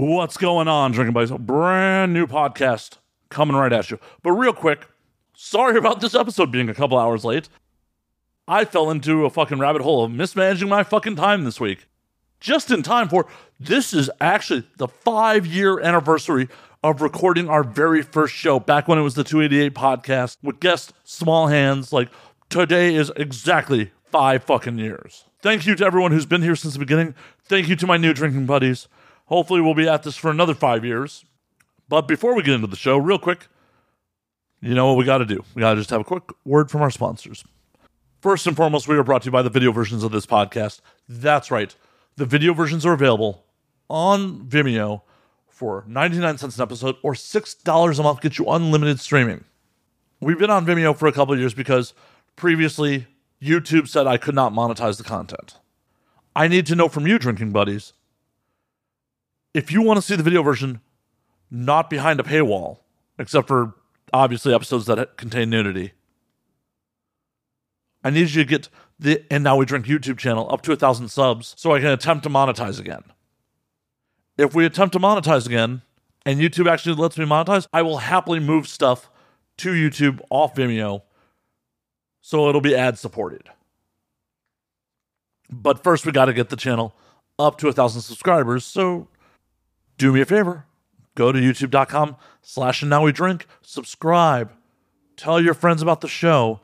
What's going on, Drinking Buddies? Brand new podcast coming right at you. But real quick, sorry about this episode being a couple hours late. I fell into a fucking rabbit hole of mismanaging my fucking time this week. Just in time for this is actually the five year anniversary of recording our very first show back when it was the 288 podcast with guest small hands. Like today is exactly five fucking years. Thank you to everyone who's been here since the beginning. Thank you to my new drinking buddies. Hopefully, we'll be at this for another five years. But before we get into the show, real quick, you know what we got to do? We got to just have a quick word from our sponsors. First and foremost, we are brought to you by the video versions of this podcast. That's right. The video versions are available on Vimeo for 99 cents an episode or $6 a month get you unlimited streaming. We've been on Vimeo for a couple years because previously YouTube said I could not monetize the content. I need to know from you, drinking buddies, if you want to see the video version not behind a paywall, except for obviously episodes that contain nudity, I need you to get the And Now We Drink YouTube channel up to a thousand subs so I can attempt to monetize again. If we attempt to monetize again and YouTube actually lets me monetize, I will happily move stuff to YouTube off Vimeo so it'll be ad supported. But first, we got to get the channel up to a thousand subscribers. So do me a favor. Go to youtube.com slash and now we drink. Subscribe. Tell your friends about the show.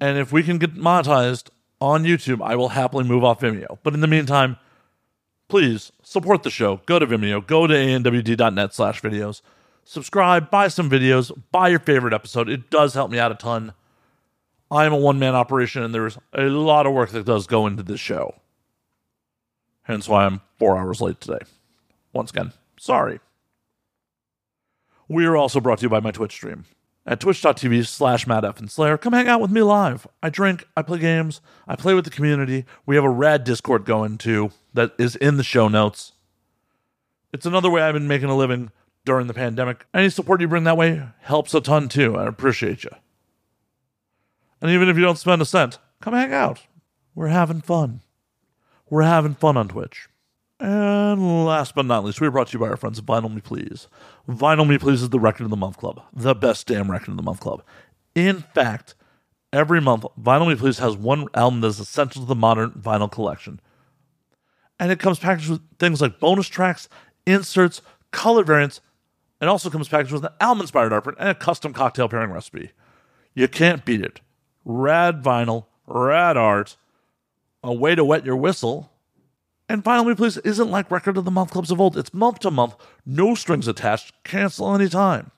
And if we can get monetized on youtube i will happily move off vimeo. But in the meantime please support the show. Go to vimeo. Go to anwd.net slash videos. Subscribe. Buy some videos. Buy your favorite episode. It does help me out a ton. I am a one-man operation and there's a lot of work that does go into this show. Hence why i'm four hours late today once again, sorry. We are also brought to you by my Twitch stream at twitch.tv slash Slayer. Come hang out with me live. I drink, I play games, I play with the community. We have a rad Discord going too that is in the show notes. It's another way I've been making a living during the pandemic. Any support you bring that way helps a ton too. I appreciate you. And even if you don't spend a cent, come hang out. We're having fun. We're having fun on Twitch. And last but not least, we are brought to you by our friends Vinyl Me Please. Vinyl Me Please is the Record of the Month Club, the best damn Record of the Month Club. In fact, every month, Vinyl Me Please has one album that is essential to the modern vinyl collection. And it comes packaged with things like bonus tracks, inserts, color variants, and also comes packaged with an album inspired art print and a custom cocktail pairing recipe. You can't beat it. Rad vinyl, rad art, a way to wet your whistle and Vinyl Me Please isn't like record of the month clubs of old. It's month to month, no strings attached, cancel anytime.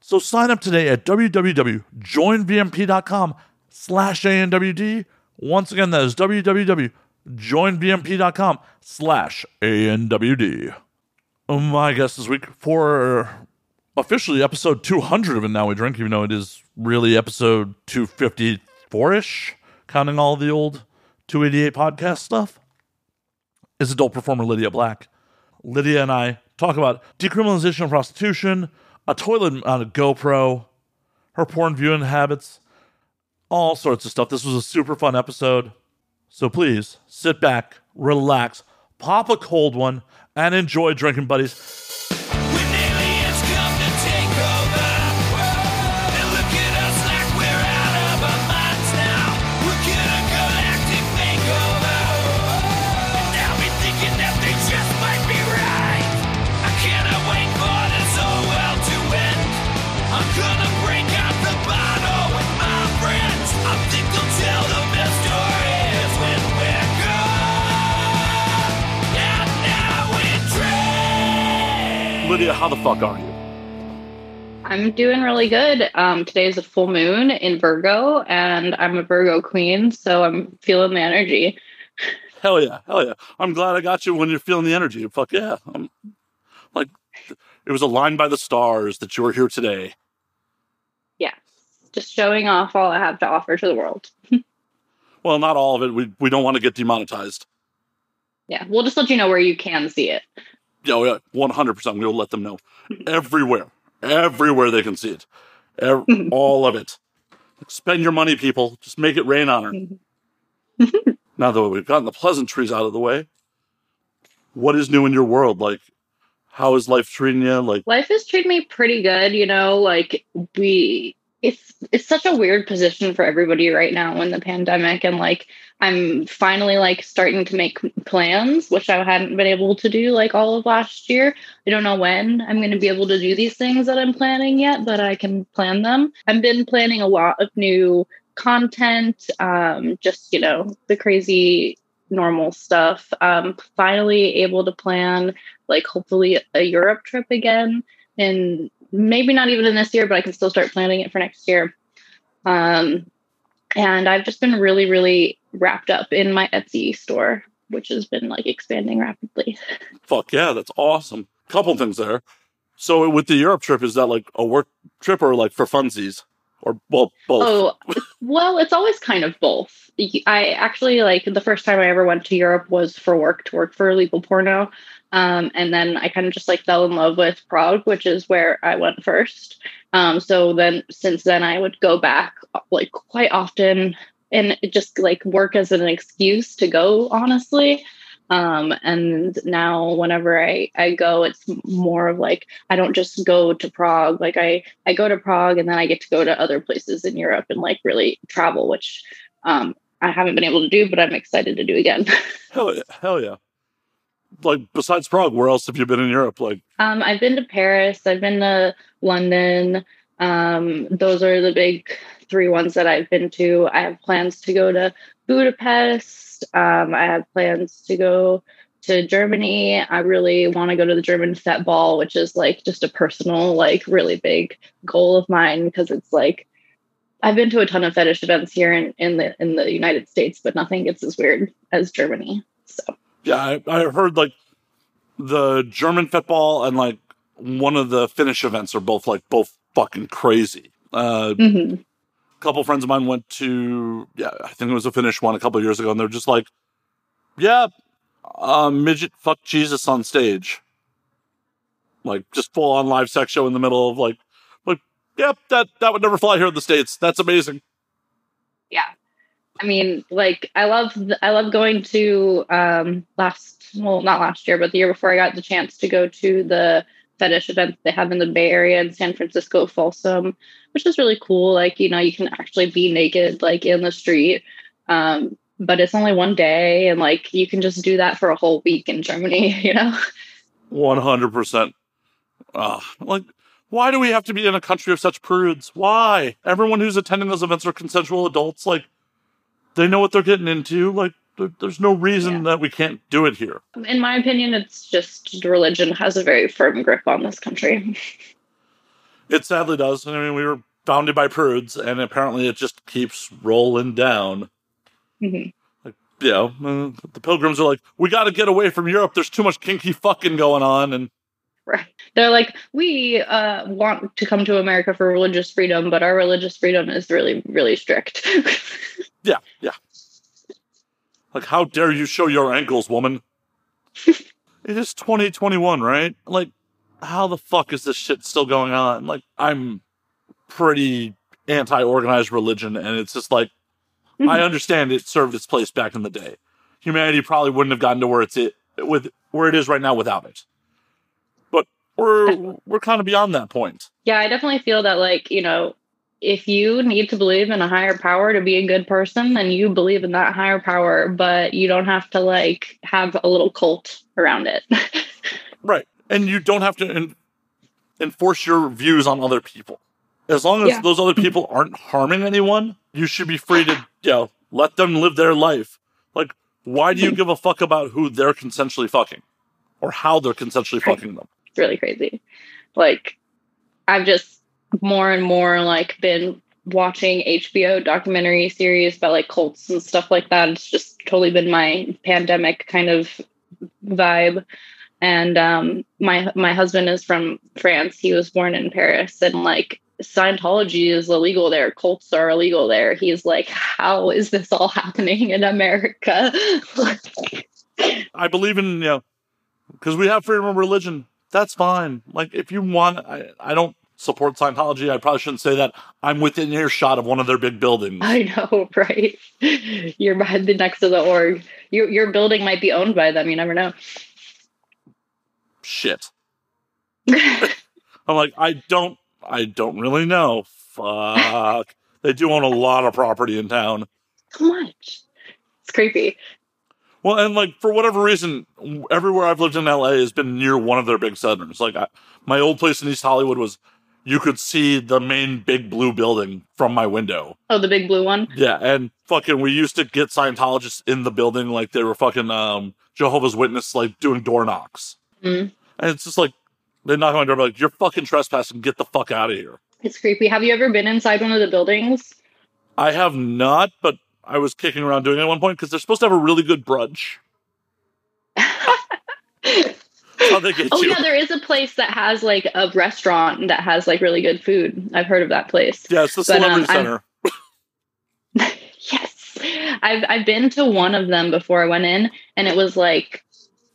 So sign up today at www.joinvmp.com slash ANWD. Once again, that is www.joinvmp.com slash ANWD. Oh my guest this week for officially episode 200 of it Now We Drink, even though it is really episode 254 ish, counting all the old 288 podcast stuff is adult performer Lydia Black. Lydia and I talk about decriminalization of prostitution, a toilet on a GoPro, her porn viewing habits, all sorts of stuff. This was a super fun episode. So please sit back, relax, pop a cold one, and enjoy drinking buddies. How the fuck are you? I'm doing really good. Um, today is a full moon in Virgo, and I'm a Virgo queen, so I'm feeling the energy. Hell yeah, hell yeah! I'm glad I got you when you're feeling the energy. Fuck yeah! I'm like, it was aligned by the stars that you were here today. Yeah, just showing off all I have to offer to the world. well, not all of it. We we don't want to get demonetized. Yeah, we'll just let you know where you can see it. Oh, yeah, one hundred percent. We'll let them know everywhere, everywhere they can see it, Every, all of it. Spend your money, people. Just make it rain on her. now that we've gotten the pleasantries out of the way, what is new in your world? Like, How is life treating you? Like, life is treating me pretty good. You know, like we, it's it's such a weird position for everybody right now in the pandemic, and like I'm finally like starting to make plans, which I hadn't been able to do like all of last year. I don't know when I'm going to be able to do these things that I'm planning yet, but I can plan them. I've been planning a lot of new content, um, just, you know, the crazy normal stuff. Um, finally able to plan like hopefully a Europe trip again and maybe not even in this year, but I can still start planning it for next year. Um, and I've just been really, really wrapped up in my Etsy store, which has been like expanding rapidly. Fuck yeah, that's awesome. Couple things there. So with the Europe trip, is that like a work trip or like for funsies? Or well, both. Oh, well, it's always kind of both. I actually like the first time I ever went to Europe was for work to work for LegalPorno. Um, and then I kind of just like fell in love with Prague, which is where I went first. Um, so then since then I would go back like quite often and just like work as an excuse to go, honestly. Um, and now whenever I, I go, it's more of like I don't just go to Prague. Like I I go to Prague and then I get to go to other places in Europe and like really travel, which um, I haven't been able to do, but I'm excited to do again. hell yeah, hell yeah! Like besides Prague, where else have you been in Europe? Like um, I've been to Paris. I've been to London. Um, those are the big three ones that I've been to. I have plans to go to Budapest. Um, I have plans to go to Germany. I really want to go to the German Fet Ball, which is like just a personal, like really big goal of mine because it's like I've been to a ton of fetish events here in, in the in the United States, but nothing gets as weird as Germany. So yeah, I, I heard like the German Fet Ball and like one of the Finnish events are both like both fucking crazy. Uh, mm-hmm couple friends of mine went to yeah, I think it was a Finnish one a couple years ago, and they're just like, yeah, uh, midget fuck Jesus on stage, like just full on live sex show in the middle of like, like yep, yeah, that that would never fly here in the states. That's amazing. Yeah, I mean, like I love I love going to um last well not last year, but the year before I got the chance to go to the fetish event they have in the Bay Area in San Francisco, Folsom, which is really cool. Like, you know, you can actually be naked like in the street. Um, but it's only one day and like you can just do that for a whole week in Germany, you know? 100%. Uh, like, why do we have to be in a country of such prudes? Why? Everyone who's attending those events are consensual adults. Like, they know what they're getting into. Like, there's no reason yeah. that we can't do it here. In my opinion, it's just religion has a very firm grip on this country. It sadly does. I mean, we were founded by prudes, and apparently it just keeps rolling down. Mm-hmm. Like, you know, uh, the pilgrims are like, we got to get away from Europe. There's too much kinky fucking going on, and right. They're like, we uh, want to come to America for religious freedom, but our religious freedom is really, really strict. yeah, yeah. Like, how dare you show your ankles, woman? it is 2021, right? Like, how the fuck is this shit still going on? Like, I'm pretty anti organized religion, and it's just like, mm-hmm. I understand it served its place back in the day. Humanity probably wouldn't have gotten to where it's it with where it is right now without it. But we're we're kind of beyond that point. Yeah, I definitely feel that like, you know, if you need to believe in a higher power to be a good person, then you believe in that higher power, but you don't have to like have a little cult around it. right. And you don't have to en- enforce your views on other people. As long as yeah. those other people aren't harming anyone, you should be free to, you know, let them live their life. Like, why do you give a fuck about who they're consensually fucking or how they're consensually fucking them? It's really crazy. Like, I've just more and more like been watching HBO documentary series about like cults and stuff like that. It's just totally been my pandemic kind of vibe. And um, my my husband is from France. He was born in Paris, and like Scientology is illegal there. Cults are illegal there. He's like, how is this all happening in America? I believe in you know because we have freedom of religion. That's fine. Like if you want, I, I don't support Scientology. I probably shouldn't say that. I'm within earshot of one of their big buildings. I know, right? You're behind the next to the org. Your your building might be owned by them. You never know. Shit. I'm like, I don't, I don't really know. Fuck. they do own a lot of property in town. so much. It's creepy. Well, and like for whatever reason, everywhere I've lived in LA has been near one of their big centers. Like I, my old place in East Hollywood was, you could see the main big blue building from my window. Oh, the big blue one. Yeah, and fucking, we used to get Scientologists in the building like they were fucking um, Jehovah's Witness, like doing door knocks. Mm. And it's just like they knock on my door, like you're fucking trespassing. Get the fuck out of here. It's creepy. Have you ever been inside one of the buildings? I have not, but I was kicking around doing it at one point because they're supposed to have a really good brunch. How they get Oh you. yeah, there is a place that has like a restaurant that has like really good food. I've heard of that place. Yeah, it's the But, um, celebrity I'm- center. yes. I've I've been to one of them before I went in and it was like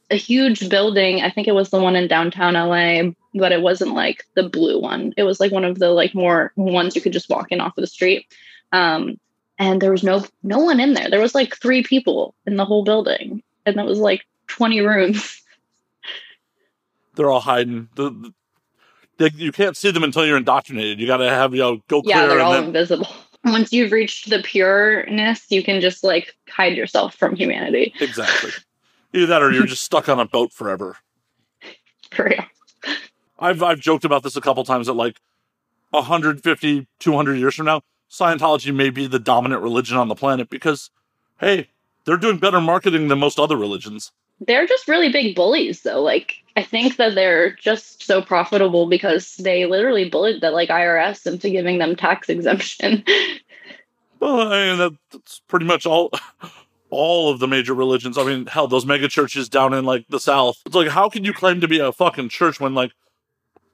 a huge building. I think it was the one in downtown LA, but it wasn't like the blue one. It was like one of the like more ones you could just walk in off of the street. Um and there was no no one in there. There was like three people in the whole building and it was like 20 rooms. They're all hiding. The, the- they, you can't see them until you're indoctrinated. You got to have you know go clear Yeah, they're all then invisible. Once you've reached the pureness, you can just like hide yourself from humanity. exactly. Either that or you're just stuck on a boat forever. For real. I've I've joked about this a couple times that like 150, 200 years from now, Scientology may be the dominant religion on the planet because, hey, they're doing better marketing than most other religions. They're just really big bullies though. Like I think that they're just so profitable because they literally bullied the like IRS into giving them tax exemption. Well, I mean, that, that's pretty much all. All of the major religions. I mean, hell, those mega churches down in like the South. It's like, how can you claim to be a fucking church when like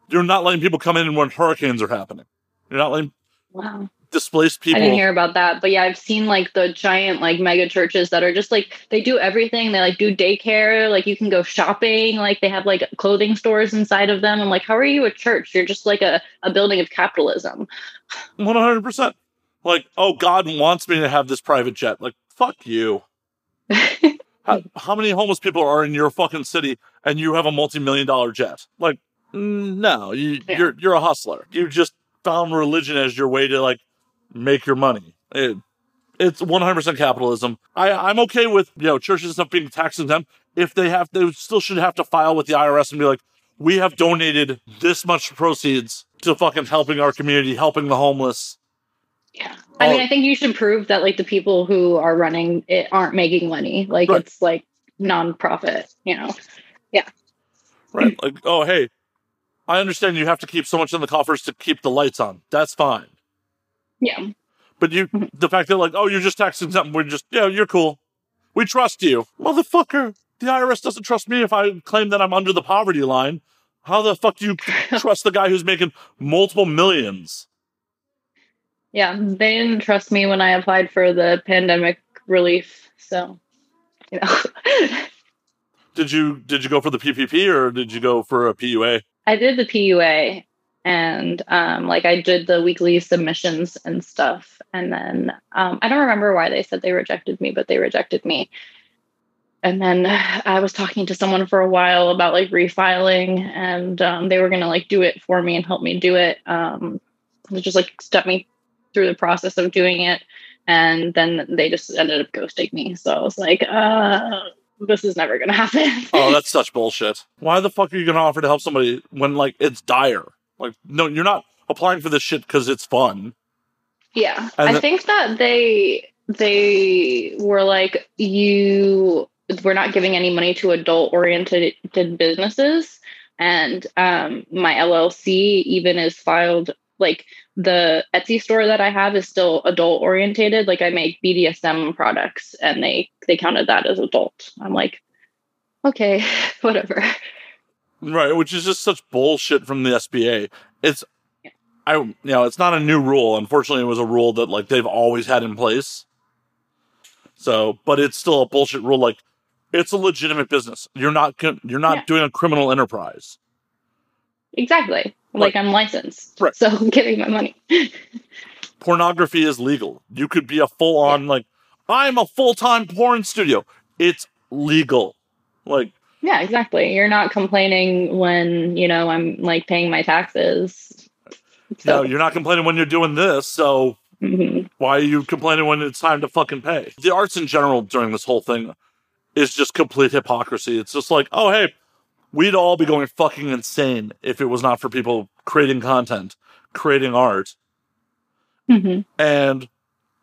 you're not letting people come in when hurricanes are happening? You're not letting wow. displaced people. I didn't hear about that. But yeah, I've seen like the giant like mega churches that are just like they do everything. They like do daycare, like you can go shopping, like they have like clothing stores inside of them. I'm like, how are you a church? You're just like a, a building of capitalism. One hundred percent. Like, oh, God wants me to have this private jet. Like, fuck you. How, how many homeless people are in your fucking city and you have a multi-million dollar jet? Like, no, you, Yeah. you're you're a hustler. You just found religion as your way to like make your money. It, it's one hundred percent capitalism. I I'm okay with you know churches and stuff being tax exempt if they have they still should have to file with the IRS and be like, we have donated this much proceeds to fucking helping our community, helping the homeless. Yeah. I mean, Oh. I think you should prove that like the people who are running it aren't making money. Like Right. it's like non-profit, you know. Yeah. Right? Like, oh, hey, I understand you have to keep so much in the coffers to keep the lights on. That's fine. Yeah. But you, Mhm. the fact that like, oh, you're just taxing something, we're just, yeah, you're cool. We trust you, motherfucker. The IRS doesn't trust me if I claim that I'm under the poverty line. How the fuck do you trust the guy who's making multiple millions? Yeah. They didn't trust me when I applied for the pandemic relief. So, you know. Did you did you go for the PPP or did you go for a PUA? I did the PUA and um, like I did the weekly submissions and stuff. And then um, I don't remember why they said they rejected me, but they rejected me. And then I was talking to someone for a while about like refiling, and um, they were gonna like do it for me and help me do it. Um, just like step me through the process of doing it, and then they just ended up ghosting me. So I was like, uh, this is never gonna happen. Oh, that's such bullshit. Why the fuck are you gonna offer to help somebody when like it's dire? Like, no, you're not applying for this shit because it's fun. Yeah. And I the- think that they they were like you we're not giving any money to adult oriented businesses and um my LLC even is filed like the Etsy store that I have is still adult orientated like I make BDSM products and they they counted that as adult. I'm like okay, whatever. Right, which is just such bullshit from the SBA. It's I you know, it's not a new rule. Unfortunately, it was a rule that like they've always had in place. So, but it's still a bullshit rule like it's a legitimate business. You're not you're not Yeah. doing a criminal enterprise. Exactly. Like I'm licensed. Right. So give me my money. Pornography is legal. You could be a full on like I'm a full-time porn studio. It's legal. Like Yeah, exactly. You're not complaining when, you know, I'm like paying my taxes. So. No, you're not complaining when you're doing this. So mm-hmm. why are you complaining when it's time to fucking pay? The arts in general during this whole thing is just complete hypocrisy. It's just like, oh, hey, we'd all be going fucking insane if it was not for people creating content, creating art. Mm-hmm. And,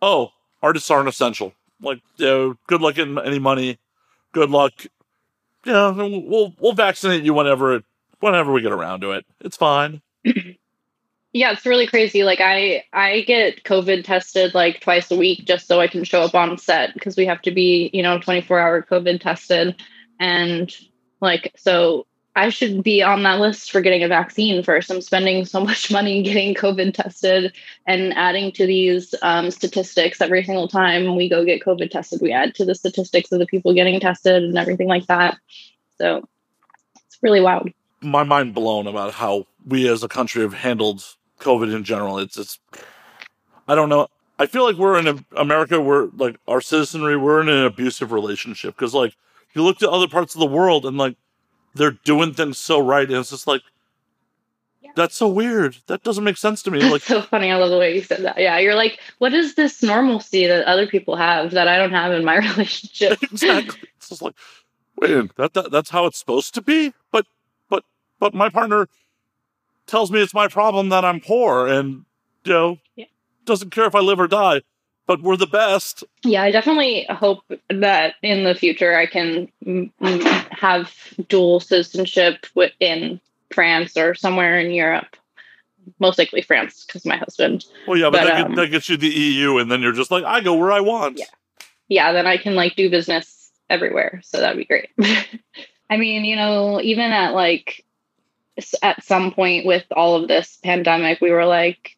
oh, artists aren't essential. Like, you know, good luck getting any money. Good luck. Yeah, we'll we'll vaccinate you whenever whenever we get around to it. It's fine. yeah, it's really crazy. Like I I get COVID tested like twice a week just so I can show up on set because we have to be, you know, 24 hour COVID tested. And like so I should be on that list for getting a vaccine first. I'm spending so much money getting COVID tested and adding to these um, statistics every single time we go get COVID tested. We add to the statistics of the people getting tested and everything like that. So it's really wild. My mind blown about how we as a country have handled COVID in general. It's it's I don't know. I feel like we're in America. We're like our citizenry. We're in an abusive relationship because like you look to other parts of the world and like they're doing things so right, and it's just like yeah. that's so weird. That doesn't make sense to me. Like so funny. I love the way you said that. Yeah, you're like, what is this normalcy that other people have that I don't have in my relationship? exactly. It's just like, wait, that, that that's how it's supposed to be. But but but my partner tells me it's my problem that I'm poor, and you know, yeah. doesn't care if I live or die but we're the best. Yeah, I definitely hope that in the future I can have dual citizenship in France or somewhere in Europe. Most likely France because my husband. Well, yeah, but, but that, um, that, gets you the EU, and then you're just like, I go where I want. Yeah, yeah. Then I can like do business everywhere, so that'd be great. I mean, you know, even at like at some point with all of this pandemic, we were like,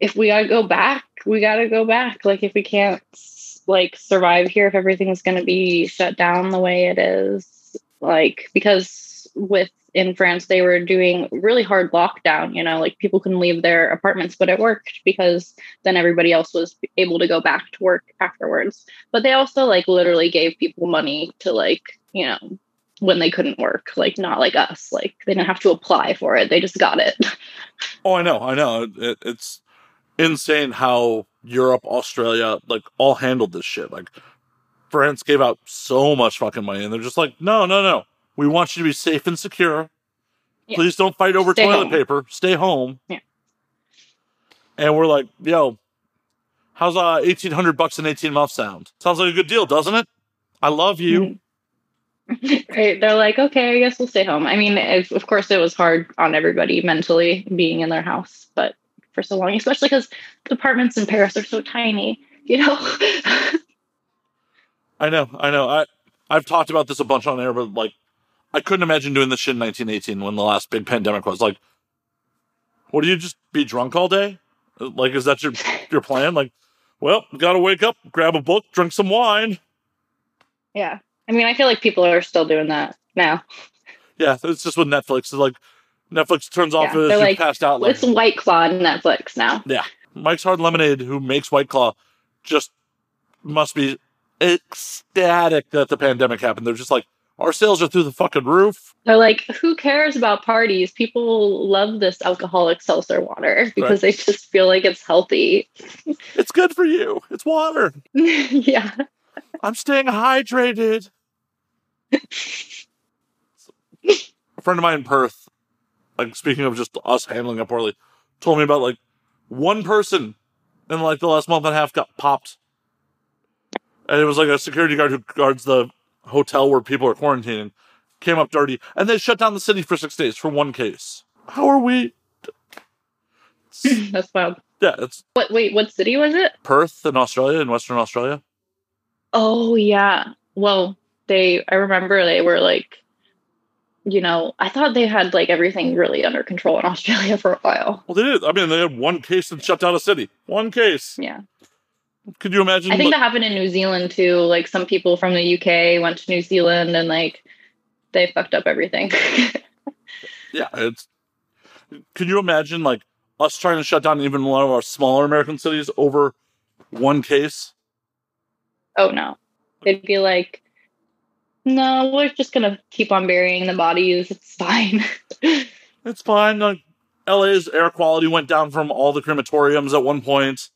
if we gotta go back, we gotta go back. Like if we can't like survive here, if everything's gonna be shut down the way it is, like because with in France they were doing really hard lockdown, you know, like people couldn't leave their apartments, but it worked because then everybody else was able to go back to work afterwards. But they also like literally gave people money to like, you know, when they couldn't work, like not like us. Like they didn't have to apply for it; they just got it. Oh, I know, I know. It, it's insane how Europe, Australia, like all handled this shit. Like France gave out so much fucking money, and they're just like, no, no, no. We want you to be safe and secure. Yeah. Please don't fight over Stay toilet home. paper. Stay home. Yeah. And we're like, yo, how's uh eighteen hundred bucks in eighteen months sound? Sounds like a good deal, doesn't it? I love you. Mm-hmm. right. They're like, okay, I guess we'll stay home. I mean, of course, it was hard on everybody mentally being in their house, but for so long, especially because the apartments in Paris are so tiny, you know? I know, I know. I I've talked about this a bunch on air, but like I couldn't imagine doing this shit in 1918 when the last big pandemic was. Like, what do you just be drunk all day? Like, is that your your plan? Like, well, gotta wake up, grab a book, drink some wine. Yeah, I mean, I feel like people are still doing that now. Yeah, it's just with Netflix. It's like Netflix turns off yeah, as like, passed out. It's White Claw on Netflix now. Yeah. Mike's Hard Lemonade, who makes White Claw, just must be ecstatic that the pandemic happened. They're just like, our sales are through the fucking roof. They're like, who cares about parties? People love this alcoholic seltzer water because right. they just feel like it's healthy. It's good for you. It's water. yeah. I'm staying hydrated. a friend of mine in Perth like speaking of just us handling it poorly, told me about like one person in like the last month and a half got popped. And it was like a security guard who guards the hotel where people are quarantining came up dirty and they shut down the city for six days for one case. How are we? That's wild. Yeah, it's what wait, what city was it? Perth in Australia, in Western Australia. Oh yeah. Well, they I remember they were like you know, I thought they had like everything really under control in Australia for a while. Well, they did. I mean, they had one case that shut down a city. One case. Yeah. Could you imagine? I think that happened in New Zealand too. Like some people from the UK went to New Zealand and like they fucked up everything. yeah, it's. Could you imagine like us trying to shut down even one of our smaller American cities over one case? Oh no, they'd be like no, we're just gonna keep on burying the bodies. It's fine. It's fine. Like LA's air quality went down from all the crematoriums at one point.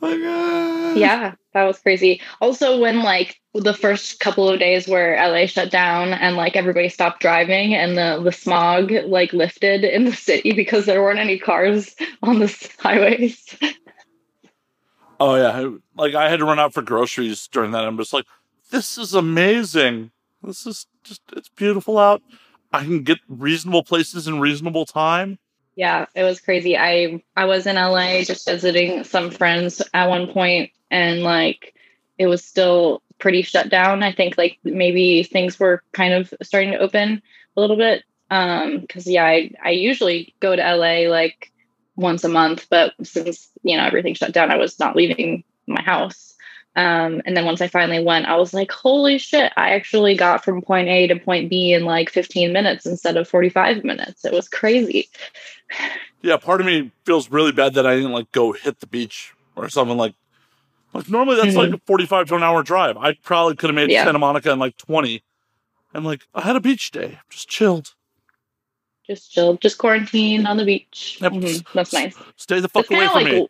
Like, uh, yeah, that was crazy. Also, when like the first couple of days where LA shut down and like everybody stopped driving and the the smog like lifted in the city because there weren't any cars on the highways. Oh yeah, like I had to run out for groceries during that. I'm just like, this is amazing. This is just it's beautiful out. I can get reasonable places in reasonable time. Yeah, it was crazy. I I was in LA just visiting some friends at one point and like it was still pretty shut down. I think like maybe things were kind of starting to open a little bit. Um cuz yeah, I I usually go to LA like once a month, but since, you know, everything shut down, I was not leaving my house. Um, and then once I finally went, I was like, holy shit, I actually got from point A to point B in like 15 minutes instead of 45 minutes. It was crazy. Yeah, part of me feels really bad that I didn't like go hit the beach or something like like normally that's Mhm. like a 45 to an hour drive. I probably could have made Yeah. Santa Monica in like 20. And like I had a beach day. Just chilled. Just chilled, just quarantine on the beach. Yep. Mhm, That's nice. Stay the fuck It's away from like- me.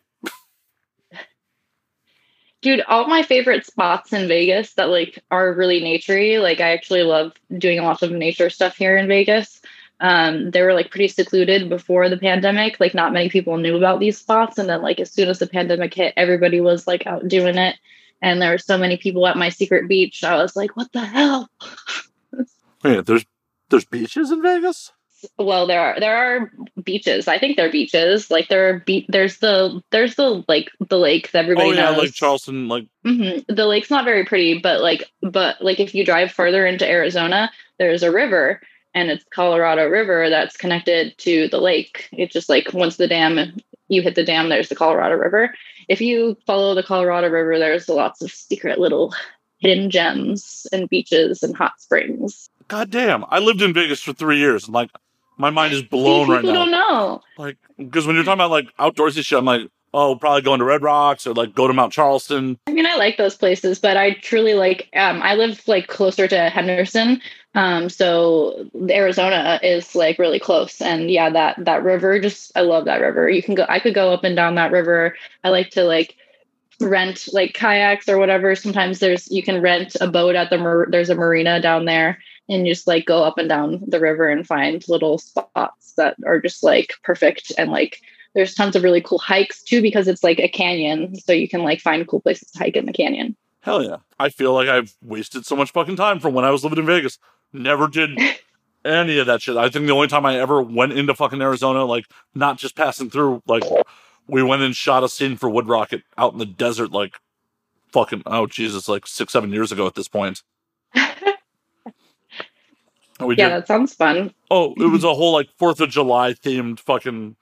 Dude, all my favorite spots in Vegas that like are really naturey. Like I actually love doing a lot of nature stuff here in Vegas. Um, they were like pretty secluded before the pandemic. Like not many people knew about these spots. And then like as soon as the pandemic hit, everybody was like out doing it. And there were so many people at my secret beach. I was like, what the hell? Wait, there's there's beaches in Vegas? Well there are there are beaches. I think they're beaches. Like there are be- there's the there's the like the lake everybody oh yeah, knows. Like Charleston, like hmm the lake's not very pretty but like but like if you drive further into arizona there's a river and it's colorado river that's connected to the lake. It's just like once the dam you hit the dam there's the colorado river. If you follow the colorado river there's lots of secret little hidden gems and beaches and hot springs. God damn. I lived in Vegas for three years. And like my mind is blown right people now. don't know Like, because when you're talking about like outdoorsy shit, I'm like, oh, probably going to Red Rocks or like go to Mount Charleston. I mean, I like those places, but I truly like. Um, I live like closer to Henderson, um, so Arizona is like really close. And yeah, that that river, just I love that river. You can go. I could go up and down that river. I like to like rent like kayaks or whatever. Sometimes there's you can rent a boat at the mar- there's a marina down there, and just like go up and down the river and find little spots that are just like perfect and like there's tons of really cool hikes too because it's like a canyon so you can like find cool places to hike in the canyon Hell yeah. I feel like I've wasted so much fucking time from when I was living in Vegas. Never did any of that shit. I think the only time I ever went into fucking Arizona, like not just passing through, like we went and shot a scene for Wood Rocket out in the desert, like fucking, oh Jesus, like six, seven years ago at this point. We yeah did that sounds fun Oh, it was a whole like Fourth of July themed fucking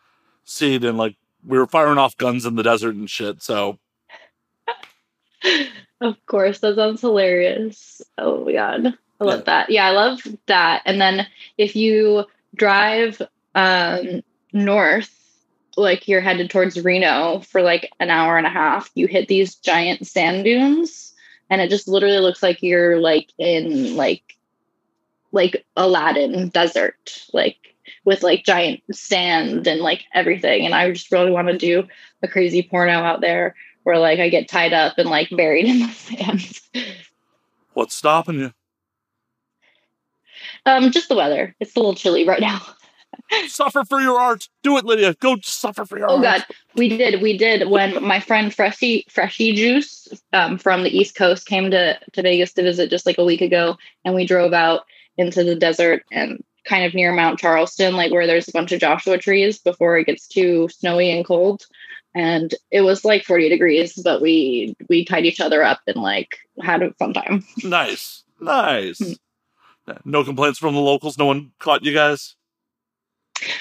scene, and like we were firing off guns in the desert and shit. So of course that sounds hilarious oh my god i love Yeah. that yeah i love that and then if you drive um north like you're headed towards reno for like an hour and a half you hit these giant sand dunes and it just literally looks like you're like in like like aladdin desert like with like giant sand and like everything. And i just really want to do a crazy porno out there where like i get tied up and like buried in the sand. What's stopping you? um just the weather. It's a little chilly right now Suffer for your art. Do it, Lydia. Go suffer for your oh art. god we did we did when my friend freshy freshy juice um, from the east coast came to to vegas to visit just like a week ago and we drove out into the desert and kind of near mount charleston like where there's a bunch of joshua trees before it gets too snowy and cold and it was like 40 degrees but we we tied each other up and like had a fun time Nice, nice. Hmm. No complaints from the locals. No one caught you guys.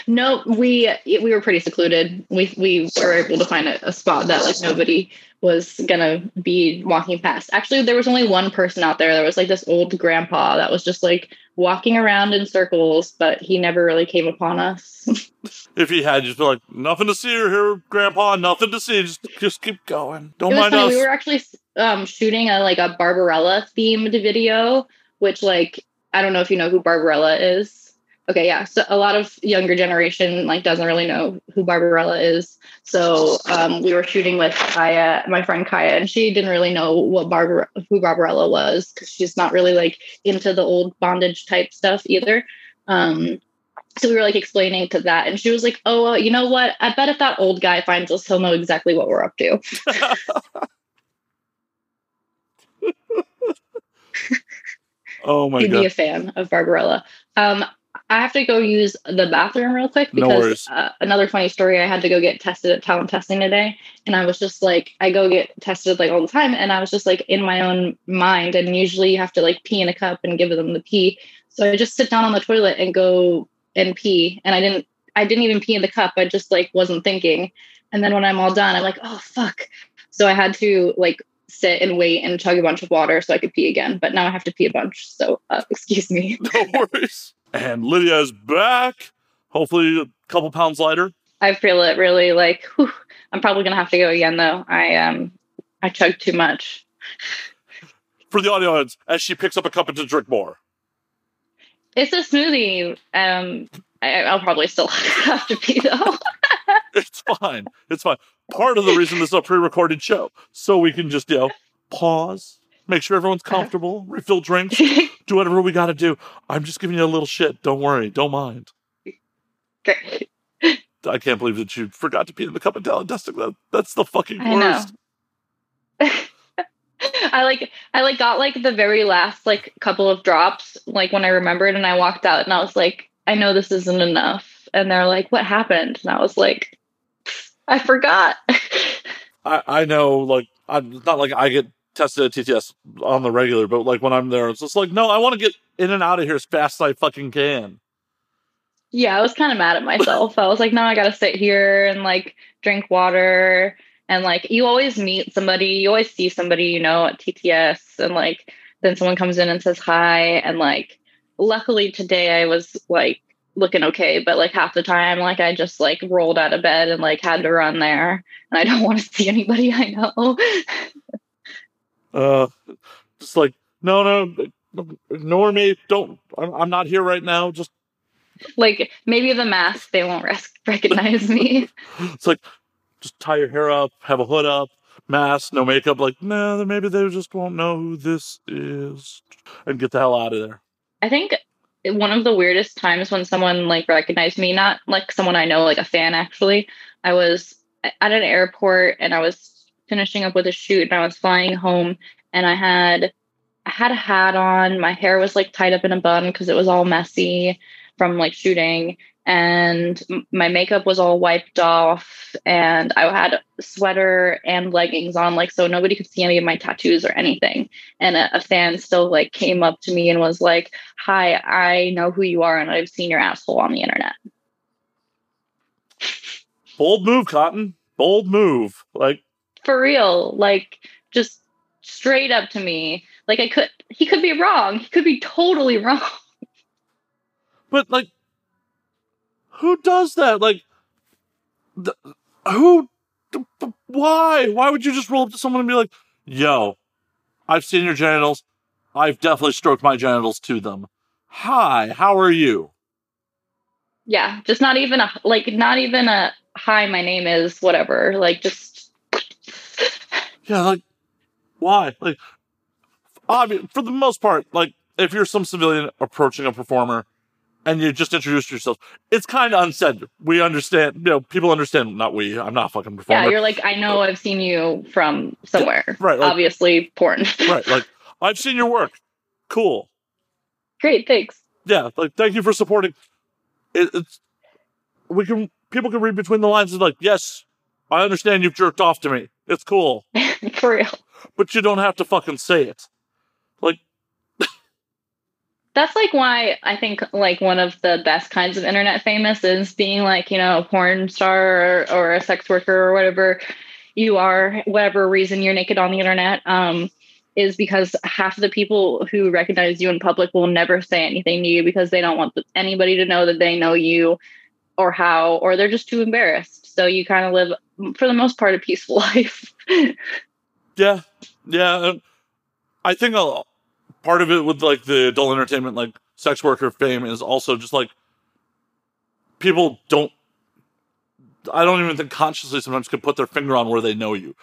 No, we we were pretty secluded. We we were able to find a, a spot that like nobody was gonna be walking past. Actually, there was only one person out there. There was like this old grandpa that was just like walking around in circles, but he never really came upon us. If he had, just be like, nothing to see here, Grandpa. Nothing to see. Just, just keep going. Don't mind funny. us. We were actually um, shooting a like a Barbarella themed video which like I don't know if you know who Barbarella is. Okay, yeah. So a lot of younger generation like doesn't really know who Barbarella is. So um, we were shooting with Kaya, my friend Kaya, and she didn't really know what Barbar who Barbarella was because she's not really like into the old bondage type stuff either. Um, so we were like explaining to that, and she was like, "Oh, well, you know what? I bet if that old guy finds us, he'll know exactly what we're up to." oh my He'd god! be a fan of Barbarella. Um, I have to go use the bathroom real quick No because worries. uh, another funny story. I had to go get tested at talent testing today, and I was just like, I go get tested like all the time, and I was just like in my own mind. And usually you have to like pee in a cup and give them the pee. So I just sit down on the toilet and go and pee, and I didn't. I didn't even pee in the cup. I just like wasn't thinking. And then when I'm all done, I'm like, oh fuck. So I had to like sit and wait and chug a bunch of water so I could pee again. But now I have to pee a bunch. So uh, excuse me. No worries. And Lydia is back. Hopefully, a couple pounds lighter. I feel it really like whew, I'm probably gonna have to go again though. I um I chugged too much. For the audience, as she picks up a cup and to drink more. It's a smoothie. Um I, I'll probably still have to pee though. It's fine. It's fine. Part of the reason this is a pre-recorded show, so we can just you know pause, make sure everyone's uh-huh. comfortable, refill drinks, do whatever we got to do. I'm just giving you a little shit. Don't worry. Don't mind. Great. I can't believe that you forgot to pee in the cup of testing. That that's the fucking I know. worst. I like I like got like the very last like couple of drops like when I remembered and I walked out and I was like I know this isn't enough and they're like what happened and I was like I forgot. I I know. Like I'm not like I get tested at TTS on the regular, but like when I'm there, it's just like no, I want to get in and out of here as fast as I fucking can. Yeah, I was kind of mad at myself. I was like, no, I gotta sit here and like drink water. And like, you always meet somebody, you always see somebody, you know, at TTS, and like, then someone comes in and says hi. And like, luckily today I was like looking okay, but like half the time, like, I just like rolled out of bed and like had to run there. And I don't want to see anybody I know. Uh, just like no, no, ignore me. Don't. I'm, I'm not here right now. Just like, maybe the mask, they won't res- recognize me. it's like just tie your hair up, have a hood up, mask, no makeup. Like no, then maybe they just won't know who this is, and get the hell out of there. I think one of the weirdest times when someone like recognized me, not like someone I know, like a fan actually, I was at an airport and I was finishing up with a shoot and I was flying home and I had I had a hat on, my hair was like tied up in a bun because it was all messy from like shooting and my makeup was all wiped off and I had a sweater and leggings on like so nobody could see any of my tattoos or anything and a, a fan still like came up to me and was like hi i know who you are and i've seen your asshole on the internet Bold move, Cotton. Bold move. Like for real like just straight up to me like i could he could be wrong he could be totally wrong But like, who does that? Like, who? Why? Why would you just roll up to someone and be like, "Yo, I've seen your genitals. I've definitely stroked my genitals to them. Hi, how are you?" yeah just not even a like not even a hi my name is whatever like just Yeah, like, why? Like, I mean, for the most part, like, if you're some civilian approaching a performer and you just introduce yourself, it's kind of unsaid. We understand, you know, people understand. Not we. I'm not fucking performer. yeah you're like i know i've seen you from somewhere Right, like- obviously porn right. Like, I've seen your work. Cool. great thanks Yeah. Like, thank you for supporting. It, it's we can people can read between the lines and like, yes, I understand you've jerked off to me. It's cool, for real but you don't have to fucking say it. Like, that's like why I think like one of the best kinds of internet famous is being like, you know, a porn star or, or a sex worker or whatever you are, whatever reason you're naked on the internet, um, is because half of the people who recognize you in public will never say anything to you because they don't want anybody to know that they know you or how, or they're just too embarrassed. So you kind of live, for the most part, a peaceful life. Yeah, yeah. I think a, part of it with like the adult entertainment, like sex worker fame, is also just like people don't. I don't even think consciously sometimes could put their finger on where they know you.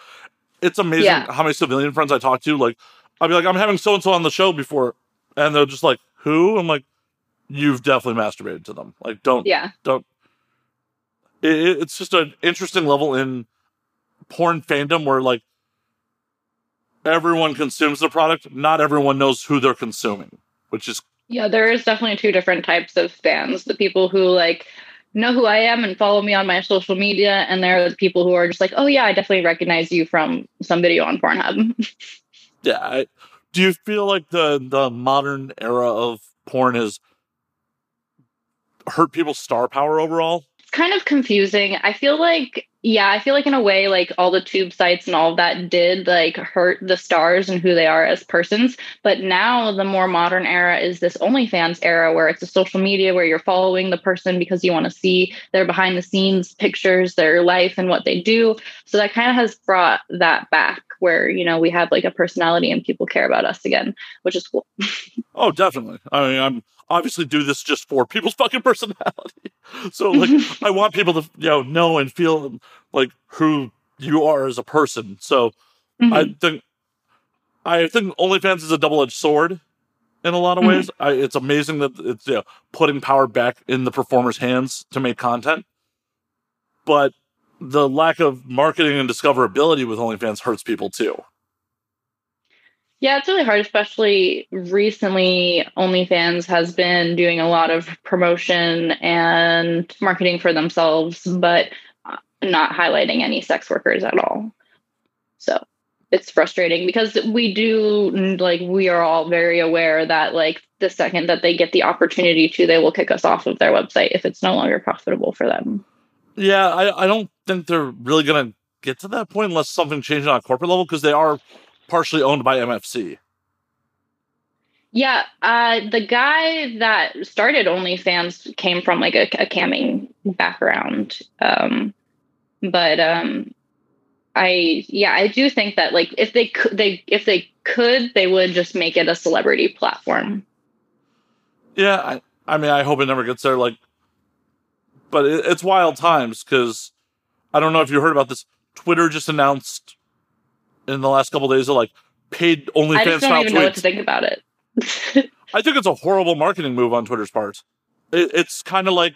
It's amazing Yeah. how many civilian friends I talk to. Like, I'll be like, I'm having so and so on the show before, and they're just like, "Who?" I'm like, "You've definitely masturbated to them." Like, don't Yeah. don't. It, it- it's just an interesting level in porn fandom where like everyone consumes the product, not everyone knows who they're consuming, which is Yeah, there is definitely two different types of fans. The people who like know who I am and follow me on my social media, and there are the people who are just like, oh yeah, I definitely recognize you from some video on Pornhub. yeah. I, do you feel like the the modern era of porn has hurt people's star power overall? Kind of confusing. I feel like yeah, I feel like in a way like all the tube sites and all of that did like hurt the stars and who they are as persons. But now the more modern era is this OnlyFans era where it's a social media where you're following the person because you want to see their behind the scenes pictures, their life and what they do. So that kind of has brought that back where, you know, we have like a personality and people care about us again, which is cool. Oh, definitely. I mean, I'm obviously do this just for people's fucking personality. So like, I want people to you know know and feel like who you are as a person. So Mhm. I think I think OnlyFans is a double edged sword in a lot of Mhm. ways. I, it's amazing that it's you know, putting power back in the performer's hands to make content, but the lack of marketing and discoverability with OnlyFans hurts people too. Yeah, it's really hard, especially recently. OnlyFans has been doing a lot of promotion and marketing for themselves, but uh, not highlighting any sex workers at all. So it's frustrating because we do, like, we are all very aware that, like, the second that they get the opportunity to, they will kick us off of their website if it's no longer profitable for them. Yeah, I, I don't think they're really going to get to that point unless something changes on a corporate level because they are partially owned by MFC. Yeah, uh, the guy that started OnlyFans came from like a, a camming background, um, but um, I yeah I do think that like if they could they if they could they would just make it a celebrity platform. Yeah, I, I mean, I hope it never gets there. Like, but it, it's wild times because I don't know if you heard about this. Twitter just announced in the last couple days that like paid I OnlyFans just don't even know what to think about it. I think it's a horrible marketing move on Twitter's part. It, it's kind of like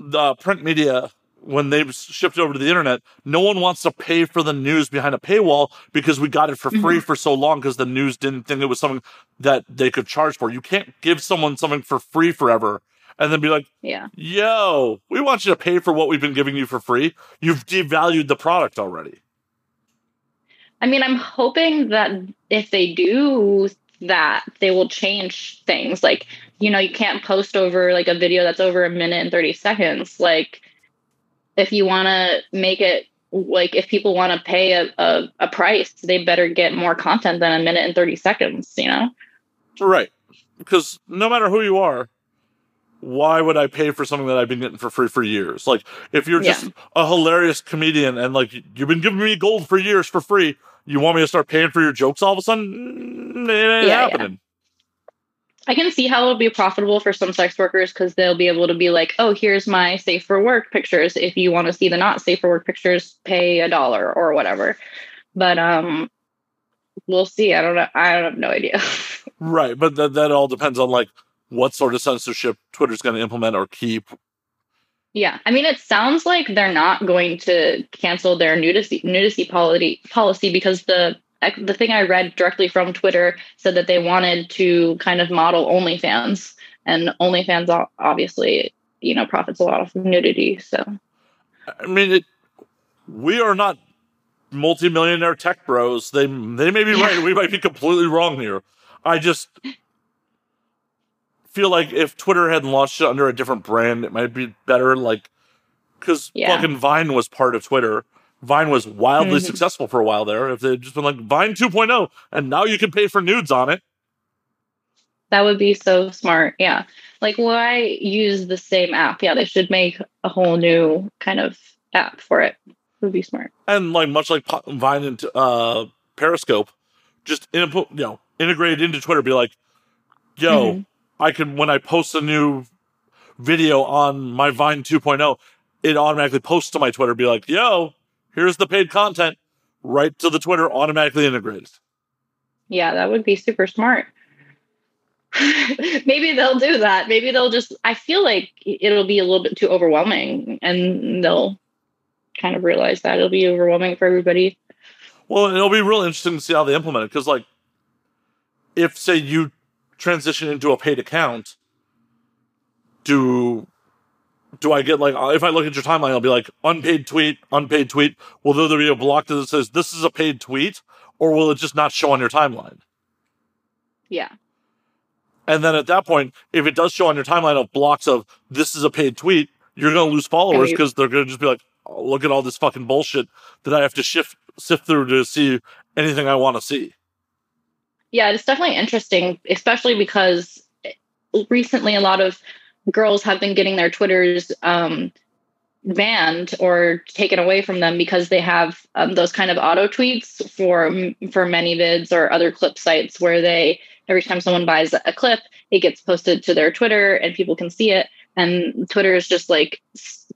the print media when they've shifted over to the internet. No one wants to pay for the news behind a paywall because we got it for free mm-hmm. for so long because the news didn't think it was something that they could charge for. You can't give someone something for free forever and then be like, yeah, yo, we want you to pay for what we've been giving you for free. You've devalued the product already. I mean I'm hoping that if they do that they will change things like you know you can't post over like a video that's over a minute and 30 seconds like if you want to make it like if people want to pay a, a, a price they better get more content than a minute and 30 seconds you know Right. Because no matter who you are, why would I pay for something that I've been getting for free for years? Like, if you're just a hilarious comedian and like you've been giving me gold for years for free, you want me to start paying for your jokes all of a sudden? Mm, It ain't Yeah, yeah. happening. i can see how it'll be profitable for some sex workers because they'll be able to be like oh here's my safe for work pictures if you want to see the not safe for work pictures pay a dollar or whatever but um we'll see i don't know i don't have no idea Right. But that, that all depends on like what sort of censorship Twitter's going to implement or keep. Yeah, I mean, it sounds like they're not going to cancel their nudity nudity policy policy because the the thing I read directly from Twitter said that they wanted to kind of model OnlyFans, and OnlyFans obviously you know profits a lot of nudity. So I mean, it, we are not multimillionaire tech bros. They they may be right. We might be completely wrong here. I just feel like if Twitter hadn't launched it under a different brand, it might be better. Like, because Yeah. fucking Vine was part of Twitter. Vine was wildly Mhm. successful for a while there. If they'd just been like Vine 2.0, and now you can pay for nudes on it. that would be so smart. Yeah, like why use the same app? Yeah, they should make a whole new kind of app for it. Would be smart. and like much like Vine and uh, Periscope, just input you know integrate into Twitter. Be like, yo, Mhm. I can when I post a new video on my Vine 2.0, it automatically posts to my Twitter. Be like, yo, here's the paid content, right to the Twitter, automatically integrated. Yeah, that would be super smart. Maybe they'll do that. Maybe they'll just, I feel like it'll be a little bit too overwhelming and they'll kind of realize that it'll be overwhelming for everybody. Well, it'll be real interesting to see how they implement it because, like, if say you transition into a paid account, do do I get like if I look at your timeline, I'll be like unpaid tweet, unpaid tweet. Will there be a block that says this is a paid tweet, or will it just not show on your timeline? Yeah. And then at that point, if it does show on your timeline of blocks of this is a paid tweet, you're going to lose followers you- because they're going to just be like, oh, look at all this fucking bullshit that I have to shift sift through to see anything I want to see. Yeah, it's definitely interesting, especially because recently a lot of girls have been getting their Twitters um, banned or taken away from them because they have um, those kind of auto tweets for for ManyVids or other clip sites where they every time someone buys a clip, it gets posted to their Twitter and people can see it. And Twitter is just like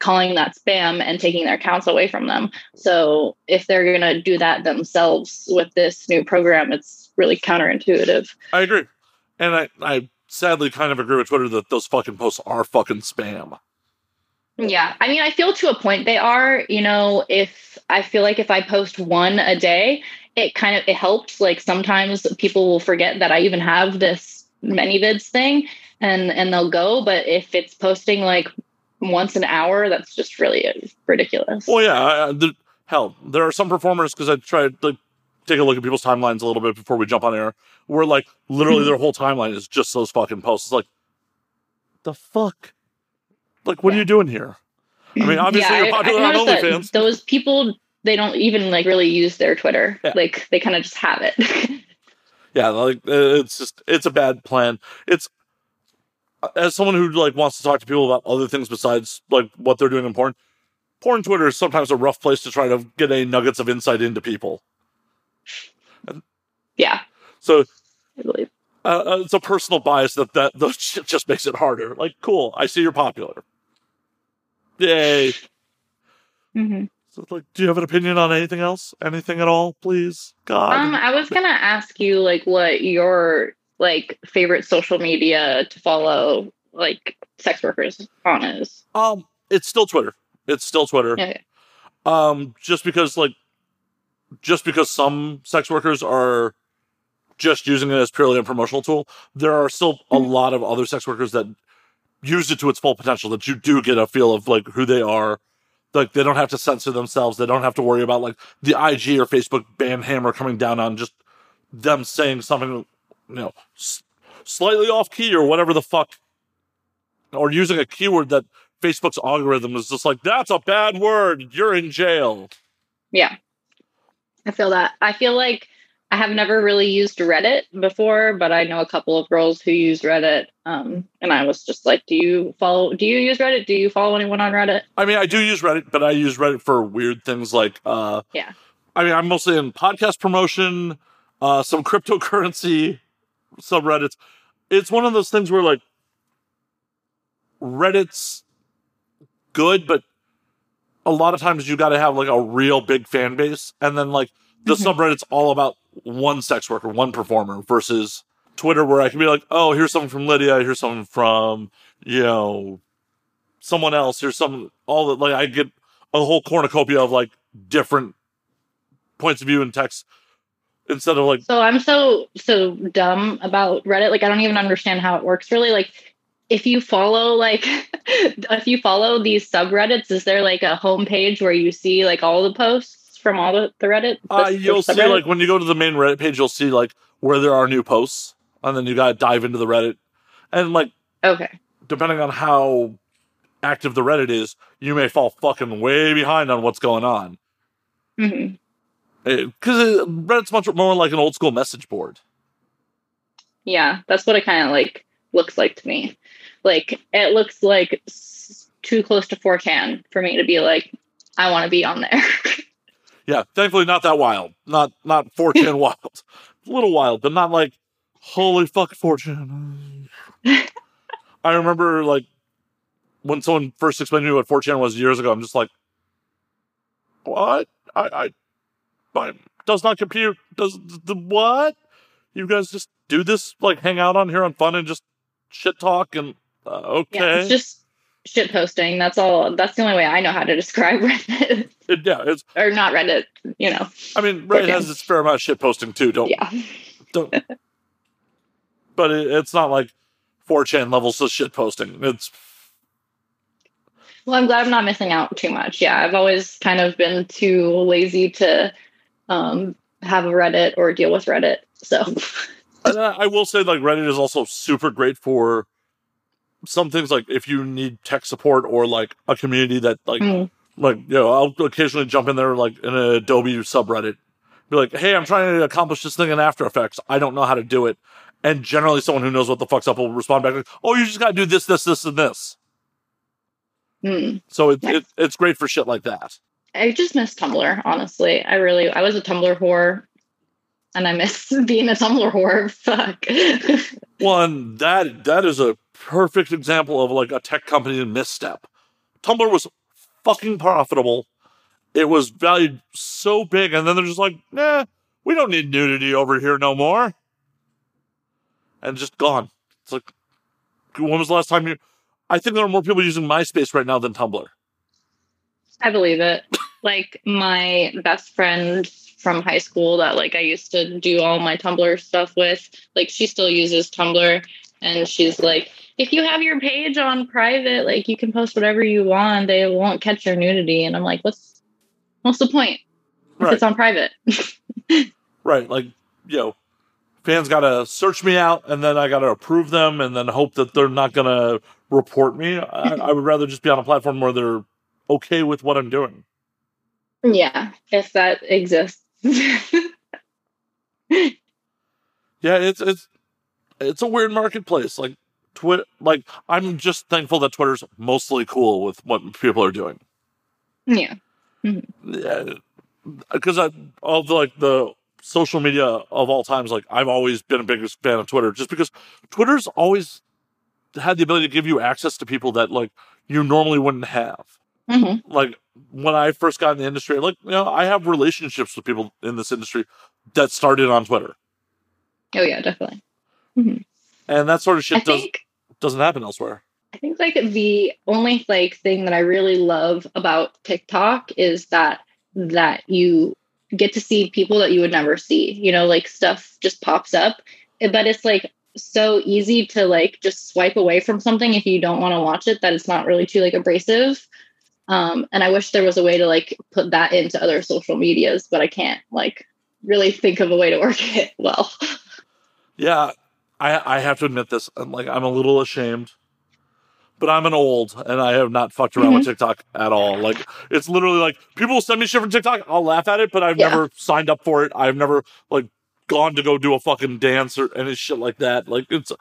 calling that spam and taking their accounts away from them. So if they're going to do that themselves with this new program, it's really counterintuitive. I agree. And I, I sadly kind of agree with Twitter that those fucking posts are fucking spam. Yeah. I mean, I feel to a point they are, you know, if I feel like if I post one a day, it kind of it helps. Like sometimes people will forget that I even have this ManyVids thing and and they'll go, but if it's posting like once an hour, that's just really ridiculous. Well, yeah, I, the, hell, there are some performers because I tried to like, take a look at people's timelines a little bit before we jump on air, where like literally their whole timeline is just those fucking posts. It's like, the fuck? Like, what are you doing here? I mean, obviously Yeah, you're I- I popular on OnlyFans. Those people they don't even like really use their Twitter. Yeah. Like they kind of just have it. Yeah, like uh, it's just it's a bad plan. It's as someone who like wants to talk to people about other things besides like what they're doing in porn. Porn Twitter is sometimes a rough place to try to get any nuggets of insight into people. Yeah. So I believe. uh, uh, it's a personal bias that that just makes it harder. Like, cool, I see you're popular. Yay! hmm So, like, do you have an opinion on anything else? Anything at all, please? God. Um, I was gonna ask you like what your like favorite social media to follow like sex workers on is. um, it's still Twitter. It's still Twitter. Okay. Um, just because like, just because some sex workers are just using it as purely a promotional tool, there are still a Mhm. lot of other sex workers that use it to its full potential. That you do get a feel of like who they are. Like they don't have to censor themselves. They don't have to worry about like the IG or Facebook ban hammer coming down on just them saying something, you know, s- slightly off key or whatever the fuck, or using a keyword that Facebook's algorithm is just like, that's a bad word. You're in jail. Yeah. I feel that. I feel like I have never really used Reddit before, but I know a couple of girls who use Reddit. Um, and I was just like, do you follow do you use Reddit? Do you follow anyone on Reddit? I mean, I do use Reddit, but I use Reddit for weird things like, uh, Yeah. I mean, I'm mostly in podcast promotion, uh, some cryptocurrency subreddits. It's one of those things where like Reddit's good, but a lot of times you got to have like a real big fan base, and then like the Mhm. subreddit's all about one sex worker, one performer, versus Twitter, where I can be like, oh, here's something from Lydia, here's something from you know someone else, here's some all that like I get a whole cornucopia of like different points of view and text instead of like So I'm so so dumb about Reddit. Like I don't even understand how it works really. Like if you follow like if you follow these subreddits, is there like a homepage where you see like all the posts from all the, the Reddit? Uh, the- the you'll see, like, when you go to the main Reddit page, you'll see, like, where there are new posts. And then you got to dive into the Reddit. And, like, okay. depending on how active the Reddit is, you may fall fucking way behind on what's going on. Mm-hmm. Eh, because uh, Reddit's much more like an old school message board. Yeah, that's what it kind of like looks like to me. Like it looks like too close to 4chan for me to be like, I want to be on there. Yeah, thankfully not that wild. Not not 4chan wild. A little wild, but not like Holy fuck, 4chan. I remember like when someone first explained to me what 4chan was years ago, I'm just like, what? I, I, I does not compute. Does the what? You guys just do this, like hang out on here on fun and just shit talk and uh, okay. Yeah, it's just shit posting. That's all. That's the only way I know how to describe Reddit. It, yeah, it's or not Reddit. You know. I mean, Reddit has its fair amount of shit posting too. Don't Yeah. don't. but it, it's not like 4chan levels of shit posting. It's Well, I'm glad I'm not missing out too much. Yeah, I've always kind of been too lazy to um, have a Reddit or deal with Reddit. So, I I will say, like, Reddit is also super great for some things. Like, if you need tech support or like a community that, like, Mm. like you know, I'll occasionally jump in there, like in an Adobe subreddit, be like, "Hey, I'm trying to accomplish this thing in After Effects. I don't know how to do it." And generally, someone who knows what the fuck's up will respond back, like, "Oh, you just got to do this, this, this, and this." mm. So it, it it's great for shit like that. I just miss Tumblr. Honestly, I really I was a Tumblr whore, and I miss being a Tumblr whore. Fuck. One that that is a perfect example of like a tech company misstep. Tumblr was fucking profitable. It was valued so big, and then they're just like, nah, we don't need nudity over here no more. And just gone. It's like, when was the last time you? I think there are more people using MySpace right now than Tumblr. I believe it. Like my best friend from high school that like I used to do all my Tumblr stuff with, like she still uses Tumblr and she's like, if you have your page on private, like you can post whatever you want, they won't catch your nudity. And I'm like, what's what's the point? If Right. it's on private. Right. Like, you know, fans got to search me out and then I got to approve them and then hope that they're not to report me. I, I would rather just be on a platform where they're okay with what I'm doing. yeah, if that exists. Yeah, it's it's it's a weird marketplace. Like Twitter, like I'm just thankful that Twitter's mostly cool with what people are doing. yeah. Yeah, because I of like the social media of all times, like I've always been a biggest fan of Twitter, just because Twitter's always had the ability to give you access to people that like you normally wouldn't have. hmm Like when I first got in the industry, like you know, I have relationships with people in this industry that started on Twitter, Oh yeah, definitely. And that sort of shit I does think doesn't happen elsewhere. I think like the only like thing that I really love about TikTok is that that you get to see people that you would never see. You know, like stuff just pops up, but it's like so easy to like just swipe away from something if you don't want to watch it that it's not really too like abrasive. Um, and I wish there was a way to like put that into other social medias, but I can't like really think of a way to work it well. Yeah, I I have to admit this. I'm like I'm a little ashamed, but I'm an old and I have not fucked around with mm-hmm. TikTok at all. Like it's literally like people send me shit from TikTok. I'll laugh at it, but I've Yeah. never signed up for it. I've never like gone to go do a fucking dance or any shit like that. Like it's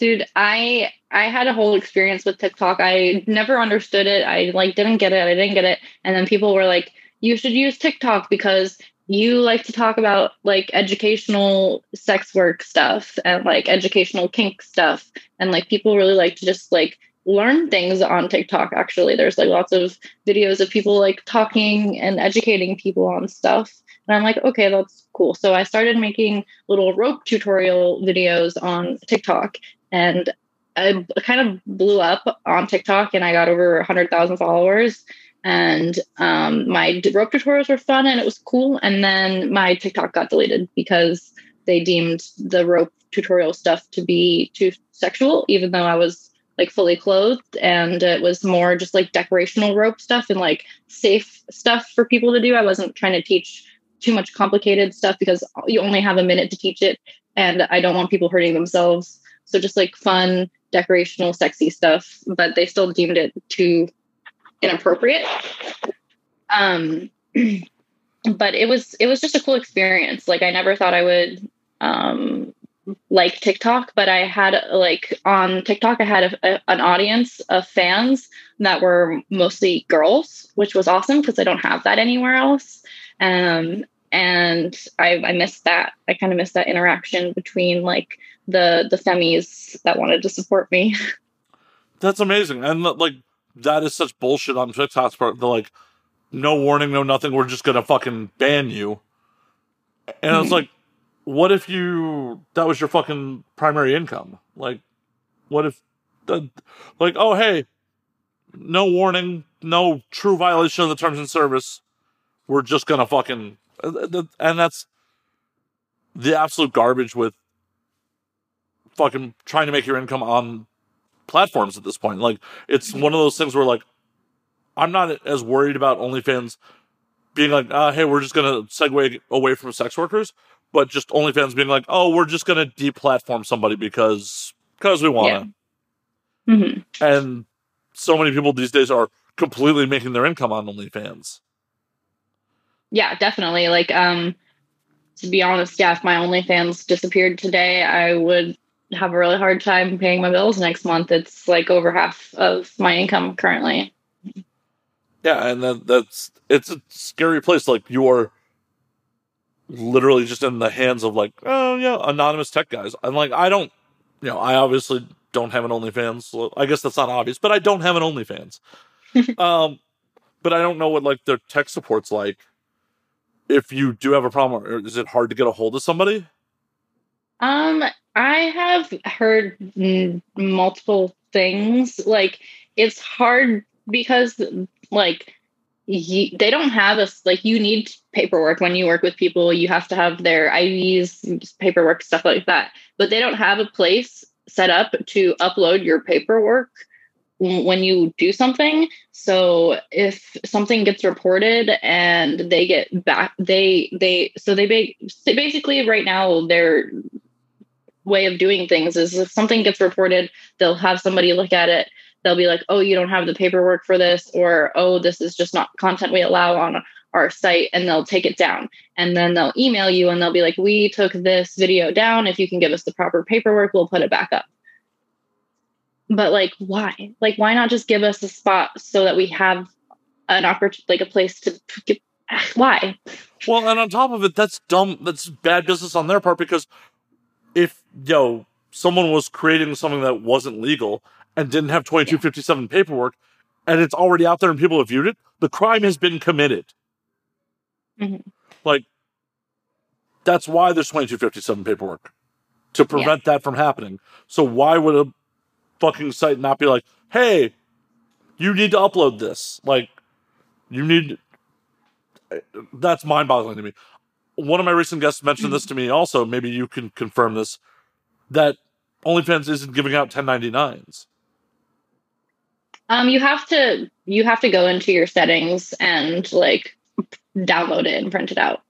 dude i i had a whole experience with tiktok i never understood it i like didn't get it i didn't get it and then people were like you should use tiktok because you like to talk about like educational sex work stuff and like educational kink stuff. And like people really like to just like learn things on tiktok actually. There's like lots of videos of people like talking and educating people on stuff. And i'm like okay that's cool. So i started making little rope tutorial videos on tiktok and I kind of blew up on TikTok and I got over 100,000 followers. And um, my rope tutorials were fun and it was cool. And then my TikTok got deleted because they deemed the rope tutorial stuff to be too sexual, even though I was like fully clothed and it was more just like decorational rope stuff and like safe stuff for people to do. I wasn't trying to teach too much complicated stuff because you only have a minute to teach it. And I don't want people hurting themselves. So just like fun, decorational, sexy stuff, but they still deemed it too inappropriate. Um, but it was it was just a cool experience. Like I never thought I would um, like TikTok, but I had like on TikTok I had a, a, an audience of fans that were mostly girls, which was awesome because I don't have that anywhere else. Um, and I, I missed that. I kind of missed that interaction between like the the femis that wanted to support me. That's amazing, and like that is such bullshit on TikTok's part. They're like, no warning, no nothing. We're just gonna fucking ban you. And I was like, what if you that was your fucking primary income? Like, what if, the, like, oh hey, no warning, no true violation of the terms and service. We're just gonna fucking uh, and that's the absolute garbage with fucking trying to make your income on platforms at this point. Like it's one of those things where like I'm not as worried about OnlyFans being like, uh, hey, we're just gonna segue away from sex workers, but just OnlyFans being like, oh, we're just gonna deplatform somebody because because we wanna. Yeah. Mm-hmm. And so many people these days are completely making their income on OnlyFans. Yeah, definitely. Like, um, to be honest, yeah, if my OnlyFans disappeared today, I would have a really hard time paying my bills next month. It's like over half of my income currently. Yeah, and that, that's it's a scary place. Like you are literally just in the hands of like, oh yeah, anonymous tech guys. I'm like, I don't, you know, I obviously don't have an OnlyFans. So I guess that's not obvious, but I don't have an OnlyFans. um, but I don't know what like their tech support's like. If you do have a problem, or is it hard to get a hold of somebody? Um, I have heard multiple things. Like it's hard because like you, they don't have a like you need paperwork when you work with people. You have to have their IDs, paperwork, stuff like that. But they don't have a place set up to upload your paperwork when you do something. So if something gets reported and they get back, they they so they basically right now their way of doing things is if something gets reported, they'll have somebody look at it. They'll be like, "Oh, you don't have the paperwork for this," or "Oh, this is just not content we allow on our site," and they'll take it down. And then they'll email you and they'll be like, "We took this video down. If you can give us the proper paperwork, we'll put it back up." but like why like why not just give us a spot so that we have an opportunity like a place to get why well and on top of it that's dumb that's bad business on their part because if yo someone was creating something that wasn't legal and didn't have 2257 yeah. paperwork and it's already out there and people have viewed it the crime has been committed mm-hmm. like that's why there's 2257 paperwork to prevent yeah. that from happening so why would a fucking site not be like, hey, you need to upload this. Like, you need. That's mind boggling to me. One of my recent guests mentioned this to me also. Maybe you can confirm this that OnlyFans isn't giving out 1099s. Um, you have to you have to go into your settings and like download it and print it out.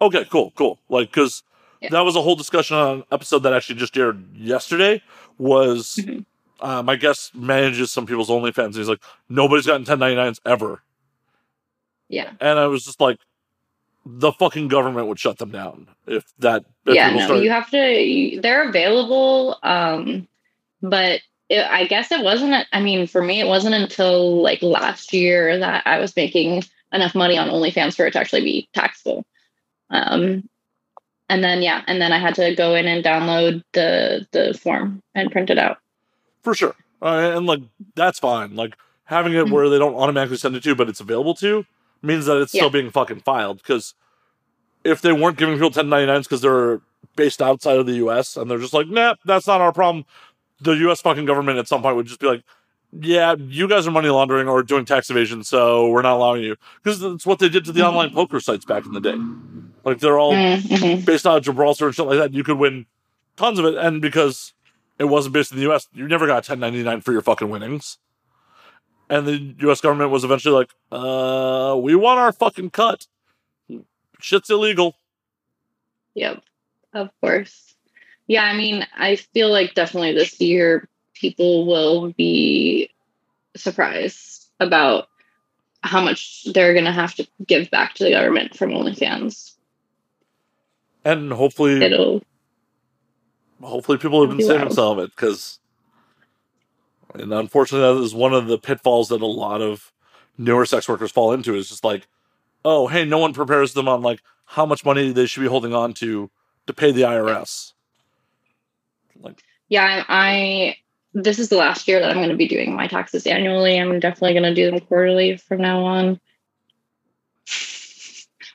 Okay, cool, cool. Like, because yeah. that was a whole discussion on an episode that actually just aired yesterday. Was mm-hmm uh, my guest manages some people's OnlyFans. And he's like, nobody's gotten 1099s ever. Yeah. And I was just like, the fucking government would shut them down if that. If yeah, no, you have to. They're available, um, but it, I guess it wasn't. I mean, for me, it wasn't until like last year that I was making enough money on OnlyFans for it to actually be taxable. Um, and then yeah, and then I had to go in and download the the form and print it out for sure. Uh, and like that's fine. Like having it mm-hmm. where they don't automatically send it to you, but it's available to means that it's yeah. still being fucking filed. Because if they weren't giving people 1099s because they're based outside of the U.S. and they're just like, nah, that's not our problem. The U.S. fucking government at some point would just be like, yeah, you guys are money laundering or doing tax evasion, so we're not allowing you. Because that's what they did to the mm-hmm. online poker sites back in the day. Like they're all mm-hmm. based out of Gibraltar and shit like that. You could win tons of it, and because it wasn't based in the US, you never got a 1099 for your fucking winnings. And the US government was eventually like, uh, we want our fucking cut. Shit's illegal. Yep, of course. Yeah, I mean, I feel like definitely this year people will be surprised about how much they're going to have to give back to the government from OnlyFans. And hopefully, it'll hopefully people have been saving some of it because and unfortunately that is one of the pitfalls that a lot of newer sex workers fall into is just like oh hey no one prepares them on like how much money they should be holding on to to pay the IRS. Like, yeah, I, this is the last year that I'm going to be doing my taxes annually. I'm definitely going to do them quarterly from now on.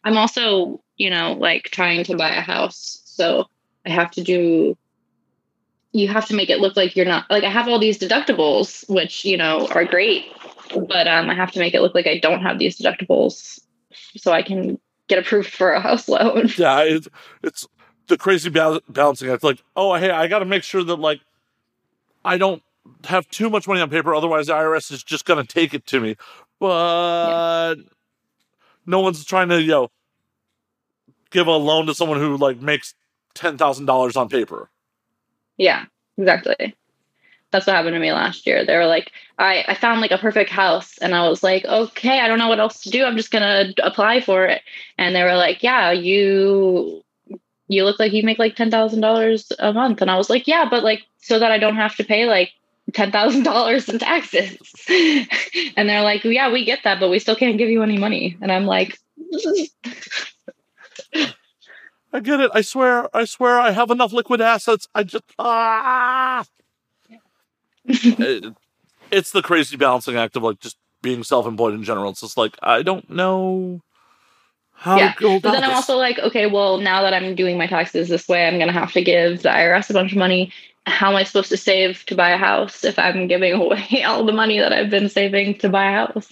I'm also, you know, like trying to buy a house. So I have to do, you have to make it look like you're not, like I have all these deductibles, which, you know, are great, but um, I have to make it look like I don't have these deductibles so I can get approved for a house loan. Yeah, it's, it's the crazy balancing act. Like, oh, hey, I got to make sure that, like, I don't have too much money on paper. Otherwise, the IRS is just going to take it to me. But yeah. no one's trying to, you know, give a loan to someone who, like, makes $10,000 on paper. Yeah, exactly that's what happened to me last year. They were like, I, I found like a perfect house and I was like, okay, I don't know what else to do. I'm just gonna apply for it. And they were like, Yeah, you you look like you make like ten thousand dollars a month. And I was like, Yeah, but like so that I don't have to pay like ten thousand dollars in taxes. and they're like, Yeah, we get that, but we still can't give you any money. And I'm like I get it. I swear, I swear I have enough liquid assets. I just ah it, it's the crazy balancing act of like just being self-employed in general. It's just like I don't know how yeah. to go about But then I'm also like, okay, well, now that I'm doing my taxes this way, I'm gonna have to give the IRS a bunch of money. How am I supposed to save to buy a house if I'm giving away all the money that I've been saving to buy a house?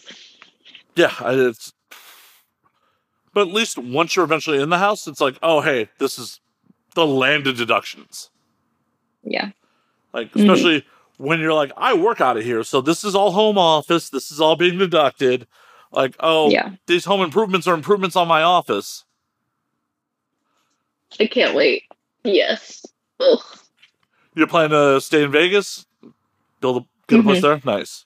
Yeah, it's. But at least once you're eventually in the house, it's like, oh, hey, this is the landed deductions. Yeah. Like, especially. Mm-hmm when you're like, I work out of here, so this is all home office. This is all being deducted. Like, oh, yeah. these home improvements are improvements on my office. I can't wait. Yes. Ugh. You're planning to stay in Vegas? Build a get a mm-hmm. place there? Nice.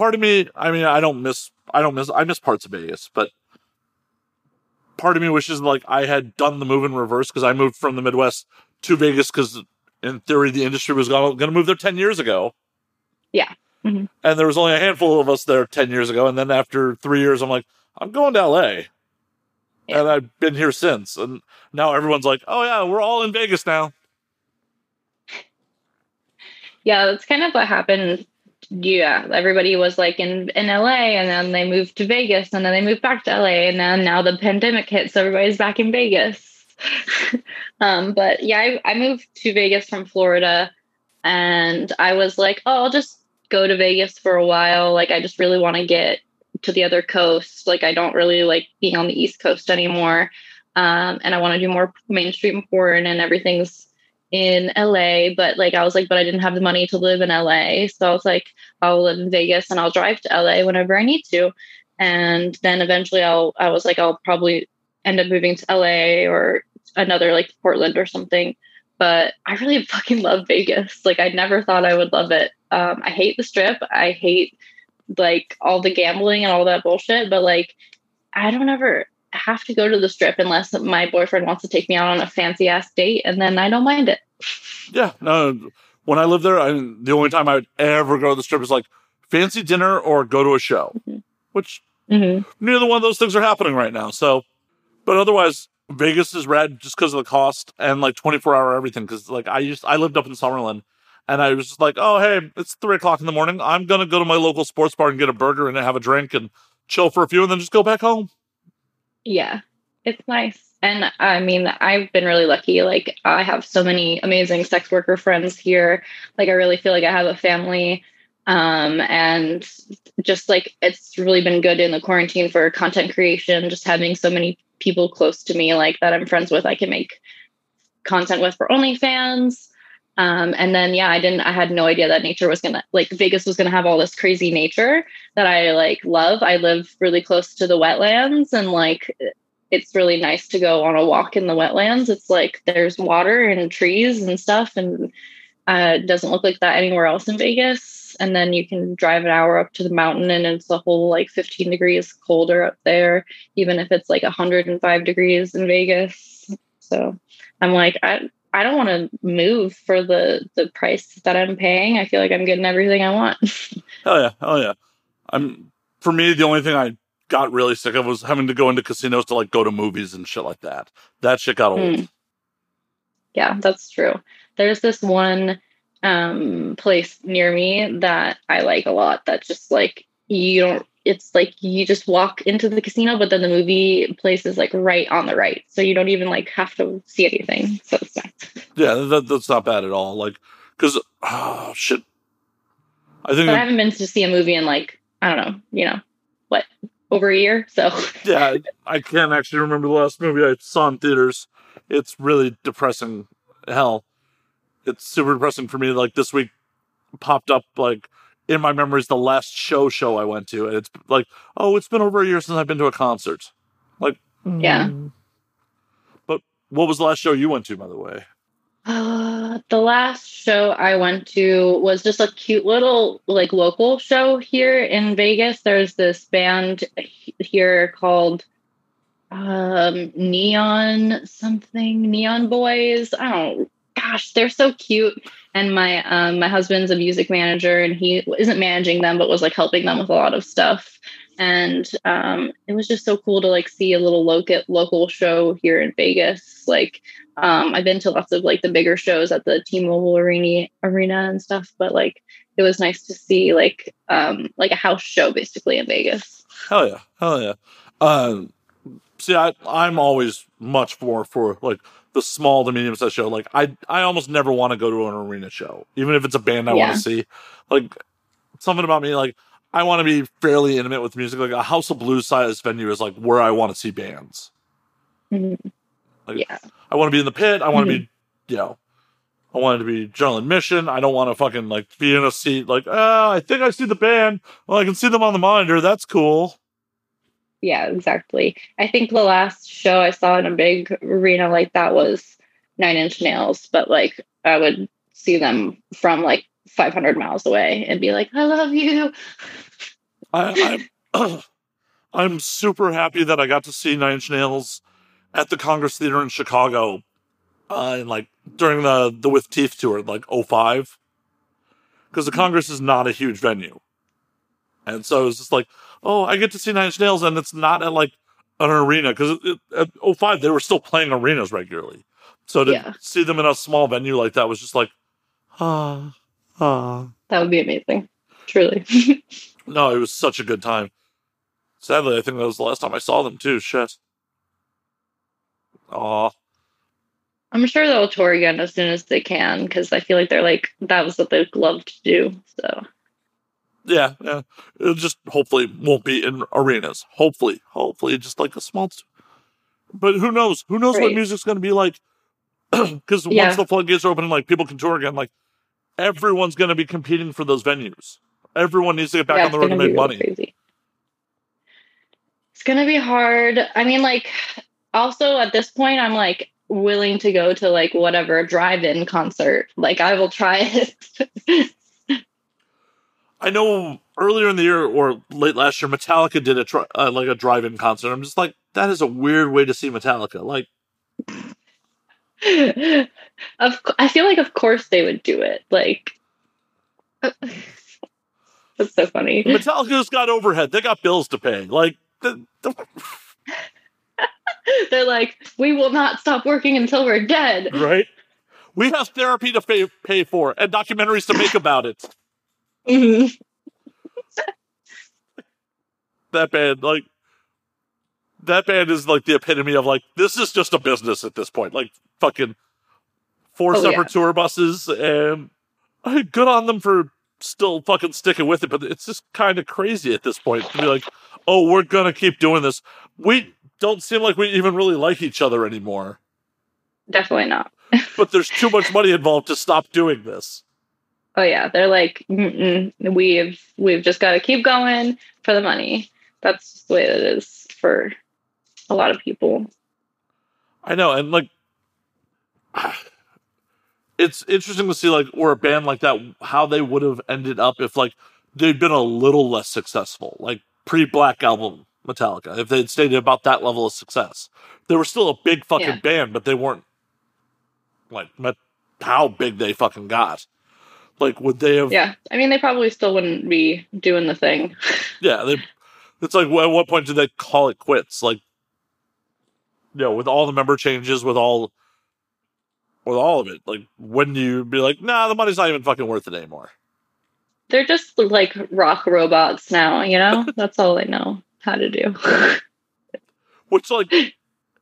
Part of me, I mean, I don't miss I don't miss I miss parts of Vegas, but part of me wishes like I had done the move in reverse because I moved from the Midwest to Vegas because in theory, the industry was going to move there 10 years ago. Yeah. Mm-hmm. And there was only a handful of us there 10 years ago. And then after three years, I'm like, I'm going to LA. Yeah. And I've been here since. And now everyone's like, oh, yeah, we're all in Vegas now. Yeah, that's kind of what happened. Yeah, everybody was like in, in LA and then they moved to Vegas and then they moved back to LA. And then now the pandemic hits, so everybody's back in Vegas. um, but yeah, I, I moved to Vegas from Florida and I was like, oh, I'll just go to Vegas for a while. Like, I just really want to get to the other coast. Like, I don't really like being on the East Coast anymore. Um, and I want to do more mainstream porn and everything's in LA. But like, I was like, but I didn't have the money to live in LA. So I was like, I'll live in Vegas and I'll drive to LA whenever I need to. And then eventually I'll, I was like, I'll probably end up moving to LA or another like Portland or something. But I really fucking love Vegas. Like I never thought I would love it. Um, I hate the strip. I hate like all the gambling and all that bullshit. But like I don't ever have to go to the strip unless my boyfriend wants to take me out on a fancy ass date, and then I don't mind it. Yeah, no. When I lived there, I, the only time I would ever go to the strip is like fancy dinner or go to a show, mm-hmm. which mm-hmm. neither one of those things are happening right now. So, but otherwise, Vegas is rad just because of the cost and like 24 hour everything. Cause like I used, I lived up in Summerlin and I was just like, oh, hey, it's three o'clock in the morning. I'm going to go to my local sports bar and get a burger and have a drink and chill for a few and then just go back home. Yeah, it's nice. And I mean, I've been really lucky. Like, I have so many amazing sex worker friends here. Like, I really feel like I have a family. Um, and just like it's really been good in the quarantine for content creation, just having so many people close to me like that I'm friends with I can make content with for OnlyFans. Um, and then yeah, I didn't I had no idea that nature was gonna like Vegas was gonna have all this crazy nature that I like love. I live really close to the wetlands and like it's really nice to go on a walk in the wetlands. It's like there's water and trees and stuff and uh, it doesn't look like that anywhere else in Vegas and then you can drive an hour up to the mountain and it's a whole like 15 degrees colder up there even if it's like 105 degrees in vegas so i'm like i i don't want to move for the the price that i'm paying i feel like i'm getting everything i want oh yeah oh yeah i'm for me the only thing i got really sick of was having to go into casinos to like go to movies and shit like that. That shit got old. Mm. Yeah, that's true. There's this one um place near me that I like a lot that just like you don't it's like you just walk into the casino but then the movie place is like right on the right so you don't even like have to see anything so it's nice Yeah, that, that's not bad at all. Like, because oh ah, shit, I think i haven't been to see a movie in like i don't know you know what over a year so yeah, I can't actually remember the last movie I saw in theaters. It's really depressing. Hell, it's super depressing for me. Like this week popped up like in my memories the last show show I went to, and it's like, oh, it's been over a year since I've been to a concert. Like, Yeah. mm. But what was the last show you went to, by the way? Uh, the last show I went to was just a cute little like local show here in Vegas. There's this band here called um Neon something Neon Boys. I don't gosh, they're so cute. And my um my husband's a music manager and he isn't managing them but was like helping them with a lot of stuff. And um it was just so cool to like see a little local local show here in Vegas. Like um, I've been to lots of like the bigger shows at the T-Mobile Arena, arena and stuff, but like it was nice to see like um, like a house show basically in Vegas. Hell yeah, hell yeah. Um, see, I I'm always much more for like the small to medium sized show. Like I I almost never want to go to an arena show, even if it's a band I Yeah. want to see. Like something about me, like I want to be fairly intimate with music. Like a House of Blues size venue is like where I want to see bands. Mhm. Like Yeah, I want to be in the pit. I want to be, you know, I want to be general admission. I don't want to fucking like be in a seat like, oh, I think I see the band. Well, I can see them on the monitor. That's cool. Yeah, exactly. I think the last show I saw in a big arena like that was Nine Inch Nails, but like I would see them from like 500 miles away and be like, "I love you." I, I'm I'm super happy that I got to see Nine Inch Nails at the Congress Theater in Chicago, uh, and like during the the With Teeth tour, like 05. because the Congress is not a huge venue, and so it was just like, oh, I get to see Nine Inch Nails, and it's not at like an arena because at 05 they were still playing arenas regularly, so to Yeah. see them in a small venue like that was just like, ah, ah. That would be amazing. Truly. No, it was such a good time. Sadly, I think that was the last time I saw them too. Shit. Aw. I'm sure they'll tour again as soon as they can because I feel like they're like that was what they'd love to do. So Yeah, yeah. It just hopefully won't be in arenas. Hopefully, hopefully, just like a small. St- but who knows? Who knows what music's going to be like? Because Yeah. once the floodgates are open and like people can tour again, like everyone's going to be competing for those venues. Everyone needs to get back yeah, on the road to make money. Crazy. It's gonna be hard. I mean, like, also at this point, I'm like willing to go to like whatever drive-in concert. Like, I will try it. I know earlier in the year or late last year, Metallica did a tri- uh, like a drive-in concert. I'm just like, that is a weird way to see Metallica. Like, of I feel like of course they would do it. Like that's so funny. Metallica's got overhead; they got bills to pay. Like, the, the, They're like, we will not stop working until we're dead. right? We have therapy to pay, pay for and documentaries to make about it. Mhm. That band, like, that band is like the epitome of like this is just a business at this point. Like, fucking four Oh, separate tour buses, and I good on them for still fucking sticking with it. But it's just kind of crazy at this point to be like, oh, we're gonna keep doing this. We don't seem like we even really like each other anymore. Definitely not. but there's too much money involved to stop doing this. Oh yeah, they're like, Mm-mm. we've we've just got to keep going for the money. That's just the way it is for a lot of people. I know, and like, it's interesting to see like or a band like that how they would have ended up if like they'd been a little less successful, like pre Black Album Metallica. If they'd stayed at about that level of success, they were still a big fucking Yeah. band, but they weren't like met how big they fucking got. Like, would they have? Yeah, I mean, they probably still wouldn't be doing the thing. Yeah, they It's like, at what point did they call it quits? Like, you know, with all the member changes, with all, with all of it, like, when do you be like, nah, the money's not even fucking worth it anymore? They're just like rock robots now, you know? That's all they know how to do. Which, like,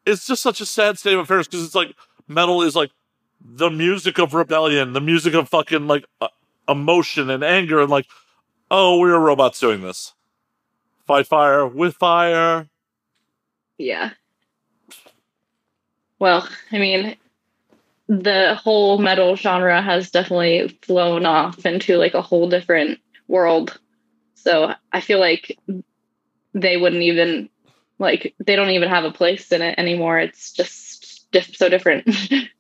it's just such a sad state of affairs because it's like metal is like the music of rebellion, the music of fucking like uh, emotion and anger, and like, oh, we're robots doing this. Fight fire with fire. Yeah. Well, I mean, the whole metal genre has definitely flown off into like a whole different world. So I feel like they wouldn't even like they don't even have a place in it anymore. It's just diff- so different.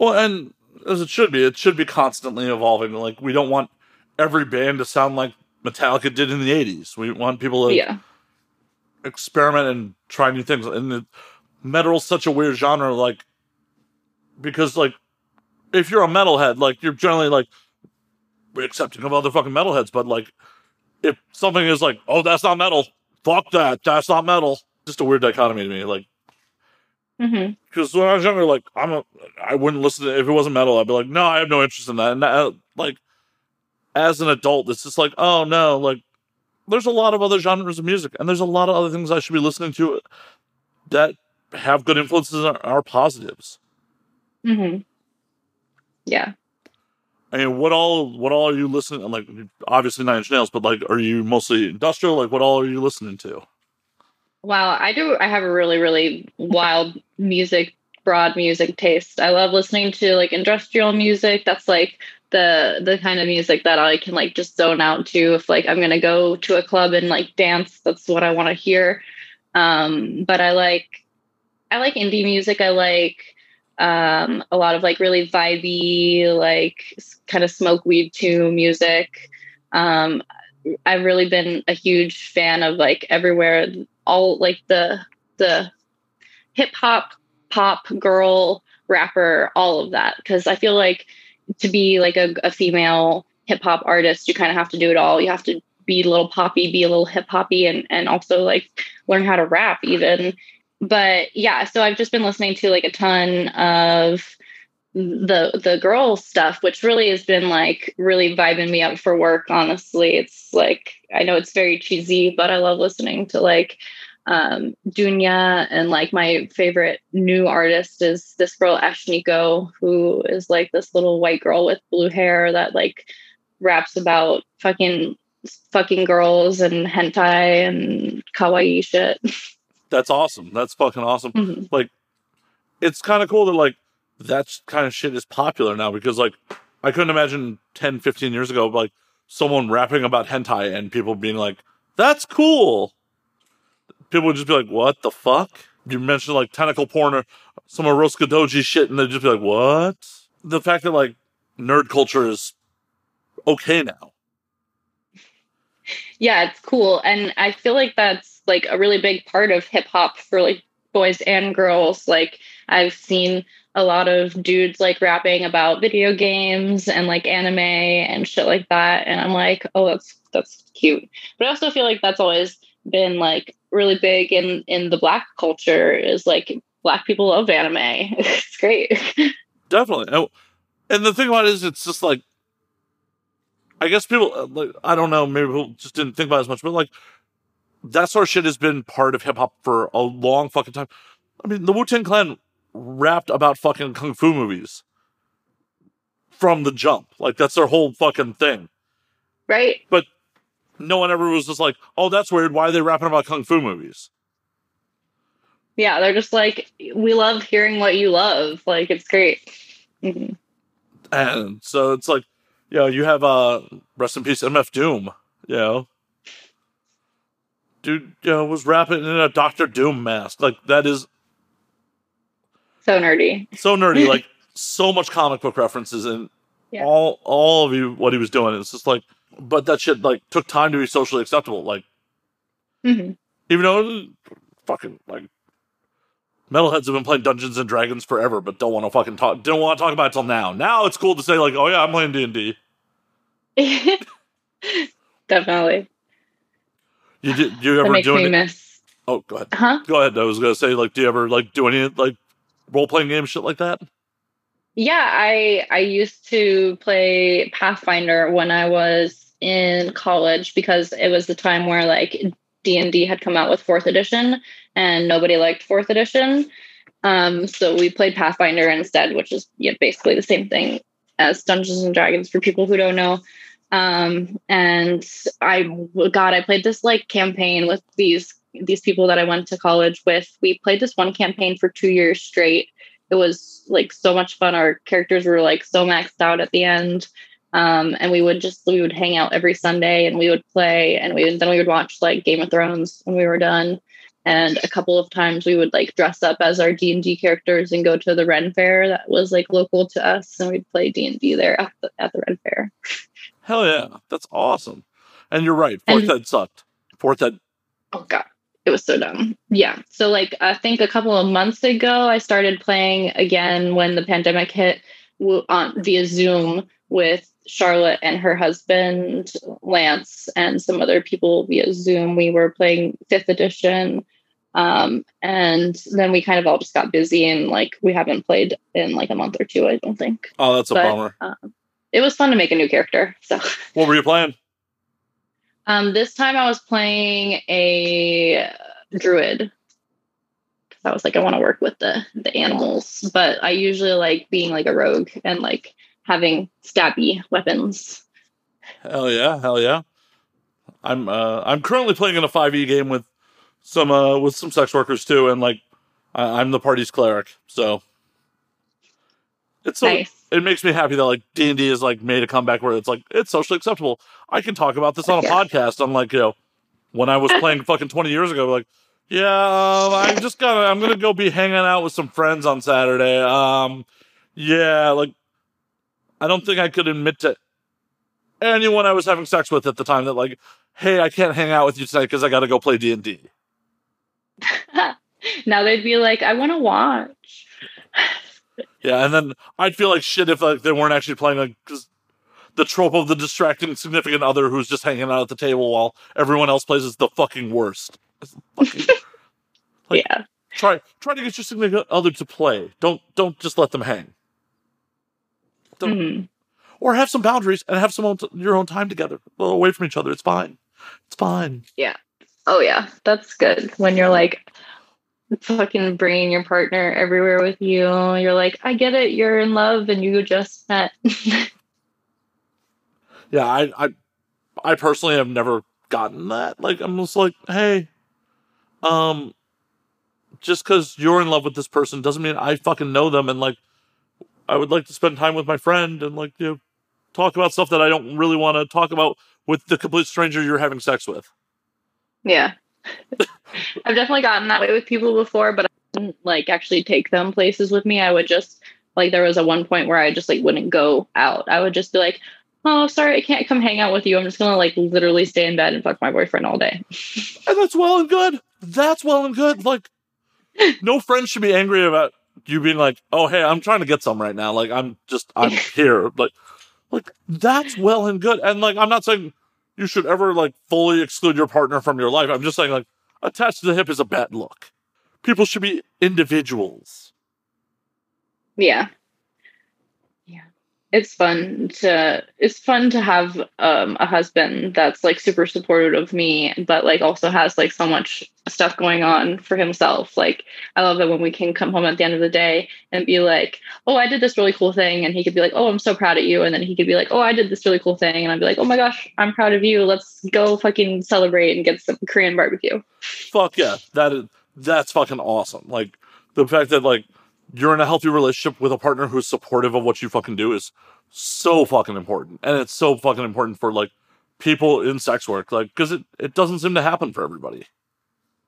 well, and as it should be, it should be constantly evolving. Like we don't want every band to sound like Metallica did in the '80s. We want people to yeah. experiment and try new things. And the, metal's such a weird genre, like because like if you're a metalhead, like you're generally like accepting of other fucking metalheads, but like if something is like, oh, that's not metal, fuck that, that's not metal. Just a weird dichotomy to me, like. Because mm-hmm. when I was younger, like I'm a, I wouldn't listen to if it wasn't metal. I'd be like, no, I have no interest in that. And that, like, as an adult, it's just like, oh no, like there's a lot of other genres of music, and there's a lot of other things I should be listening to that have good influences and are positives. Mm-hmm. Yeah. I mean, what all what all are you listening? Like, obviously Nine Inch Nails, but like, are you mostly industrial? Like, what all are you listening to? Wow, I do. I have a really, really wild music, broad music taste. I love listening to like industrial music. That's like the the kind of music that I can like just zone out to. If like I'm gonna go to a club and like dance, that's what I want to hear. Um, but I like I like indie music. I like um, a lot of like really vibey, like kind of smoke weed to music. Um, I've really been a huge fan of like everywhere all like the the hip hop, pop, girl, rapper, all of that. Because I feel like to be like a, a female hip hop artist, you kind of have to do it all. You have to be a little poppy, be a little hip hoppy, and and also like learn how to rap even. But yeah, so I've just been listening to like a ton of the the girl stuff which really has been like really vibing me up for work honestly it's like i know it's very cheesy but i love listening to like um Dounia and like my favorite new artist is this girl Ashnikko who is like this little white girl with blue hair that like raps about fucking fucking girls and hentai and kawaii shit that's awesome that's fucking awesome mm-hmm. like it's kind of cool that like that kind of shit is popular now because like I couldn't imagine 10, 15 years ago like someone rapping about hentai and people being like, "That's cool." People would just be like, "What the fuck?" You mentioned like tentacle porn or some Eroska Doji shit, and they'd just be like, "What?" The fact that like nerd culture is okay now. Yeah, it's cool, and I feel like that's like a really big part of hip hop for like boys and girls. Like I've seen a lot of dudes like rapping about video games and like anime and shit like that and i'm like oh that's that's cute but i also feel like that's always been like really big in in the black culture is like black people love anime it's great definitely and the thing about it is it's just like i guess people uh, like i don't know maybe people just didn't think about it as much but like that sort of shit has been part of hip-hop for a long fucking time i mean the wu-tang clan rapped about fucking kung fu movies from the jump. Like that's their whole fucking thing. Right. But no one ever was just like, oh, that's weird. Why are they rapping about kung fu movies? Yeah, they're just like, we love hearing what you love. Like it's great. Mm-hmm. And so it's like, you know, you have uh rest in peace MF Doom, you know. Dude, you know, was rapping in a Doctor Doom mask. Like that is so nerdy. So nerdy, like so much comic book references and yeah. all all of you what he was doing. It's just like but that shit like took time to be socially acceptable. Like mm-hmm. even though fucking like metalheads have been playing Dungeons and Dragons forever, but don't want to fucking talk don't want to talk about it till now. Now it's cool to say like, oh yeah, I'm playing D and D. Definitely. You do, do you ever makes do any? miss. Oh, go ahead. Huh? Go ahead. I was gonna say, like, do you ever like do any like role playing game shit like that? Yeah, I I used to play Pathfinder when I was in college because it was the time where like D and D had come out with fourth edition and nobody liked fourth edition. Um, so we played Pathfinder instead, which is yeah, basically the same thing as Dungeons and Dragons for people who don't know. Um, and I God, I played this like campaign with these these people that I went to college with. We played this one campaign for two years straight it was like so much fun. Our characters were like so maxed out at the end. Um, and we would just we would hang out every Sunday and we would play and we would, then we would watch like Game of Thrones when we were done. And a couple of times we would like dress up as our D and D characters and go to the Ren Fair that was like local to us, and we'd play D and D there at the at the Ren Fair. Hell yeah, that's awesome. And you're right. Fourth And- Ed sucked. Fourth Ed. Oh god, it was so dumb. Yeah. So like I think a couple of months ago, I started playing again when the pandemic hit on via Zoom with Charlotte and her husband Lance and some other people via Zoom. We were playing fifth edition. Um, and then we kind of all just got busy and like we haven't played in like a month or two, I don't think. Oh, that's a But- bummer. Um, it was fun to make a new character. So What were you playing? Um, this time I was playing a druid. I was like, I want to work with the the animals, but I usually like being like a rogue and like having stabby weapons. Hell yeah, hell yeah. I'm uh I'm currently playing in a 5e game with some uh with some sex workers too, and like I, I'm the party's cleric, so it's so nice. It makes me happy that like D and D is like made a comeback where it's like it's socially acceptable. I can talk about this on a Yeah. podcast. Unlike you know when I was playing fucking 20 years ago, like yeah, um, I just gotta I'm gonna go be hanging out with some friends on Saturday. Um, yeah, like I don't think I could admit to anyone I was having sex with at the time that like, hey, I can't hang out with you tonight because I got to go play D and D. now they'd be like, I want to watch. Yeah, and then I'd feel like shit if like they weren't actually playing like 'cause the trope of the distracting significant other who's just hanging out at the table while everyone else plays is the fucking worst. Fucking- Like- yeah. try try to get your significant other to play. Don't don't just let them hang. Don't- Mhm. Or have some boundaries and have some own t- your own time together, well, away from each other. It's fine. It's fine. Yeah. Oh yeah, that's good. When you're like fucking bringing your partner everywhere with you, you're like, I get it. You're in love and you just met. yeah, I, I, I personally have never gotten that. Like, I'm just like, hey, um, just because you're in love with this person doesn't mean I fucking know them, and like, I would like to spend time with my friend and like, you know, talk about stuff that I don't really want to talk about with the complete stranger you're having sex with. Yeah. I've definitely gotten that way with people before, but I didn't like actually take them places with me. I would just like there was a one point where I just like wouldn't go out. I would just be like, Oh, sorry, I can't come hang out with you. I'm just gonna like literally stay in bed and fuck my boyfriend all day. And that's well and good. That's well and good. Like, no friend should be angry about you being like, "Oh, hey, I'm trying to get some right now. Like, I'm just, I'm here." Like, like that's well and good. And like, I'm not saying you should ever like fully exclude your partner from your life. I'm just saying like, attached to the hip is a bad look. People should be individuals. Yeah. It's fun to it's fun to have um a husband that's like super supportive of me, but like also has like so much stuff going on for himself. Like I love it when we can come home at the end of the day and be like, Oh, I did this really cool thing and he could be like, Oh, I'm so proud of you and then he could be like, Oh, I did this really cool thing and I'd be like, Oh my gosh, I'm proud of you. Let's go fucking celebrate and get some Korean barbecue. Fuck yeah, that is that's fucking awesome. Like the fact that like you're in a healthy relationship with a partner who's supportive of what you fucking do is so fucking important, and it's so fucking important for like people in sex work, like because it it doesn't seem to happen for everybody.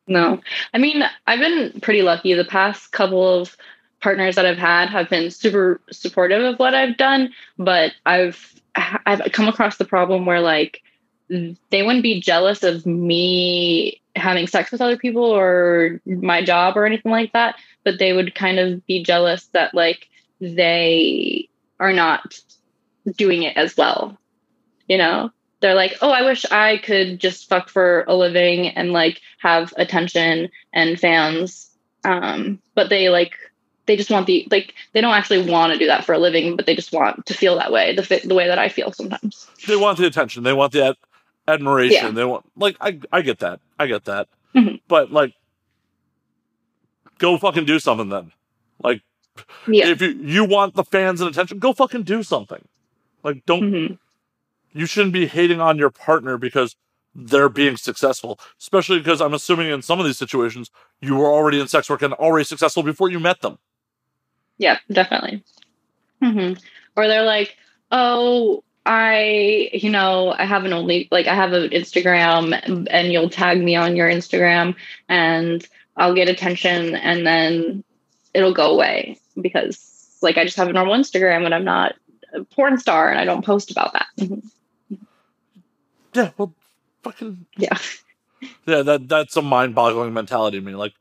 No, I mean, I've been pretty lucky. The past couple of partners that I've had have been super supportive of what I've done, but I've I've come across the problem where like they wouldn't be jealous of me having sex with other people or my job or anything like that, but they would kind of be jealous that like they are not doing it as well. You know? they're like, oh, I wish I could just fuck for a living and like have attention and fans. Um, but they like they just want the like they don't actually want to do that for a living, but they just want to feel that way, the the way that I feel sometimes. They want the attention. They want the ad- admiration. Yeah. They want like I I get that. I get that. Mm-hmm. But like go fucking do something then. Like yeah. if you you want the fans and attention, go fucking do something. Like don't mm-hmm. you shouldn't be hating on your partner because they're being successful. Especially because I'm assuming in some of these situations you were already in sex work and already successful before you met them. Yeah, definitely. Mm-hmm. Or they're like, oh, I, you know, I have an only like I have an Instagram and you'll tag me on your Instagram and I'll get attention and then it'll go away because like I just have a normal Instagram and I'm not a porn star and I don't post about that. Mm-hmm. Yeah, well, fucking yeah, yeah. That that's a mind-boggling mentality to me. Like,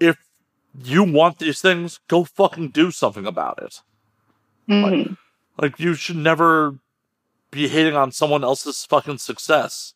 if you want these things, go fucking do something about it. Mm-hmm. Like, like you should never be hating on someone else's fucking success.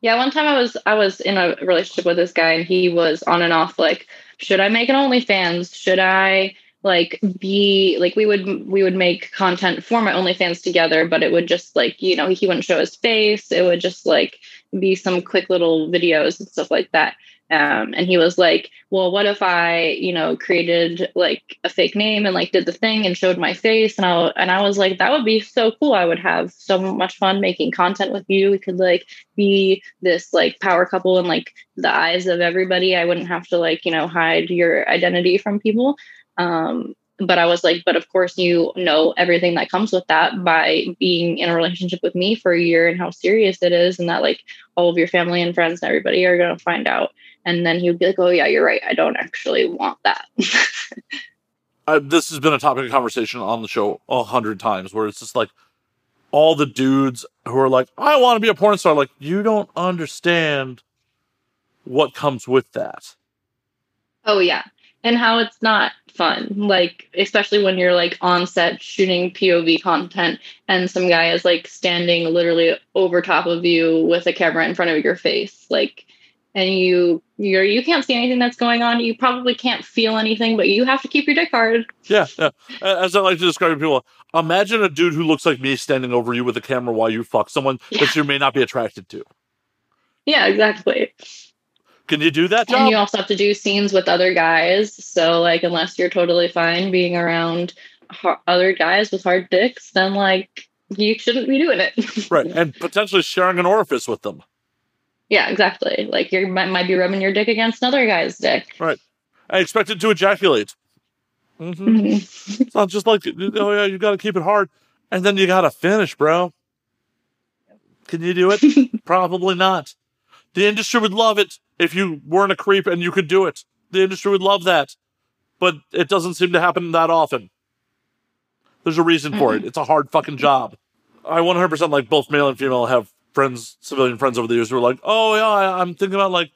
Yeah, one time I was I was in a relationship with this guy and he was on and off like, should I make an OnlyFans? Should I like be like we would we would make content for my OnlyFans together, but it would just like, you know, he wouldn't show his face. It would just like be some quick little videos and stuff like that. Um, and he was like, well, what if I, you know, created like a fake name and like did the thing and showed my face? And I, and I was like, that would be so cool. I would have so much fun making content with you. We could like be this like power couple in like the eyes of everybody. I wouldn't have to like, you know, hide your identity from people. Um, but I was like, but of course, you know everything that comes with that by being in a relationship with me for a year and how serious it is, and that like all of your family and friends and everybody are going to find out. And then he would be like, oh, yeah, you're right. I don't actually want that. uh, this has been a topic of conversation on the show a hundred times where it's just like all the dudes who are like, I want to be a porn star. Like, you don't understand what comes with that. Oh, yeah and how it's not fun like especially when you're like on set shooting pov content and some guy is like standing literally over top of you with a camera in front of your face like and you you're you can't see anything that's going on you probably can't feel anything but you have to keep your dick hard yeah yeah as i like to describe to people imagine a dude who looks like me standing over you with a camera while you fuck someone yeah. that you may not be attracted to yeah exactly can you do that job? And you also have to do scenes with other guys. So, like, unless you're totally fine being around other guys with hard dicks, then, like, you shouldn't be doing it. right. And potentially sharing an orifice with them. Yeah, exactly. Like, you might, might be rubbing your dick against another guy's dick. Right. I expect it to ejaculate. Mm-hmm. Mm-hmm. it's not just like, oh, yeah, you got to keep it hard. And then you got to finish, bro. Can you do it? Probably not. The industry would love it if you weren't a creep and you could do it. The industry would love that. But it doesn't seem to happen that often. There's a reason for it. It's a hard fucking job. I 100% like both male and female have friends, civilian friends over the years who are like, oh yeah, I'm thinking about like,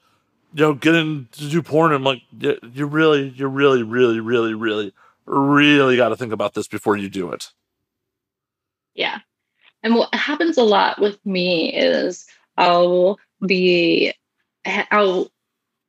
you know, getting to do porn. I'm like, you really, you really, really, really, really, really got to think about this before you do it. Yeah. And what happens a lot with me is I'll be I'll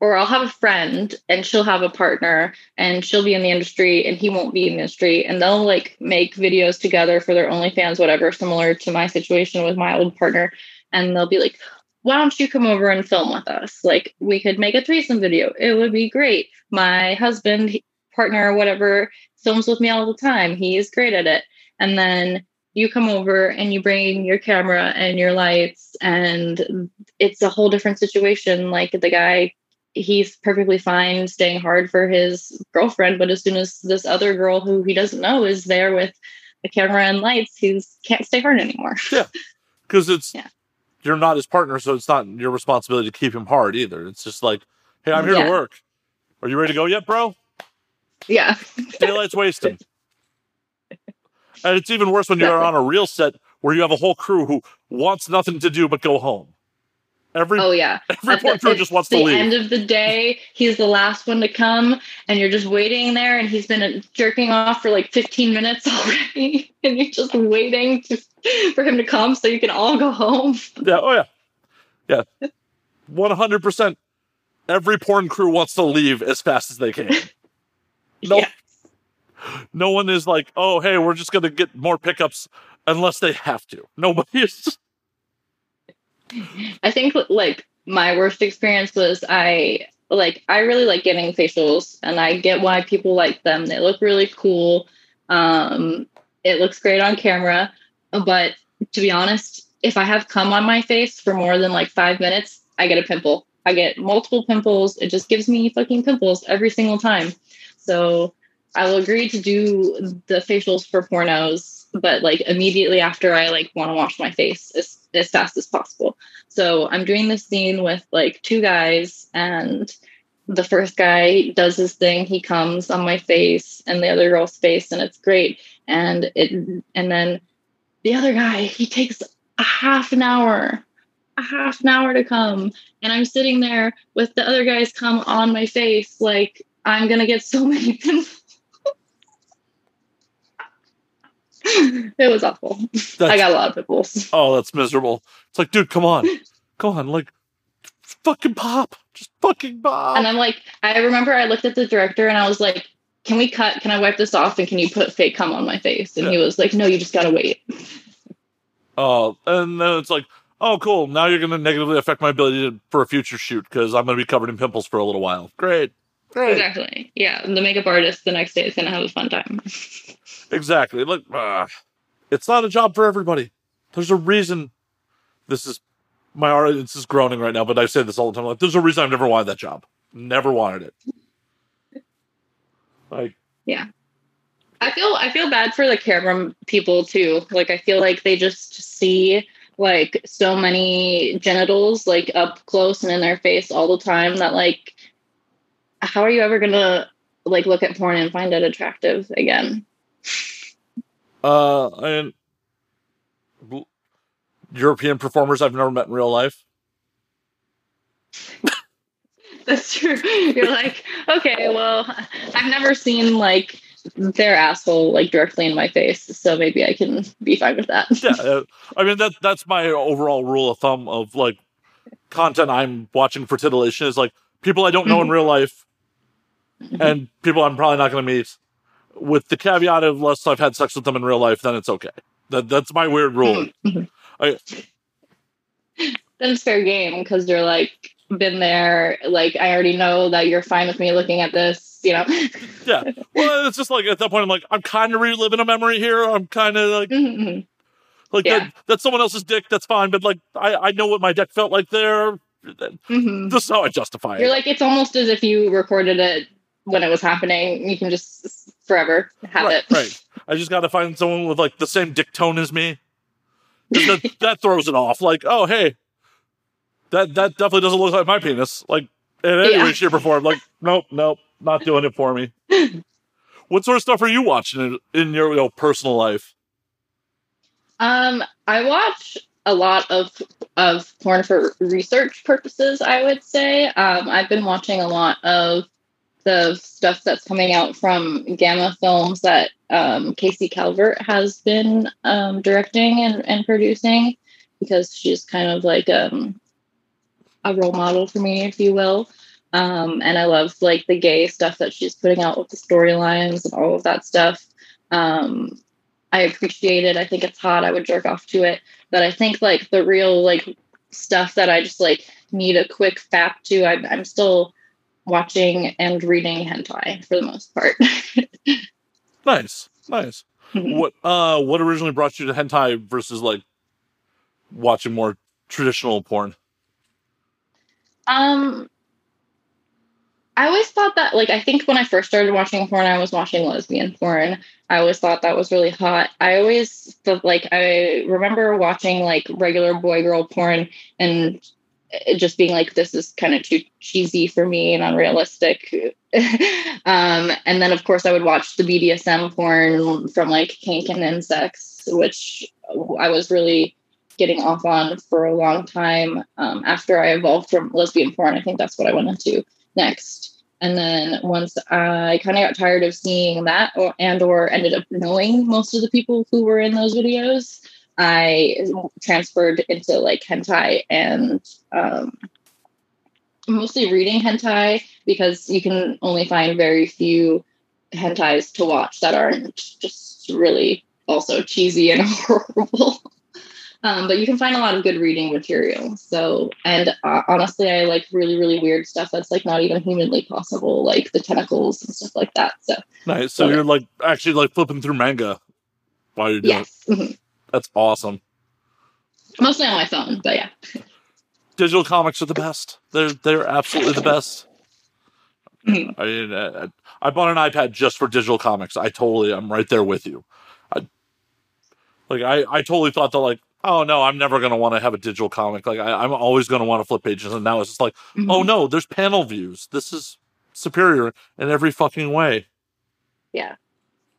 or I'll have a friend and she'll have a partner and she'll be in the industry and he won't be in the industry and they'll like make videos together for their OnlyFans, whatever, similar to my situation with my old partner. And they'll be like, why don't you come over and film with us? Like we could make a threesome video. It would be great. My husband, partner, whatever, films with me all the time. He is great at it. And then you come over and you bring your camera and your lights and it's a whole different situation like the guy he's perfectly fine staying hard for his girlfriend but as soon as this other girl who he doesn't know is there with a camera and lights he can't stay hard anymore yeah because it's yeah. You're not his partner so it's not your responsibility to keep him hard either. It's just like hey i'm here yeah. to work. Are you ready to go yet bro? Yeah. Daylight's wasting. And it's even worse when you're on a real set where you have a whole crew who wants nothing to do but go home. Every Oh yeah. every porn crew just wants to leave. The end of the day. He's the last one to come, and you're just waiting there, and he's been uh, jerking off for like 15 minutes already, and you're just waiting to, for him to come so you can all go home. Yeah. Oh yeah. Yeah. One hundred percent. Every porn crew wants to leave as fast as they can. No, Yeah. no one is like, oh, hey, we're just gonna get more pickups unless they have to. Nobody is. I think like my worst experience was I like I really like getting facials and I get why people like them. They look really cool. Um it looks great on camera, but to be honest, if I have cum on my face for more than like 5 minutes, I get a pimple. I get multiple pimples. It just gives me fucking pimples every single time. So I will agree to do the facials for pornos, but like immediately after I like want to wash my face as, as fast as possible. So I'm doing this scene with like two guys, and the first guy does his thing. He comes on my face and the other girl's face, and it's great. And it and then the other guy, he takes a half an hour, a half an hour to come, and I'm sitting there with the other guys come on my face, like I'm gonna get so many pimples. it was awful. I got a lot of pimples. Oh, that's miserable. It's like, dude, come on, come on, like, fucking pop, just fucking pop. And I'm like, I remember I looked at the director and I was like, can we cut? Can I wipe this off? And can you put fake cum on my face? And he was like, no, you just gotta wait. Oh, and then it's like, oh, cool. Now you're going to negatively affect my ability to, for a future shoot because I'm going to be covered in pimples for a little while. Great. Great. Exactly. Yeah. The makeup artist the next day is gonna have a fun time. Exactly. Look, uh, it's not a job for everybody. There's a reason this is my audience is groaning right now, but I say this all the time. Like, there's a reason I've never wanted that job. Never wanted it. Like, yeah. I feel I feel bad for the camera people too. Like I feel like they just see like so many genitals like up close and in their face all the time that like how are you ever gonna like look at porn and find it attractive again? Uh, and European performers I've never met in real life. That's true. You're like, okay, well, I've never seen like their asshole like directly in my face, so maybe I can be fine with that. yeah, uh, I mean that that's my overall rule of thumb of like content I'm watching for titillation is like people I don't know in real life and people I'm probably not going to meet. With the caveat of unless I've had sex with them in real life, then it's okay. That that's my weird rule. I, then it's fair game because you're like been there. Like I already know that you're fine with me looking at this. You know. yeah. Well, it's just like at that point, I'm like, I'm kind of reliving a memory here. I'm kind of like, Mhm. like Yeah. that, that's someone else's dick. That's fine. But like, I, I know what my dick felt like there. Mhm. This is how I justify You're it. like it's almost as if you recorded it when it was happening. You can just forever have right, it. right. I just got to find someone with like the same dick tone as me. That, that throws it off. Like, oh, hey, that that definitely doesn't look like my penis. Like, in any Yeah. way, shape, or form. Like, nope, nope, not doing it for me. what sort of stuff are you watching in, in your you know, personal life? Um, I watch a lot of of porn for research purposes. I would say um, I've been watching a lot of the stuff that's coming out from Gamma Films that um, Casey Calvert has been um, directing and, and producing because she's kind of like um, a role model for me, if you will. Um, and I love like the gay stuff that she's putting out with the storylines and all of that stuff. Um, I appreciate it. I think it's hot. I would jerk off to it. But I think like the real like stuff that I just like need a quick fap to, I'm, I'm still watching and reading hentai for the most part. Nice, nice. What uh, what originally brought you to hentai versus like watching more traditional porn? Um, I always thought that, like, I think when I first started watching porn, I was watching lesbian porn. I always thought that was really hot. I always felt like I remember watching like regular boy girl porn and just being like, this is kind of too cheesy for me and unrealistic. um, and then, of course, I would watch the BDSM porn from like Kink and Insex, which I was really getting off on for a long time. Um, after I evolved from lesbian porn, I think that's what I went into next. And then once I kind of got tired of seeing that, or, and or ended up knowing most of the people who were in those videos, I transferred into like hentai and um, mostly reading hentai because you can only find very few hentais to watch that aren't just really also cheesy and horrible. Um, but you can find a lot of good reading material. So, and uh, honestly, I like really, really weird stuff that's like not even humanly possible, like the tentacles and stuff like that. So nice. So, you're like actually like flipping through manga while you're doing. Yes. Mm-hmm. That's awesome. Mostly on my phone, but yeah. Digital comics are the best. They're they're absolutely the best. Mm-hmm. I, I, I bought an iPad just for digital comics. I totally, I'm right there with you. I, like I, I totally thought that like, oh no, I'm never gonna want to have a digital comic. Like I, am always gonna want to flip pages, and now it's just like, mm-hmm. oh no, there's panel views. This is superior in every fucking way. Yeah,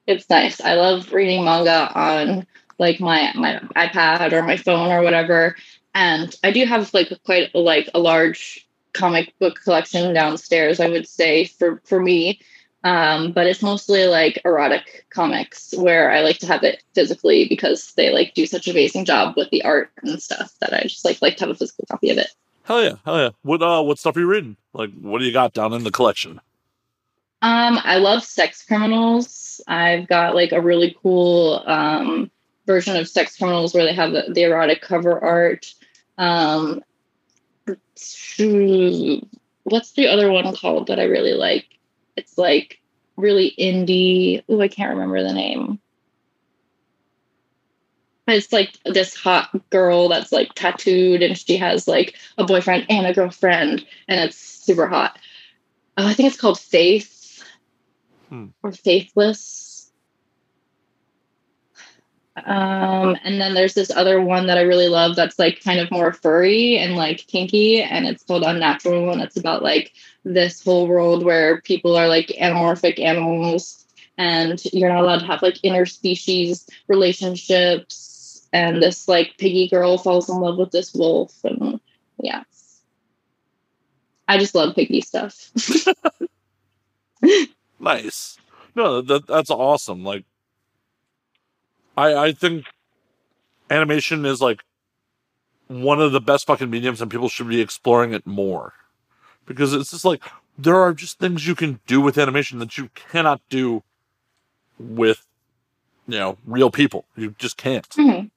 it's nice. I love reading manga on like my my iPad or my phone or whatever. And I do have like quite a, like a large comic book collection downstairs. I would say for for me, um, but it's mostly like erotic comics where I like to have it physically because they like do such an amazing job with the art and stuff that I just like like to have a physical copy of it. Hell yeah, hell yeah! What uh, what stuff are you reading? Like, what do you got down in the collection? Um, I love sex criminals. I've got like a really cool um version of Sex Criminals where they have the, the erotic cover art. Um, what's the other one called that I really like? It's like really indie. Oh, I can't remember the name. It's like this hot girl that's like tattooed and she has like a boyfriend and a girlfriend and it's super hot. Oh, I think it's called Faith hmm. or Faithless um, and then there's this other one that I really love that's like kind of more furry and like kinky, and it's called Unnatural, and it's about like this whole world where people are like anamorphic animals, and you're not allowed to have like interspecies relationships. And this like piggy girl falls in love with this wolf, and yeah, I just love piggy stuff. nice. No, that, that's awesome. Like I I think animation is like one of the best fucking mediums, and people should be exploring it more because it's just like there are just things you can do with animation that you cannot do with you know real people. You just can't. Mm-hmm.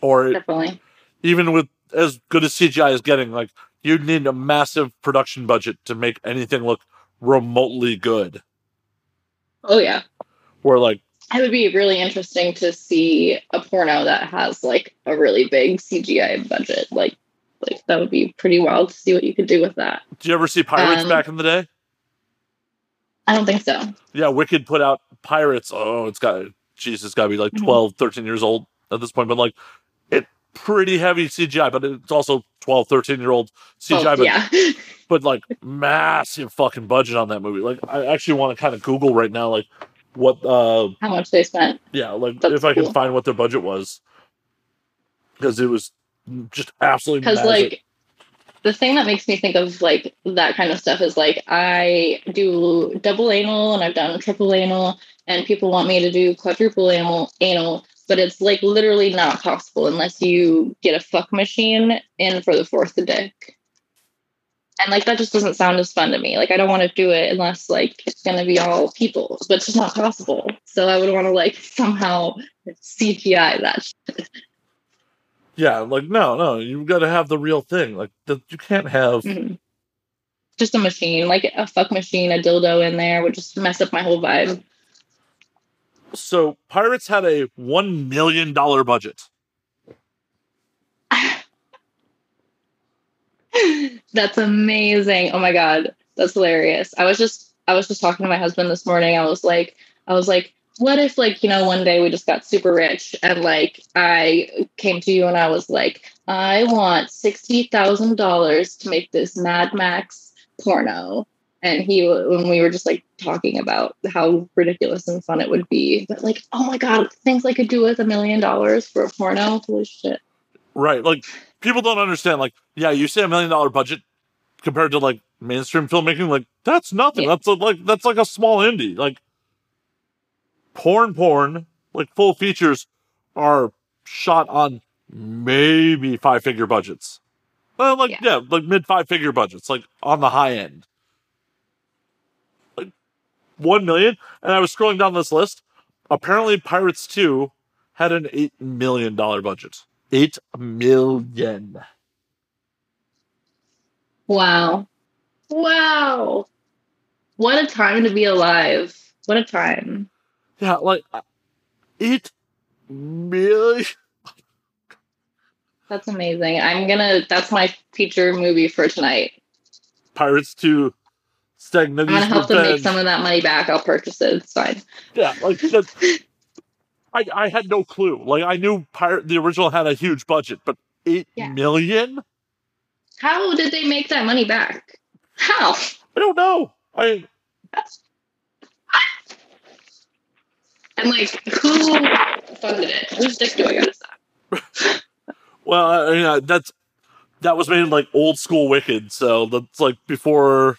Or definitely even with as good as CGI is getting, like you'd need a massive production budget to make anything look remotely good. Oh yeah. Where like it would be really interesting to see a porno that has like a really big CGI budget. Like, like that would be pretty wild to see what you could do with that. Did you ever see Pirates um, back in the day? I don't think so. Yeah, Wicked put out Pirates. Oh, it's got Jesus, got to be like mm-hmm. 12, 13 years old at this point. But like, it pretty heavy CGI, but it's also 12, 13 year old CGI. Oh, but, yeah. but like massive fucking budget on that movie. Like, I actually want to kind of Google right now, like what uh how much they spent. Yeah, like That's if I can find what their budget was. Because it was just absolutely because like the thing that makes me think of like that kind of stuff is like I do double anal and I've done triple anal and people want me to do quadruple anal anal, but it's like literally not possible unless you get a fuck machine in for the fourth dick and like that just doesn't sound as fun to me. Like i don't want to do it unless like it's going to be all people but it's just not possible. So i would want to like somehow cgi that shit. yeah like no no you've got to have the real thing. Like the, you can't have mm-hmm. just a machine like a fuck machine a dildo in there would just mess up my whole vibe. So pirates had a one million dollar budget That's amazing. Oh my god, that's hilarious. I was just I was just talking to my husband this morning. I was like I was like what if like you know one day we just got super rich and like i came to you and i was like i want $60000 to make this mad max porno and he when we were just like talking about how ridiculous and fun it would be but like oh my god things i could do with a million dollars for a porno holy shit Right. Like people don't understand. Like, yeah, you say a million dollar budget compared to like mainstream filmmaking, like that's nothing. Yeah. That's a, like that's like a small indie. Like porn, porn, like full features are shot on maybe five figure budgets. Well, like Yeah. yeah, like mid five figure budgets, like on the high end. Like one million, and I was scrolling down this list. Apparently, Pirates Two had an eight million dollar budget. Eight million. wow wow what a time to be alive what a time Yeah, like uh, eight million. that's amazing i'm gonna that's my feature movie for tonight Pirates Two. i'm gonna help them make some of that money back i'll purchase it it's fine Yeah, like that's. I, I had no clue. Like I knew Pirate the original had a huge budget, but eight million? Yeah. how did they make that money back how I don't know. I and like who funded it whose dick do i gotta suck well, I, yeah, that's that was made in like old school Wicked, so that's like before.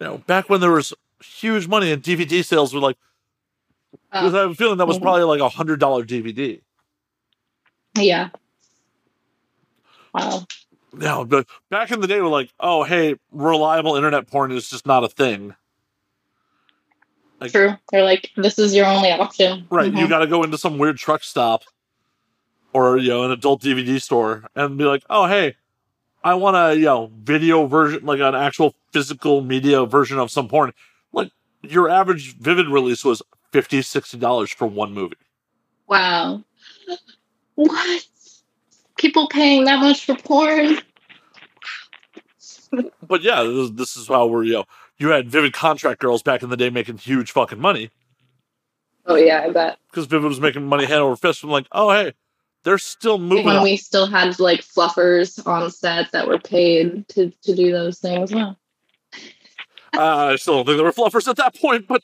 You know, back when there was huge money and DVD sales were like, because I have a feeling that was probably like a hundred dollar DVD. Yeah. Wow. Yeah, but back in the day, we're like, oh, hey, reliable internet porn is just not a thing. Like- True. They're like, this is your only option. Right, you Mhm. got to go into some weird truck stop or you know an adult DVD store and be like, "Oh, hey, I want a you know video version, like an actual physical media version of some porn." Like your average Vivid release was 50 60 dollars for one movie. Wow. What? People paying that much for porn? But yeah, this, this is how we're you know you had Vivid contract girls back in the day making huge fucking money Oh yeah, I bet. because Vivid was making money hand over fist. from like, oh hey, they're still moving. when we still had like fluffers on set that were paid to, to do those things. Wow. Uh, I still don't think there were fluffers at that point, but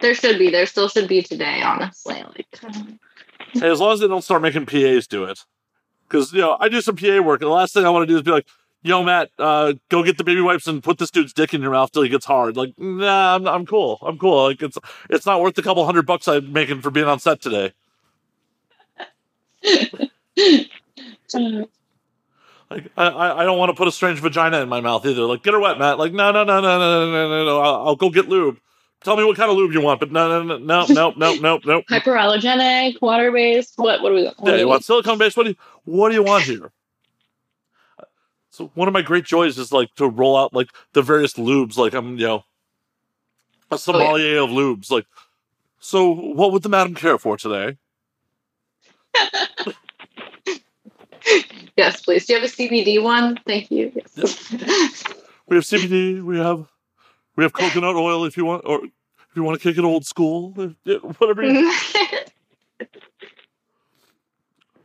there should be. There still should be today, honestly. Like, hey, as long as they don't start making PAs do it, because you know I do some PA work, and the last thing I want to do is be like, "Yo, Matt, uh, go get the baby wipes and put this dude's dick in your mouth till he gets hard." Like, nah, I'm, I'm cool. I'm cool. Like, it's it's not worth the couple hundred bucks I'm making for being on set today. Like I, I don't want to put a strange vagina in my mouth either. Like get her wet, Matt. Like no, no, no, no, no, no, no, no. I'll, I'll go get lube. Tell me what kind of lube you want, but no, no, no, no, no, no, no, no. hyperallergenic, water based. What? What do we? What Yeah, do you we- want silicone based? What do you what do you want here? So one of my great joys is like to roll out like the various lubes. Like I'm, you know, a oh, sommelier of lubes. Like, so what would the madam care for today? Yes, please. Do you have a CBD one? Thank you. Yes. We have CBD. We have we have coconut oil if you want, or you want to kick it old school, whatever you,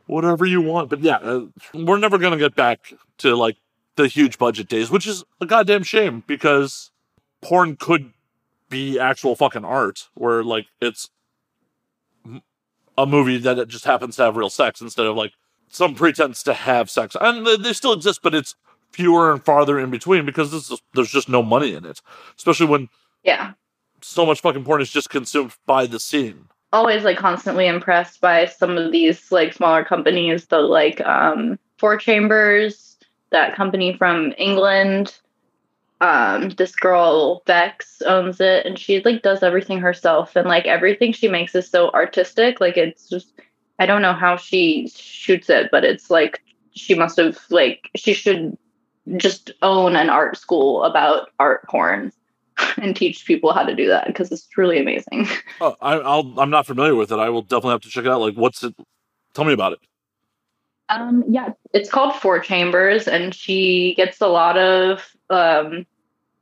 whatever you want. But yeah, uh, we're never gonna get back to like the huge budget days, which is a goddamn shame because porn could be actual fucking art, where like it's a movie that it just happens to have real sex instead of like some pretense to have sex, and they- still exist, but it's fewer and farther in between because this is, there's just no money in it, especially when yeah. So much fucking porn is just consumed by the scene. Always like constantly impressed by some of these like smaller companies. The like um Four Chambers, that company from England. Um, this girl Vex owns it, and she like does everything herself, and like everything she makes is so artistic. Like it's just, I don't know how she shoots it, but it's like she must have like she should just own an art school about art porn and teach people how to do that because it's truly amazing. Oh, I, I'll, I'm not familiar with it. I will definitely have to check it out. Like, what's it? Tell me about it. Um, yeah, it's called Four Chambers, and she gets a lot of um,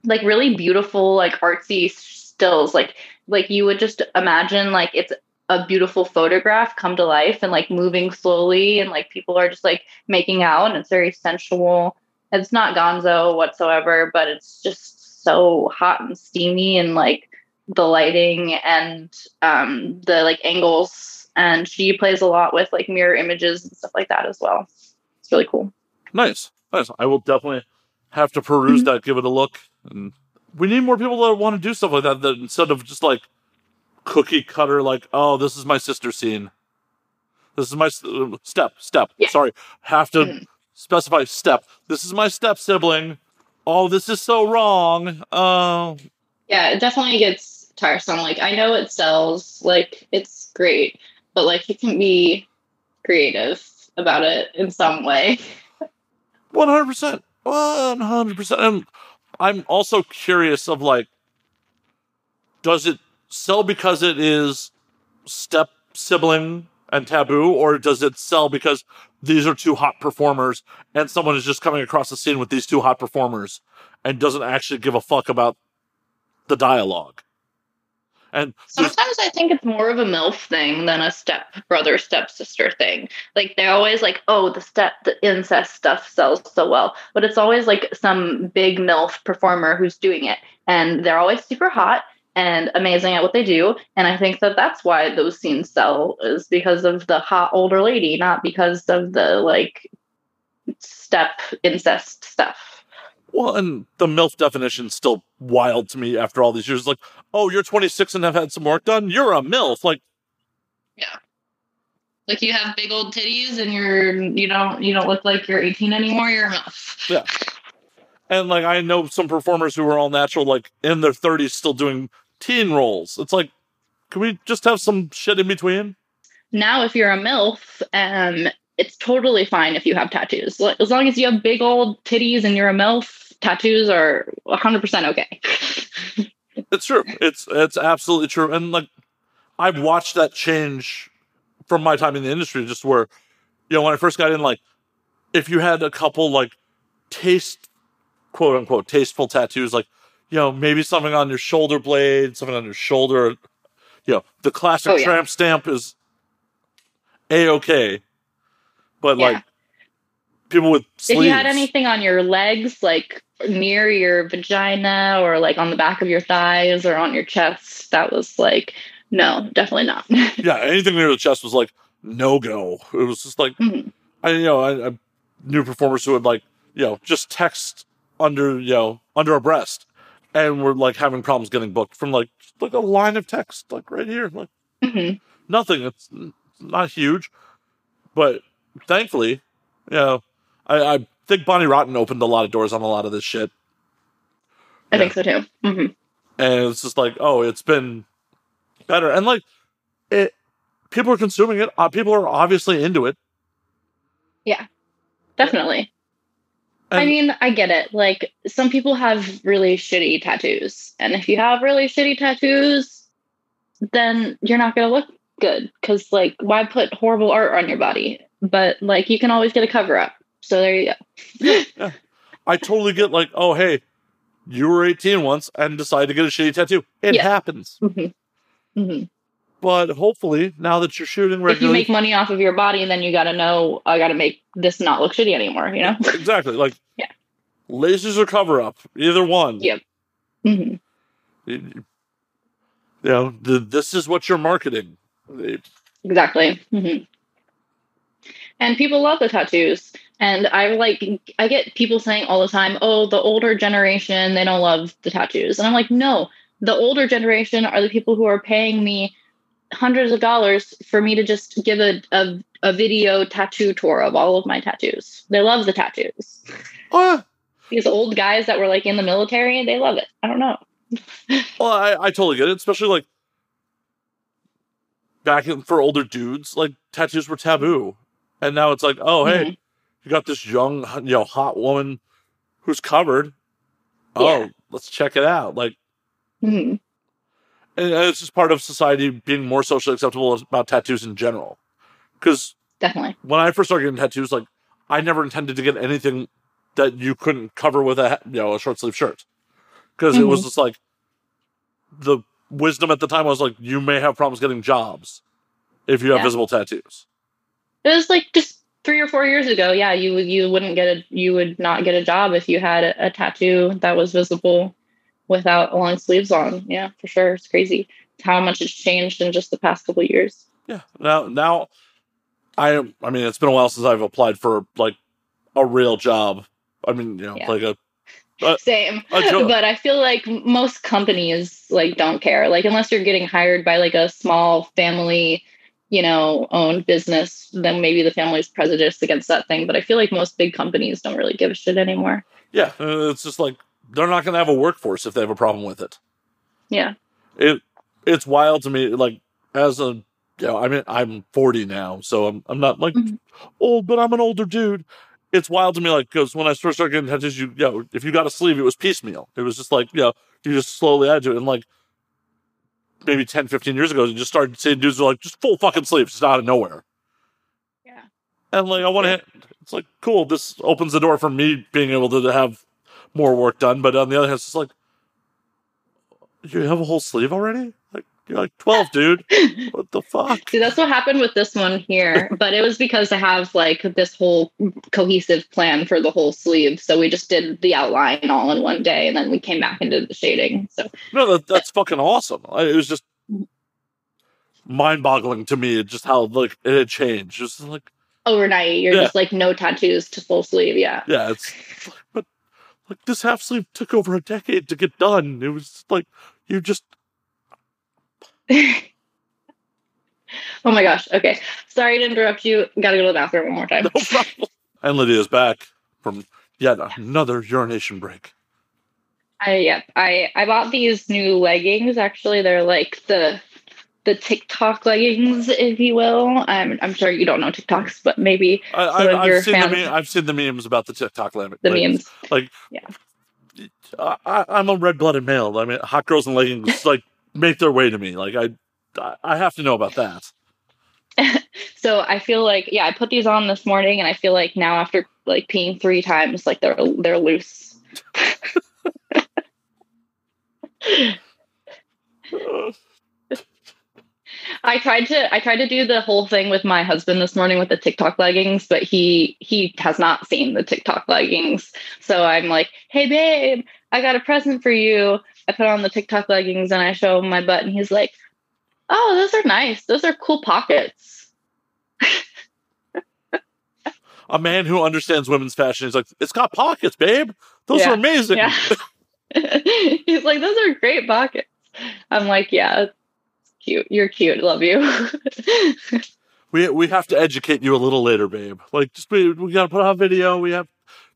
like really beautiful, like artsy stills. Like, like you would just imagine, like it's a beautiful photograph come to life and like moving slowly, and like people are just like making out, and it's very sensual. It's not gonzo whatsoever, but it's just so hot and steamy and like the lighting and um, the like angles. And she plays a lot with like mirror images and stuff like that as well. It's really cool. Nice, nice. I will definitely have to peruse Mm-hmm. that, give it a look. And we need more people that want to do stuff like that, that instead of just like cookie cutter, like, oh, this is my sister scene. This is my step, step. Yeah. Sorry, have to Mhm. specify step. This is my step sibling. Oh, this is so wrong. Oh, Yeah, it definitely gets tiresome. Like I know it sells, like it's great, but like you can be creative about it in some way. One hundred percent, one hundred percent. And I'm also curious of like, does it sell because it is step sibling and taboo, or does it sell because these are two hot performers and someone is just coming across the scene with these two hot performers and doesn't actually give a fuck about the dialogue? And Sometimes I think it's more of a MILF thing than a step brother, stepsister thing. Like they're always like, oh, the step, the incest stuff sells so well. But it's always like some big MILF performer who's doing it. And they're always super hot and amazing at what they do. And I think that that's why those scenes sell is because of the hot older lady, not because of the like step incest stuff. Well, and the MILF definition's still wild to me after all these years. Like, oh, you're 26 and have had some work done. You're a MILF. Like, yeah. Like you have big old titties and you're you don't you don't look like you're 18 anymore, you're a MILF. Yeah. And like I know some performers who are all natural, like in their 30s, still doing teen roles. It's like, can we just have some shit in between? now if you're a milf um it's totally fine if you have tattoos Like, as long as you have big old titties and you're a milf tattoos are 100% okay It's true. It's it's absolutely true. And like, I've watched that change from my time in the industry, just where, you know, when I first got in, like, if you had a couple like taste, quote unquote, tasteful tattoos, like, you know, maybe something on your shoulder blade, something on your shoulder, you know, the classic Oh, yeah. tramp stamp is a okay, but Yeah. like people with if you had anything on your legs like near your vagina or like on the back of your thighs or on your chest that was like no definitely not yeah, anything near the chest was like no go. It was just like Mhm. I you know I, I knew performers who would like you know just text under you know under a breast and were like having problems getting booked from like like a line of text like right here like Mhm. nothing. It's not huge, but thankfully, you know, I, I think Bonnie Rotten opened a lot of doors on a lot of this shit, i think so too hmm and it's just like oh, it's been better and like it. People are consuming it. Uh, people are obviously into it. Yeah definitely I mean, I get it. Like, some people have really shitty tattoos. And if you have really shitty tattoos, then you're not going to look good. Because, like, why put horrible art on your body? But, like, you can always get a cover up. So there you go. yeah. I totally get like, oh hey, you were 18 once and decided to get a shitty tattoo. It Yeah. happens. Mhm. Mhm. But hopefully, now that you're shooting If you make money off of your body, then you got to know, I got to make this not look shitty anymore, you know? exactly like Yeah. lasers or cover up, either one. Yeah. hmm You know, the, this is what you're marketing. They- Exactly. hmm And people love the tattoos. And I like, I get people saying all the time, oh, the older generation, they don't love the tattoos. And I'm like, no, the older generation are the people who are paying me hundreds of dollars for me to just give a, a, a video tattoo tour of all of my tattoos. They love the tattoos. Oh, These old guys that were like in the military, they love it. I don't know. well, I, I totally get it, especially like back in, for older dudes, like tattoos were taboo, and now it's like, oh hey, Mhm. you got this young, you know, hot woman who's covered. Oh, Yeah. let's check it out. Like, Mhm. And it's just part of society being more socially acceptable about tattoos in general. Because Definitely. when I first started getting tattoos, like I never intended to get anything that you couldn't cover with a you know a short sleeve shirt, because it was mm-hmm. just like the wisdom at the time was like you may have problems getting jobs if you have Yeah. visible tattoos. It was like just three or four years ago, yeah, you would you wouldn't get a you would not get a job if you had a, a tattoo that was visible without long sleeves on. Yeah, for sure. It's crazy how much it's changed in just the past couple of years. Yeah. Now, now, I I mean, it's been a while since I've applied for like a real job. I mean, you know, Yeah. like a Same, but I feel like most companies like don't care. Like unless you're getting hired by like a small family, you know, owned business, then maybe the family's prejudiced against that thing. But I feel like most big companies don't really give a shit anymore. yeah. uh, It's just like they're not going to have a workforce if they have a problem with it. Yeah. It it's wild to me. Like as a you know, I mean, I'm 40 now, so I'm I'm not like Mhm. old, but I'm an older dude. It's wild to me, like because when I first started getting tattoos, you, you know, if you got a sleeve, it was piecemeal. It was just like you know, you just slowly add to it, and like maybe 10, 15 years ago, you just started seeing dudes were like just full fucking sleeves, just out of nowhere. Yeah. And like on one hand, it's like cool. This opens the door for me being able to have more work done. But on the other hand, it's just like you have a whole sleeve already. Like you're like twelve, dude. What the fuck? See, that's what happened with this one here, but it was because I have like this whole cohesive plan for the whole sleeve. So we just did the outline all in one day, and then we came back into the shading. So No, that, that's fucking awesome. It was just mind-boggling to me, just how like it had changed. Just like overnight, you're Yeah. just like no tattoos to full sleeve. Yeah. yeah, it's but like this half sleeve took over a decade to get done. It was like you just oh my gosh. Okay. Sorry to interrupt you. Gotta go to the bathroom one more time. no problem. And Lydia's back from yet another urination break. I yeah, I I bought these new leggings. Actually, they're like the the TikTok leggings, if you will. I'm I'm sure you don't know TikToks, but maybe I, Some of your I've seen the fans- me- I've seen the memes about the TikTok leg- the leggings. memes. Like, Yeah. I, I'm a red blooded male. I mean, hot girls and leggings like make their way to me. Like, I, I- I have to know about that. So I feel like yeah, I put these on this morning, and I feel like now after like peeing three times, like they're they're loose. Uh, I tried to I tried to do the whole thing with my husband this morning with the TikTok leggings, but he he has not seen the TikTok leggings. So I'm like, "Hey babe, I got a present for you." I put on the TikTok leggings and I show him my butt and he's like, "Oh, those are nice. Those are cool pockets." A man who understands women's fashion is like, it's got pockets, babe. Those Yeah. are amazing. Yeah. he's like, "Those are great pockets." I'm like, "Yeah, cute. You're cute. Love you." We we have to educate you a little later, babe. Like, just we, we got to put on video. We have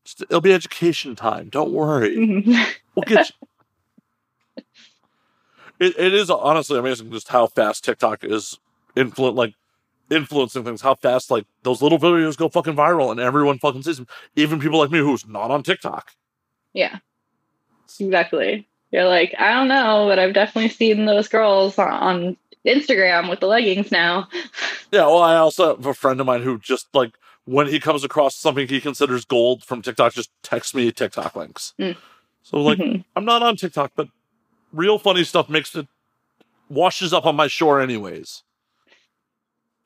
just, it'll be education time. Don't worry. We'll get you. It, it is honestly amazing just how fast TikTok is influ- like influencing things. How fast like those little videos go fucking viral and everyone fucking sees them. Even people like me who's not on TikTok. Yeah, exactly. You're like, I don't know, but I've definitely seen those girls on Instagram with the leggings now. Yeah, well, I also have a friend of mine who just like when he comes across something he considers gold from TikTok, just texts me TikTok links. Mm. So like, Mhm. I'm not on TikTok, but real funny stuff makes it washes up on my shore anyways.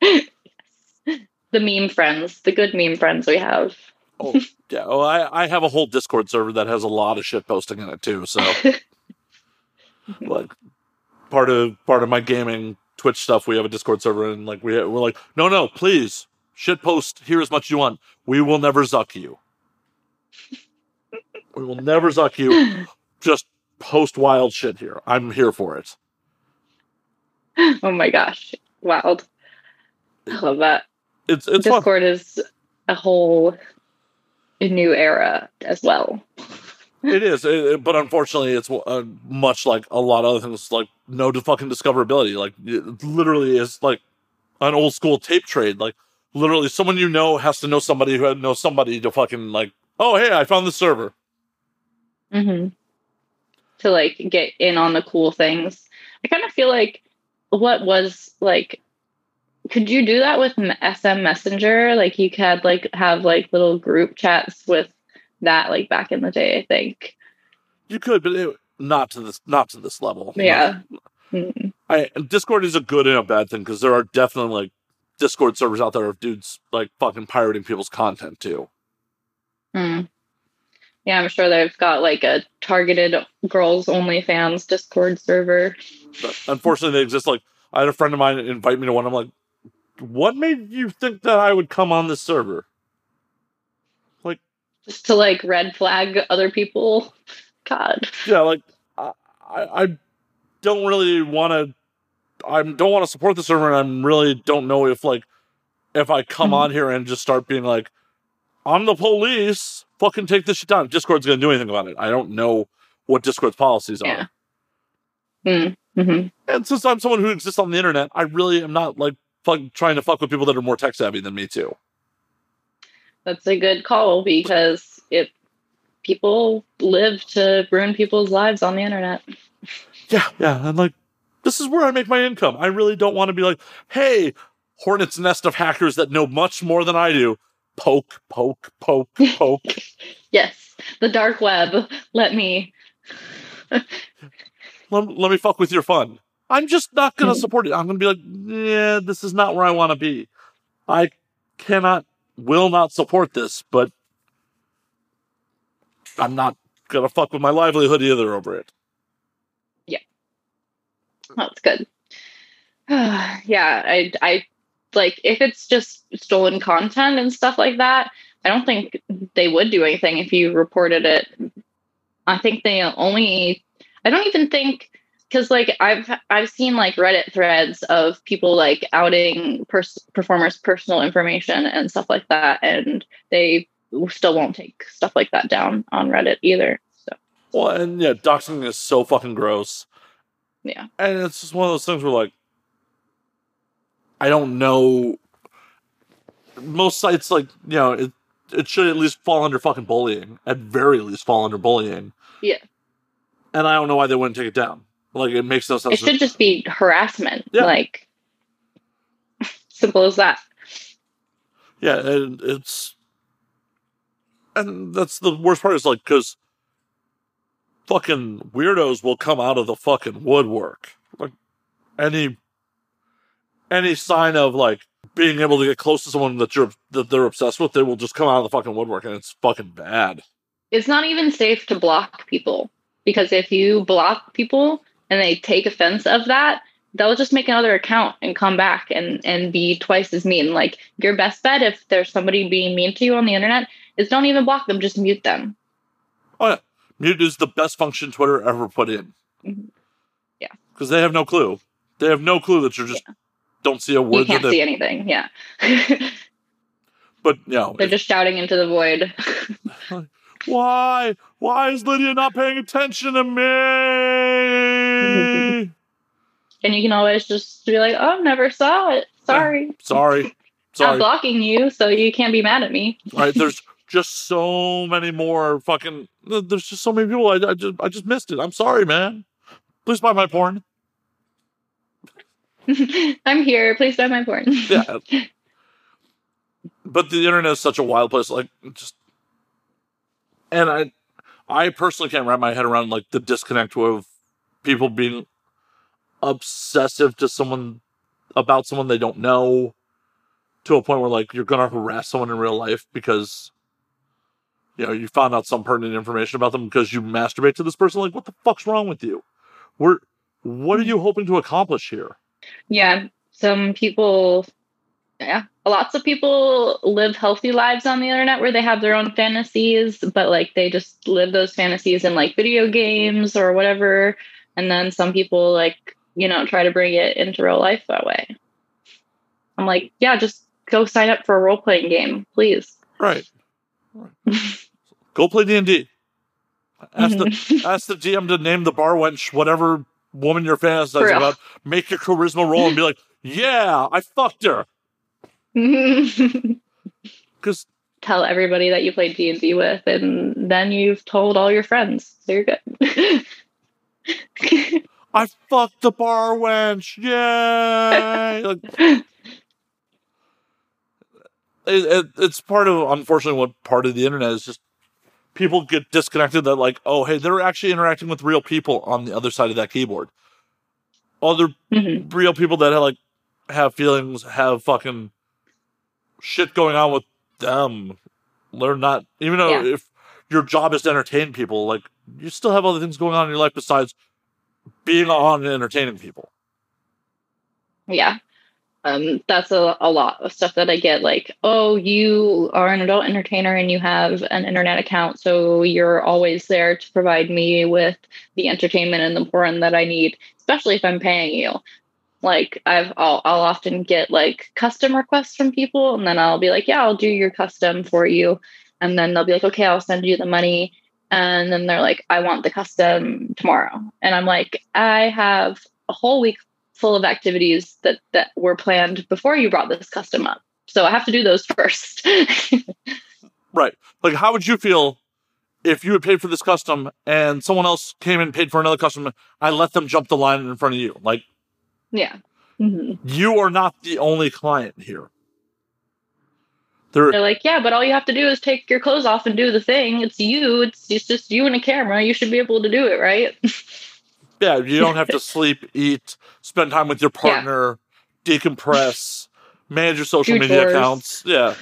the meme friends, the good meme friends we have. Oh yeah, well, I I have a whole Discord server that has a lot of shit posting in it too. So like part of part of my gaming Twitch stuff, we have a Discord server, and like we we're like, no, no, please shit post here as much as you want. We will never zuck you. we will never zuck you. Just post wild shit here. I'm here for it. oh my gosh, wild! I love that. It's it's fun. Discord is a whole new era as well. It is, it- it- but unfortunately, it's uh, much like a lot of other things, like no fucking discoverability. Like it literally is like an old school tape trade. Like literally, someone you know has to know somebody who knows somebody to fucking like. Oh, hey, I found the server. hmm To like get in on the cool things. I kind of feel like what was like. Could you do that with SM Messenger? Like you could like have like little group chats with that like back in the day. I think. You could, but it, not to this, not to this level. Yeah. Mhm. I Discord is a good and a bad thing because there are definitely like Discord servers out there of dudes like fucking pirating people's content too. Hmm. Yeah, I'm sure they've got like a targeted girls only fans Discord server. But unfortunately, they exist. Like I had a friend of mine invite me to one. I'm like, what made you think that I would come on this server? Just to like red flag other people. God. Yeah, like I, I don't really want to. I don't want to support the server, and I really don't know if like if I come Mhm. on here and just start being like, I'm the police. Fucking take this shit down. Discord's gonna do anything about it. I don't know what Discord's policies Yeah. are. Mm, hmm And since I'm someone who exists on the internet, I really am not like fuck, trying to fuck with people that are more tech savvy than me too. That's a good call because if people live to ruin people's lives on the internet. Yeah, yeah, and like this is where I make my income. I really don't want to be like, hey, hornet's nest of hackers that know much more than I do. Poke, poke, poke, poke. Yes, the dark web. Let me. let, let me fuck with your fun. I'm just not gonna Mhm. support it. I'm gonna be like, yeah, this is not where I want to be. I cannot, will not support this, but I'm not gonna fuck with my livelihood either over it. Yeah, that's good. yeah, I, I like if it's just stolen content and stuff like that. I don't think they would do anything if you reported it. I think they only. I don't even think because like I've I've seen like Reddit threads of people like outing pers- performers' personal information and stuff like that, and they still won't take stuff like that down on Reddit either. So Well, and yeah, doxing is so fucking gross. yeah, And it's just one of those things where like I don't know most sites like, you know, it it should at least fall under fucking bullying. At very least fall under bullying. Yeah. And I don't know why they wouldn't take it down. Like it makes no sense. it should just be harassment. Yeah. Like simple as that. yeah, and it's and that's the worst part is like because fucking weirdos will come out of the fucking woodwork. Like any any sign of like being able to get close to someone that you're that they're obsessed with, they will just come out of the fucking woodwork, and it's fucking bad. It's not even safe to block people because if you block people and they take offense of that, they'll just make another account and come back and and be twice as mean. Like your best bet if there's somebody being mean to you on the internet is don't even block them, just mute them. Oh yeah. Mute is the best function Twitter ever put in. Mhm. Yeah. because they have no clue. They have no clue that you're just don't see a word that can't see anything. Yeah. But you know, They're just shouting into the void. Why? Why is Lydia not paying attention to me? and you can always just be like, "Oh, never saw it. Sorry." Sorry. I'm blocking you, so you can't be mad at me. right? There's just so many more fucking. There's just so many people. I, I just I just missed it. I'm sorry, man. Please buy my porn. I'm here. Please buy my porn. Yeah. but the internet is such a wild place. Like just, and I, I personally can't wrap my head around like the disconnect of people being obsessive to someone about someone they don't know to a point where like you're gonna harass someone in real life because you know you found out some pertinent information about them because you masturbate to this person? Like what the fuck's wrong with you? We're what are you hoping to accomplish here? Yeah, some people, yeah, lots of people live healthy lives on the internet where they have their own fantasies, but like they just live those fantasies in like video games or whatever. And then some people like, you know, try to bring it into real life that way. I'm like, yeah, just go sign up for a role playing game, please. right, go play d&d ask the Mhm. ask the GM to name the bar wench whatever woman you're fantasizing about. Make your charisma roll and be like, "Yeah, I fucked her." Because Tell everybody that you played D and D with, and then you've told all your friends, so you're good. I fucked the bar wench. Yay! like, it, it, it's part of unfortunately what part of the internet is just people get disconnected that like, oh hey, they're actually interacting with real people on the other side of that keyboard. Other Mhm. real people that like have feelings, have fucking shit going on with them. They're not, even though Yeah. if your job is to entertain people, like you still have other things going on in your life besides being on and entertaining people. yeah. Um that's a, a lot of stuff that i get like oh you are an adult entertainer and you have an internet account so you're always there to provide me with the entertainment and the porn that i need especially if i'm paying you. Like i've i'll, I'll often get like custom requests from people and then i'll be like yeah i'll do your custom for you. And then they'll be like okay i'll send you the money and then they're like i want the custom tomorrow and i'm like i have a whole week full of activities that that were planned before you brought this custom up. So I have to do those first. Right. Like, how would you feel if you had paid for this custom and someone else came and paid for another custom? I let them jump the line in front of you. Like, yeah. Mhm. you are not the only client here. There, They're like, yeah, but all you have to do is take your clothes off and do the thing. It's you. It's, it's just you and a camera. You should be able to do it, right? yeah, you don't have to sleep, eat, spend time with your Yeah. partner, decompress, manage your social Do media chores. accounts. Yeah.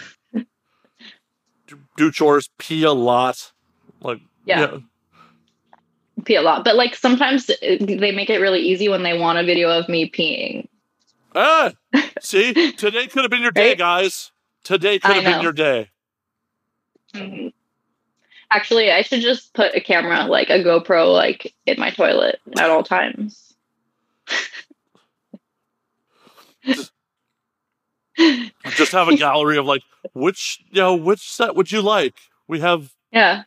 do, chores, pee a lot. Like, Yeah. Pee a lot, but like sometimes uh, they make it really easy when they want a video of me peeing. Ah, see, today could have been your day, Right? guys. Today could have been your day. Mhm. Actually, I should just put a camera, like a GoPro, like in my toilet at all times. Just have a gallery of like, which, you know, which set would you like? We have, Yeah.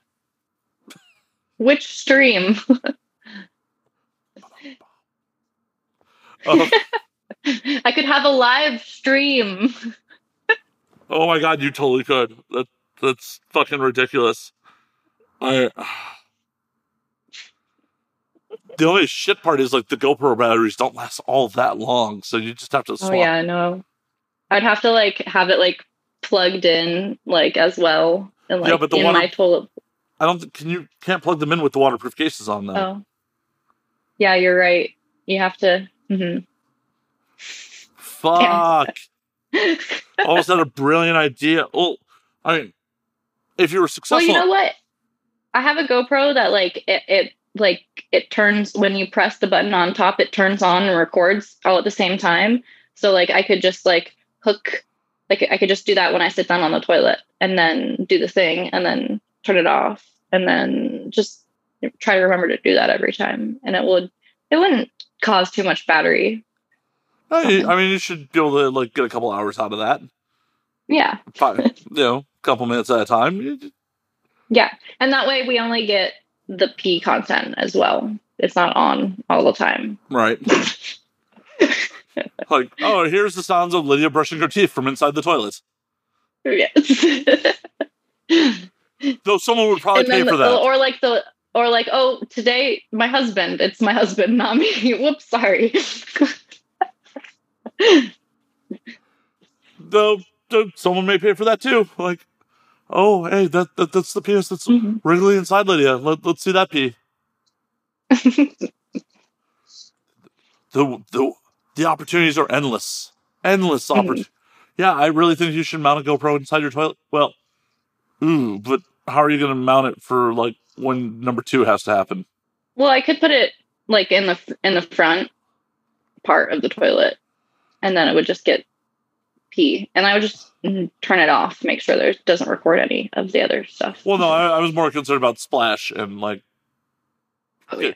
Which stream? uh, I could have a live stream. Oh my god, you totally could. That that's fucking ridiculous. I. The only shit part is like the GoPro batteries don't last all that long, so you just have to swap. Oh yeah, I know. I'd have to like have it like plugged in like as well and like Yeah, but the in one- my toilet. I don't. think Can you can't plug them in with the waterproof cases on though? Oh, yeah, you're right. You have to. mhm. Fuck. Oh, Almost had a brilliant idea. Well, I mean, if you were successful, well, you know what? I have a GoPro that like it, it like it turns when you press the button on top, it turns on and records all at the same time. So like I could just like hook, like I could just do that when I sit down on the toilet and then do the thing and then turn it off and then just try to remember to do that every time, and it would it wouldn't cause too much battery. I, I mean, you should be able to like get a couple hours out of that. Yeah, Five, you know, a couple minutes at a time. Yeah, and that way we only get the P content as well. It's not on all the time. Right. like, oh, here's the sounds of Lydia brushing her teeth from inside the toilet. Yes. Though someone would probably pay for the- that. or like the or like oh today my husband it's my husband not me whoops sorry Though, though someone may pay for that too. Like, oh, hey, that, that that's the penis that's Mhm. wriggling inside Lydia. Let, let's see that pee. the the the opportunities are endless, endless Mhm. opportunities. Yeah, I really think you should mount a GoPro inside your toilet. Well, ooh, but how are you going to mount it for like when number two has to happen? well i could put it like in the in the front part of the toilet and then it would just get pee and i would just mm, turn it off make sure there doesn't record any of the other stuff Well, no, I, I was more concerned about splash and like, oh, yeah.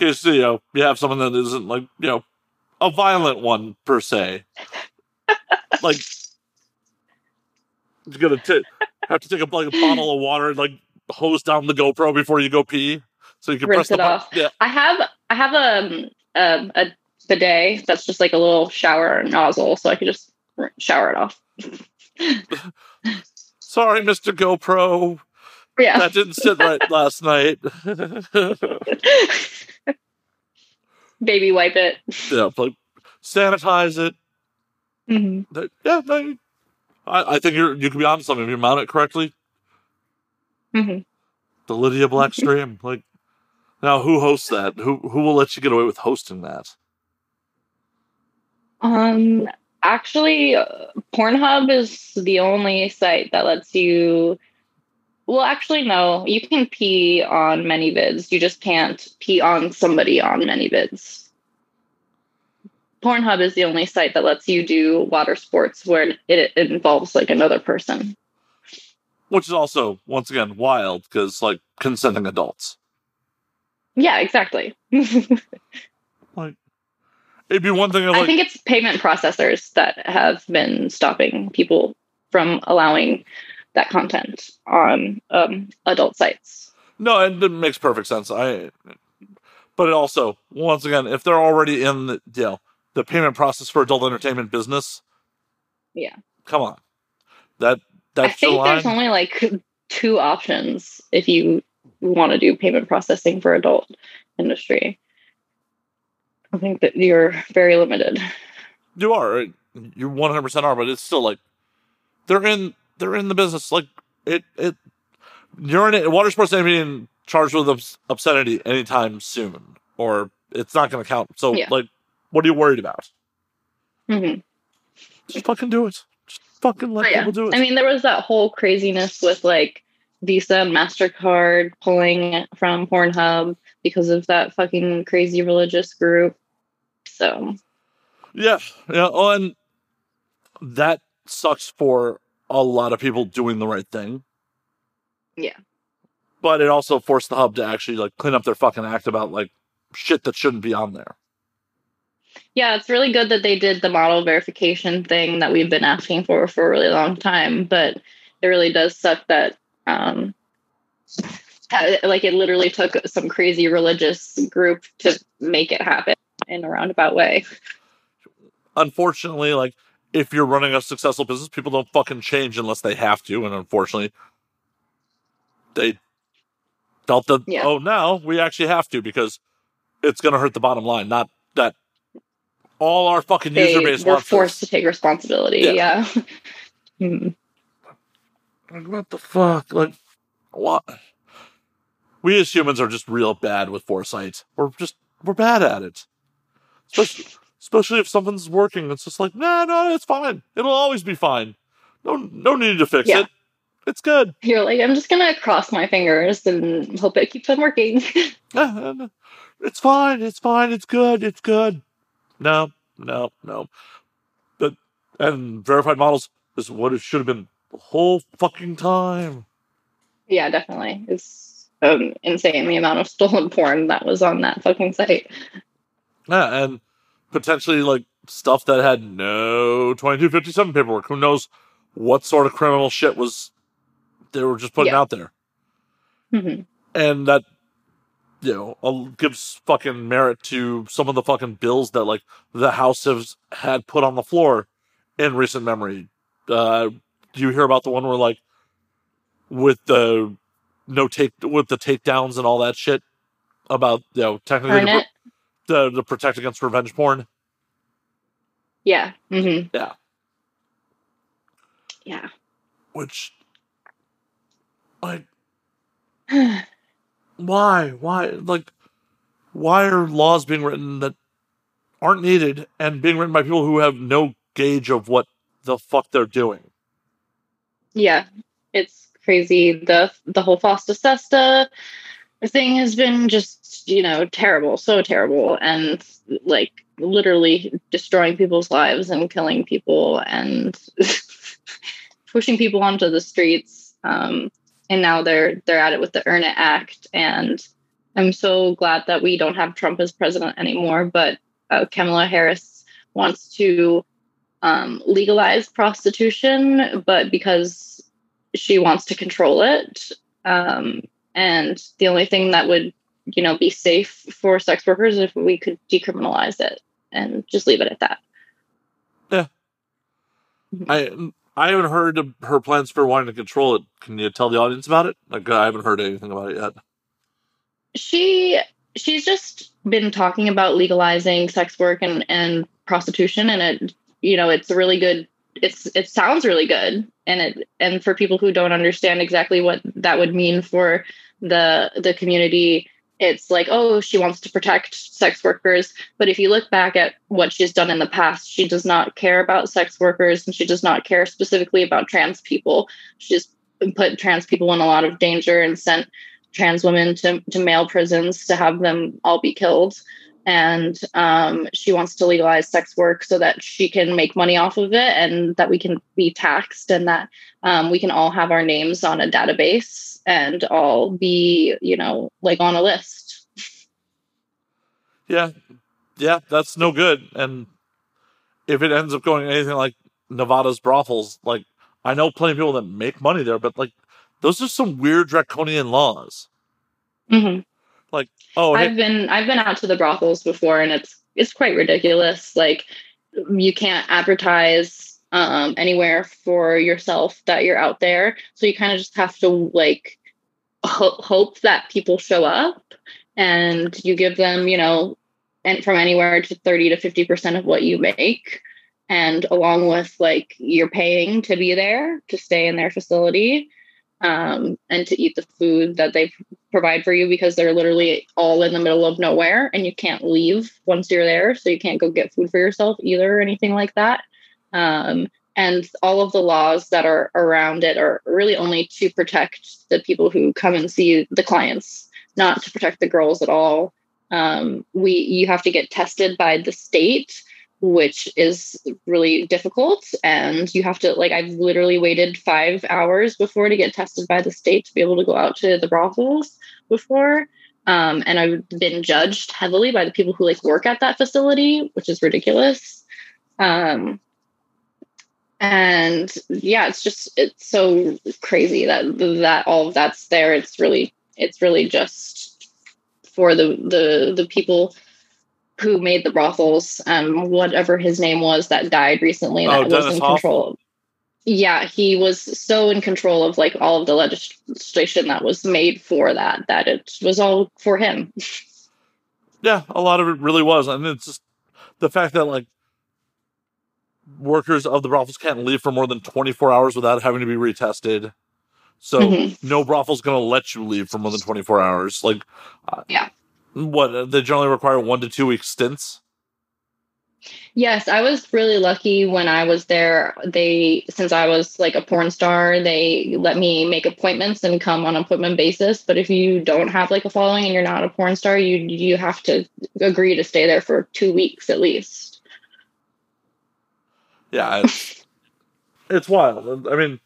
you know you have someone that isn't like you know a violent one per se. like, you're gonna t- have to take a like a bottle of water and like hose down the GoPro before you go pee, so you can Rinse press the it button. off. Yeah, i have i have a, um, a a bidet that's just like a little shower nozzle so i could just shower it off sorry, Mister GoPro, yeah that didn't sit right last night. baby wipe it yeah, like sanitize it. Mhm. Yeah, no, I, I think you're you can be on something if you mount it correctly. Mhm. The Lydia Black stream, like now, who hosts that? Who who will let you get away with hosting that? Um, Actually, Pornhub is the only site that lets you. Well, actually, no. You can pee on ManyVids. You just can't pee on somebody on ManyVids. Pornhub is the only site that lets you do water sports where it, it involves like another person. Which is also, once again, wild because, like, consenting adults. Yeah, exactly. Like, it'd be one thing if, I like, think it's payment processors that have been stopping people from allowing that content on um, adult sites. no, and it makes perfect sense. I, but it also, once again, if they're already in the, you know, the payment process for adult entertainment business, Yeah. come on, that I that's the think there's only like two options if you want to do payment processing for adult industry. I think that you're very limited. You are. You one hundred percent are, but it's still like they're in they're in the business. Like it it you're in it. Water sports ain't being charged with obs- obscenity anytime soon, or it's not going to count. So Yeah. like, what are you worried about? Mm-hmm. Just fucking do it. Just fucking let But yeah, people do it. I mean, there was that whole craziness with like Visa and MasterCard pulling from Pornhub because of that fucking crazy religious group. So, yeah, yeah. Oh, and that sucks for a lot of people doing the right thing. Yeah. But it also forced the hub to actually like clean up their fucking act about like shit that shouldn't be on there. yeah, it's really good that they did the model verification thing that we've been asking for for a really long time, but it really does suck that um that- like it literally took some crazy religious group to make it happen in a roundabout way. unfortunately, like if you're running a successful business, people don't fucking change unless they have to, and unfortunately, they felt that Yeah. oh now we actually have to because it's going to hurt the bottom line. Not that all our fucking They user base were forced to take responsibility. Yeah. Yeah. Hmm. Like what the fuck? Like what? We as humans are just real bad with foresight. We're just we're bad at it. Especially, especially if something's working, it's just like, nah, no, it's fine. It'll always be fine. No, no need to fix Yeah. it. It's good. You're like, I'm just gonna cross my fingers and hope it keeps on working. It's fine. It's fine. It's good. It's good. No, no, no. But and verified models is what it should have been the whole fucking time. yeah, definitely. It's um, insane the amount of stolen porn that was on that fucking site. Yeah, and potentially like stuff that had no 2257 paperwork. Who knows what sort of criminal shit was they were just putting Yeah. out there. Mhm. And that, you know, gives fucking merit to some of the fucking bills that like the House has had put on the floor in recent memory. Uh, do you hear about the one where like with the no take with the takedowns and all that shit about you know technically Earn to, it? to, to protect against revenge porn? Yeah. hmm Yeah. Yeah. which like why why like why are laws being written that aren't needed and being written by people who have no gauge of what the fuck they're doing yeah. It's crazy. The the whole Fosta Sesta thing has been just, you know, terrible, so terrible. And like literally destroying people's lives and killing people and pushing people onto the streets. Um, and now they're they're at it with the Earn It Act. And I'm so glad that we don't have Trump as president anymore. But uh, Kamala Harris wants to um, legalize prostitution, but because she wants to control it. Um, and the only thing that would, you know, be safe for sex workers is if we could decriminalize it and just leave it at that. Yeah. i i haven't heard of her plans for wanting to control it can you tell the audience about it like i haven't heard anything about it yet She she's just been talking about legalizing sex work and, and prostitution and it you know it's a really good it's it sounds really good and it and for people who don't understand exactly what that would mean for the the community it's like, oh, she wants to protect sex workers. But if you look back at what she's done in the past, she does not care about sex workers and she does not care specifically about trans people. She's put trans people in a lot of danger and sent trans women to, to male prisons to have them all be killed. And um, she wants to legalize sex work so that she can make money off of it and that we can be taxed and that um, we can all have our names on a database and all be, you know, like on a list. Yeah. Yeah, that's no good. And if it ends up going anything like Nevada's brothels, like I know plenty of people that make money there, but like those are some weird draconian laws. Mm-hmm. Like, oh, I've hey, been I've been out to the brothels before, and it's it's quite ridiculous. Like you can't advertise um, anywhere for yourself that you're out there, so you kind of just have to like ho- hope that people show up, and you give them, you know, and from anywhere to thirty to fifty percent of what you make. And along with like you're paying to be there to stay in their facility, um, and to eat the food that they provide for you because they're literally all in the middle of nowhere and you can't leave once you're there. So you can't go get food for yourself either or anything like that. Um, and all of the laws that are around it are really only to protect the people who come and see the clients, not to protect the girls at all. Um, we you have to get tested by the state which is really difficult. And you have to, like, I've literally waited five hours before to get tested by the state to be able to go out to the brothels before. Um, and I've been judged heavily by the people who like work at that facility, which is ridiculous. Um, and yeah, it's just it's so crazy that that all of that's there. It's really it's really just for the the the people who made the brothels, um, whatever his name was that died recently Oh, that was Dennis in Hof? control. Yeah, he was so in control of like all of the legislation that was made for that that it was all for him. yeah, a lot of it really was. And it's just the fact that like workers of the brothels can't leave for more than 24 hours without having to be retested. So Mhm. no brothel's going to let you leave for more than 24 hours. Like, uh, Yeah. What uh, they generally require one to two week stints. Yes, I was really lucky when I was there. They, since I was like a porn star, they let me make appointments and come on appointment basis. But if you don't have like a following and you're not a porn star, you you have to agree to stay there for two weeks at least. Yeah, it's, it's wild. I mean,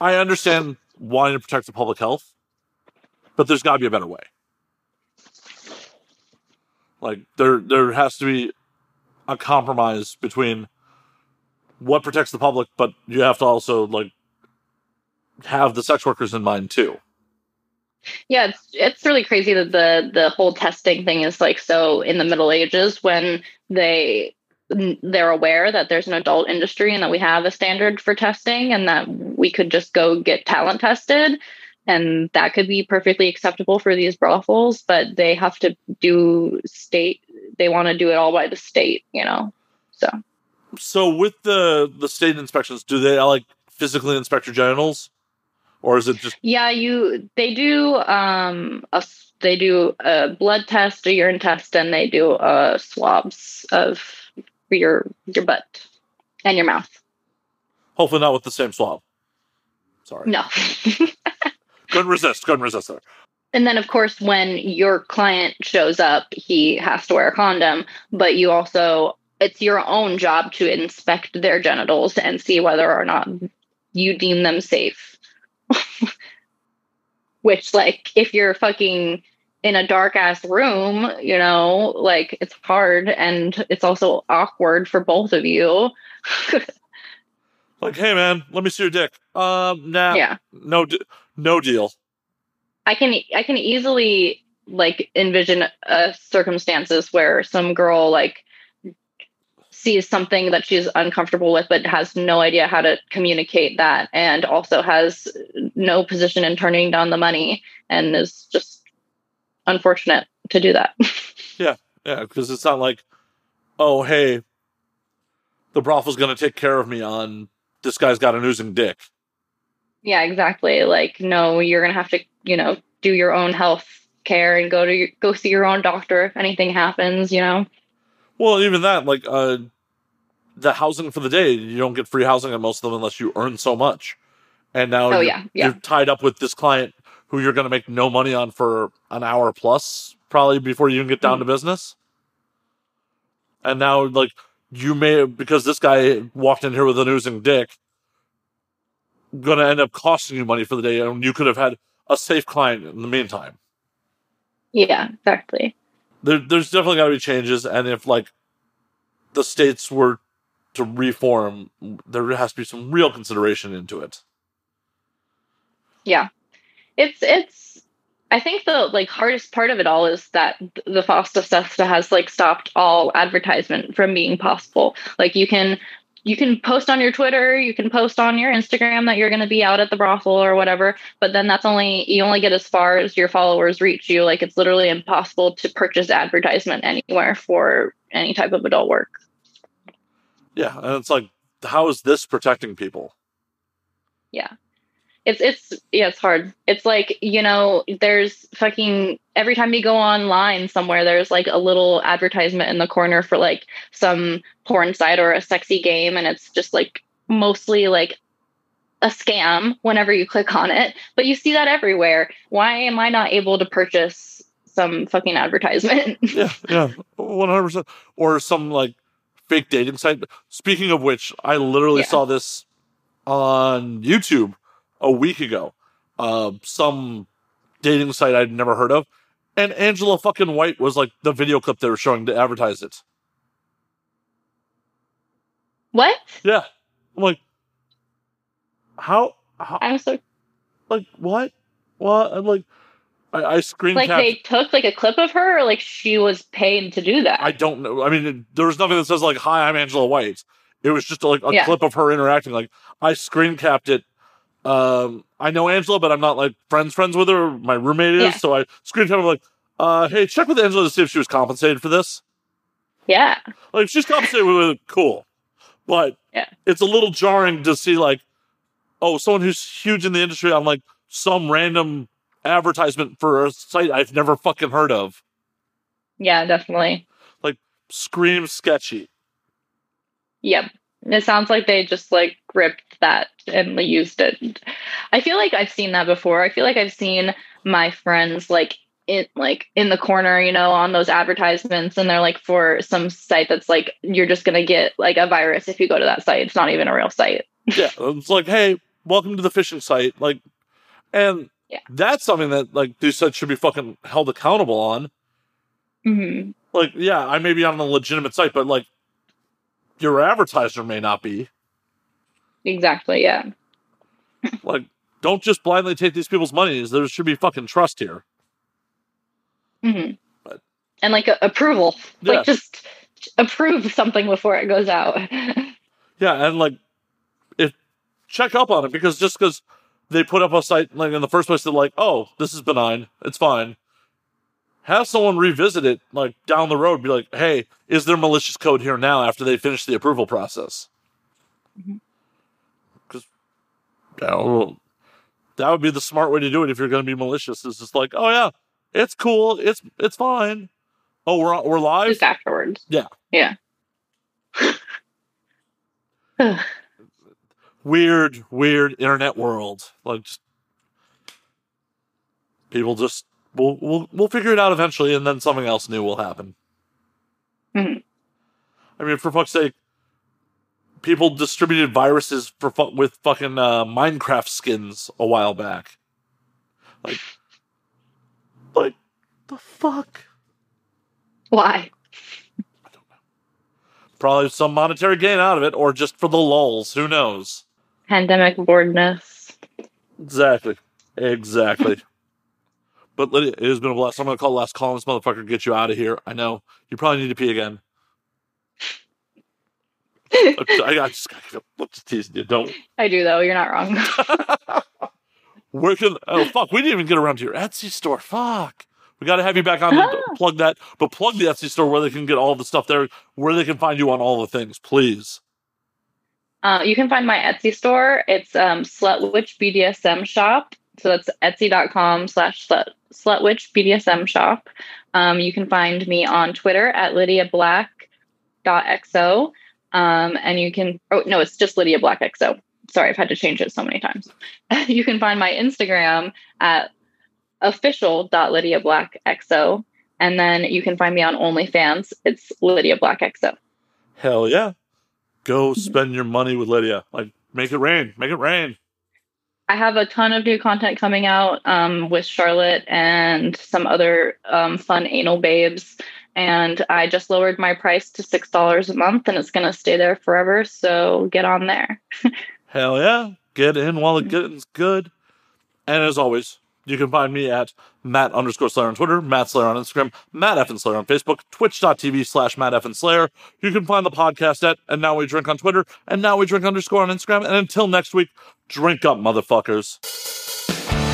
I understand wanting to protect the public health, but there's got to be a better way. Like there, there has to be a compromise between what protects the public, but you have to also like have the sex workers in mind too. Yeah, it's it's really crazy that the the whole testing thing is like so in the Middle Ages when they they're aware that there's an adult industry and that we have a standard for testing and that we could just go get talent tested and that could be perfectly acceptable for these brothels but they have to do state they want to do it all by the state you know so. So with the the state inspections, do they like physically inspect your genitals, or is it just yeah you they do um a they do a blood test a urine test and they do uh swabs of your your butt and your mouth. Hopefully not with the same swab? Sorry, no couldn't resist. Couldn't resist there. and then of course when your client shows up he has to wear a condom but you also it's your own job to inspect their genitals and see whether or not you deem them safe which like if you're fucking in a dark ass room you know like it's hard and it's also awkward for both of you Like, hey man, let me see your dick. Um, nah, yeah no, no deal. I can I can easily like envision uh, circumstances where some girl like sees something that she's uncomfortable with but has no idea how to communicate that and also has no position in turning down the money and is just unfortunate to do that. Yeah yeah, because it's not like, oh hey, the brothel's gonna take care of me on this guy's got an oozing dick. yeah, exactly. Like no, you're going to have to, you know, do your own health care and go to your, go see your own doctor if anything happens. You know. Well, even that, like uh, the housing for the day, you don't get free housing at most of them unless you earn so much. And now Oh, you're, yeah, yeah. you're tied up with this client who you're going to make no money on for an hour plus, probably before you even get down to Mm-hmm. business. And now, like, you may, because this guy walked in here with an oozing dick, going to end up costing you money for the day, and you could have had a safe client in the meantime. Yeah, exactly. there, there's definitely got to be changes, and if like the states were to reform, there has to be some real consideration into it. Yeah. It's it's I think the like hardest part of it all is that the FOSTA SESTA has like stopped all advertisement from being possible. Like you can you can post on your Twitter, you can post on your Instagram that you're going to be out at the brothel or whatever, but then that's only you only get as far as your followers reach you. Like it's literally impossible to purchase advertisement anywhere for any type of adult work. Yeah, and it's like, how is this protecting people? It's it's yeah it's hard it's like you know there's fucking every time you go online somewhere there's like a little advertisement in the corner for like some porn site or a sexy game and it's just like mostly like a scam whenever you click on it but you see that everywhere why am i not able to purchase some fucking advertisement Yeah, yeah, one hundred percent. Or some like fake dating site. Speaking of which, I literally Yeah. saw this on YouTube a week ago. Uh, some dating site I'd never heard of, and Angela fucking White was like the video clip they were showing to advertise it. what Yeah. I'm like, how, how i'm so like, what? What? I'm like, I, I screen like capped. they took like a clip of her or like she was paid to do that I don't know. I mean, it- there was nothing that says, like, hi, I'm Angela White. It was just like a Yeah. clip of her interacting. Like, I screen capped it. Um, I know Angela, but I'm not like friends, friends with her. My roommate is. Yeah. So I screen capped, like, uh, hey, check with Angela to see if she was compensated for this. yeah Like, if she's compensated with it, cool. But Yeah. it's a little jarring to see, like, oh, someone who's huge in the industry on like some random advertisement for a site I've never fucking heard of. yeah definitely Like, Screams sketchy. Yep. It sounds like they just like ripped that and used it. I feel like I've seen that before. I feel like I've seen my friends like in like in the corner, you know, on those advertisements and they're like for some site that's like you're just going to get like a virus if you go to that site. It's not even a real site. yeah, it's like, hey, welcome to the phishing site. Like, and Yeah. that's something that like they said should be fucking held accountable on. Mhm. Like, yeah, I may be on a legitimate site, but like, your advertiser may not be. Exactly, yeah. Like, don't just blindly take these people's monies. There should be fucking trust here. Mhm. But- And like a- approval. Yeah. Like just approve something before it goes out. Yeah, and like, if check up on it because just because they put up a site like in the first place, they're like, oh, this is benign, it's fine. Have someone revisit it like down the road. Be like, hey, is there malicious code here now after they finish the approval process? Mhm. Because that would be the smart way to do it if you're going to be malicious. Is just like, oh yeah, it's cool, it's it's fine. Oh, we're we're live. just afterwards. Yeah. Yeah. weird, weird internet world. Like just people just we'll we'll we'll figure it out eventually, and then something else new will happen. Mhm. I mean, for fuck's sake, people distributed viruses for fu- with fucking uh, Minecraft skins a while back. Like, like the fuck. Why? Probably some monetary gain out of it, or just for the lulls. Who knows? Pandemic boredness. Exactly. Exactly. But Lydia, it has been a blast. I'm going to call the last call on this motherfucker, get you out of here. I know. You probably need to pee again. I I just got to just teasing you. Don't. I do though. You're not wrong. Where can. Oh, fuck. We didn't even get around to your Etsy store. Fuck. We got to have you back on Ah. plug that, but plug the Etsy store where they can get all the stuff there, where they can find you on all the things, please. Uh, you can find my Etsy store. It's um, Slutwitch BDSM shop. So that's etsy.com slash slut Slutwitch BDSM shop. Um, you can find me on Twitter at Lydia Black.xo. Um, and you can, oh, no, it's just Lydia Black XO. Sorry, I've had to change it so many times. you can find my Instagram at official.lydiablackxo. And then you can find me on OnlyFans. It's Lydia Black XO. Hell yeah. Go spend your money with Lydia. Like, make it rain. Make it rain. I have a ton of new content coming out um, with Charlotte and some other um, fun anal babes. And I just lowered my price to $6 a month and it's going to stay there forever. So get on there. Hell yeah. Get in while the getting's good. And as always, you can find me at Matt underscore Slayer on Twitter, Matt Slayer on Instagram, Matt F Slayer on Facebook, twitch.tv slash Matt F Slayer. You can find the podcast at And Now We Drink on Twitter, and Now We Drink underscore on Instagram. And until next week, drink up, motherfuckers.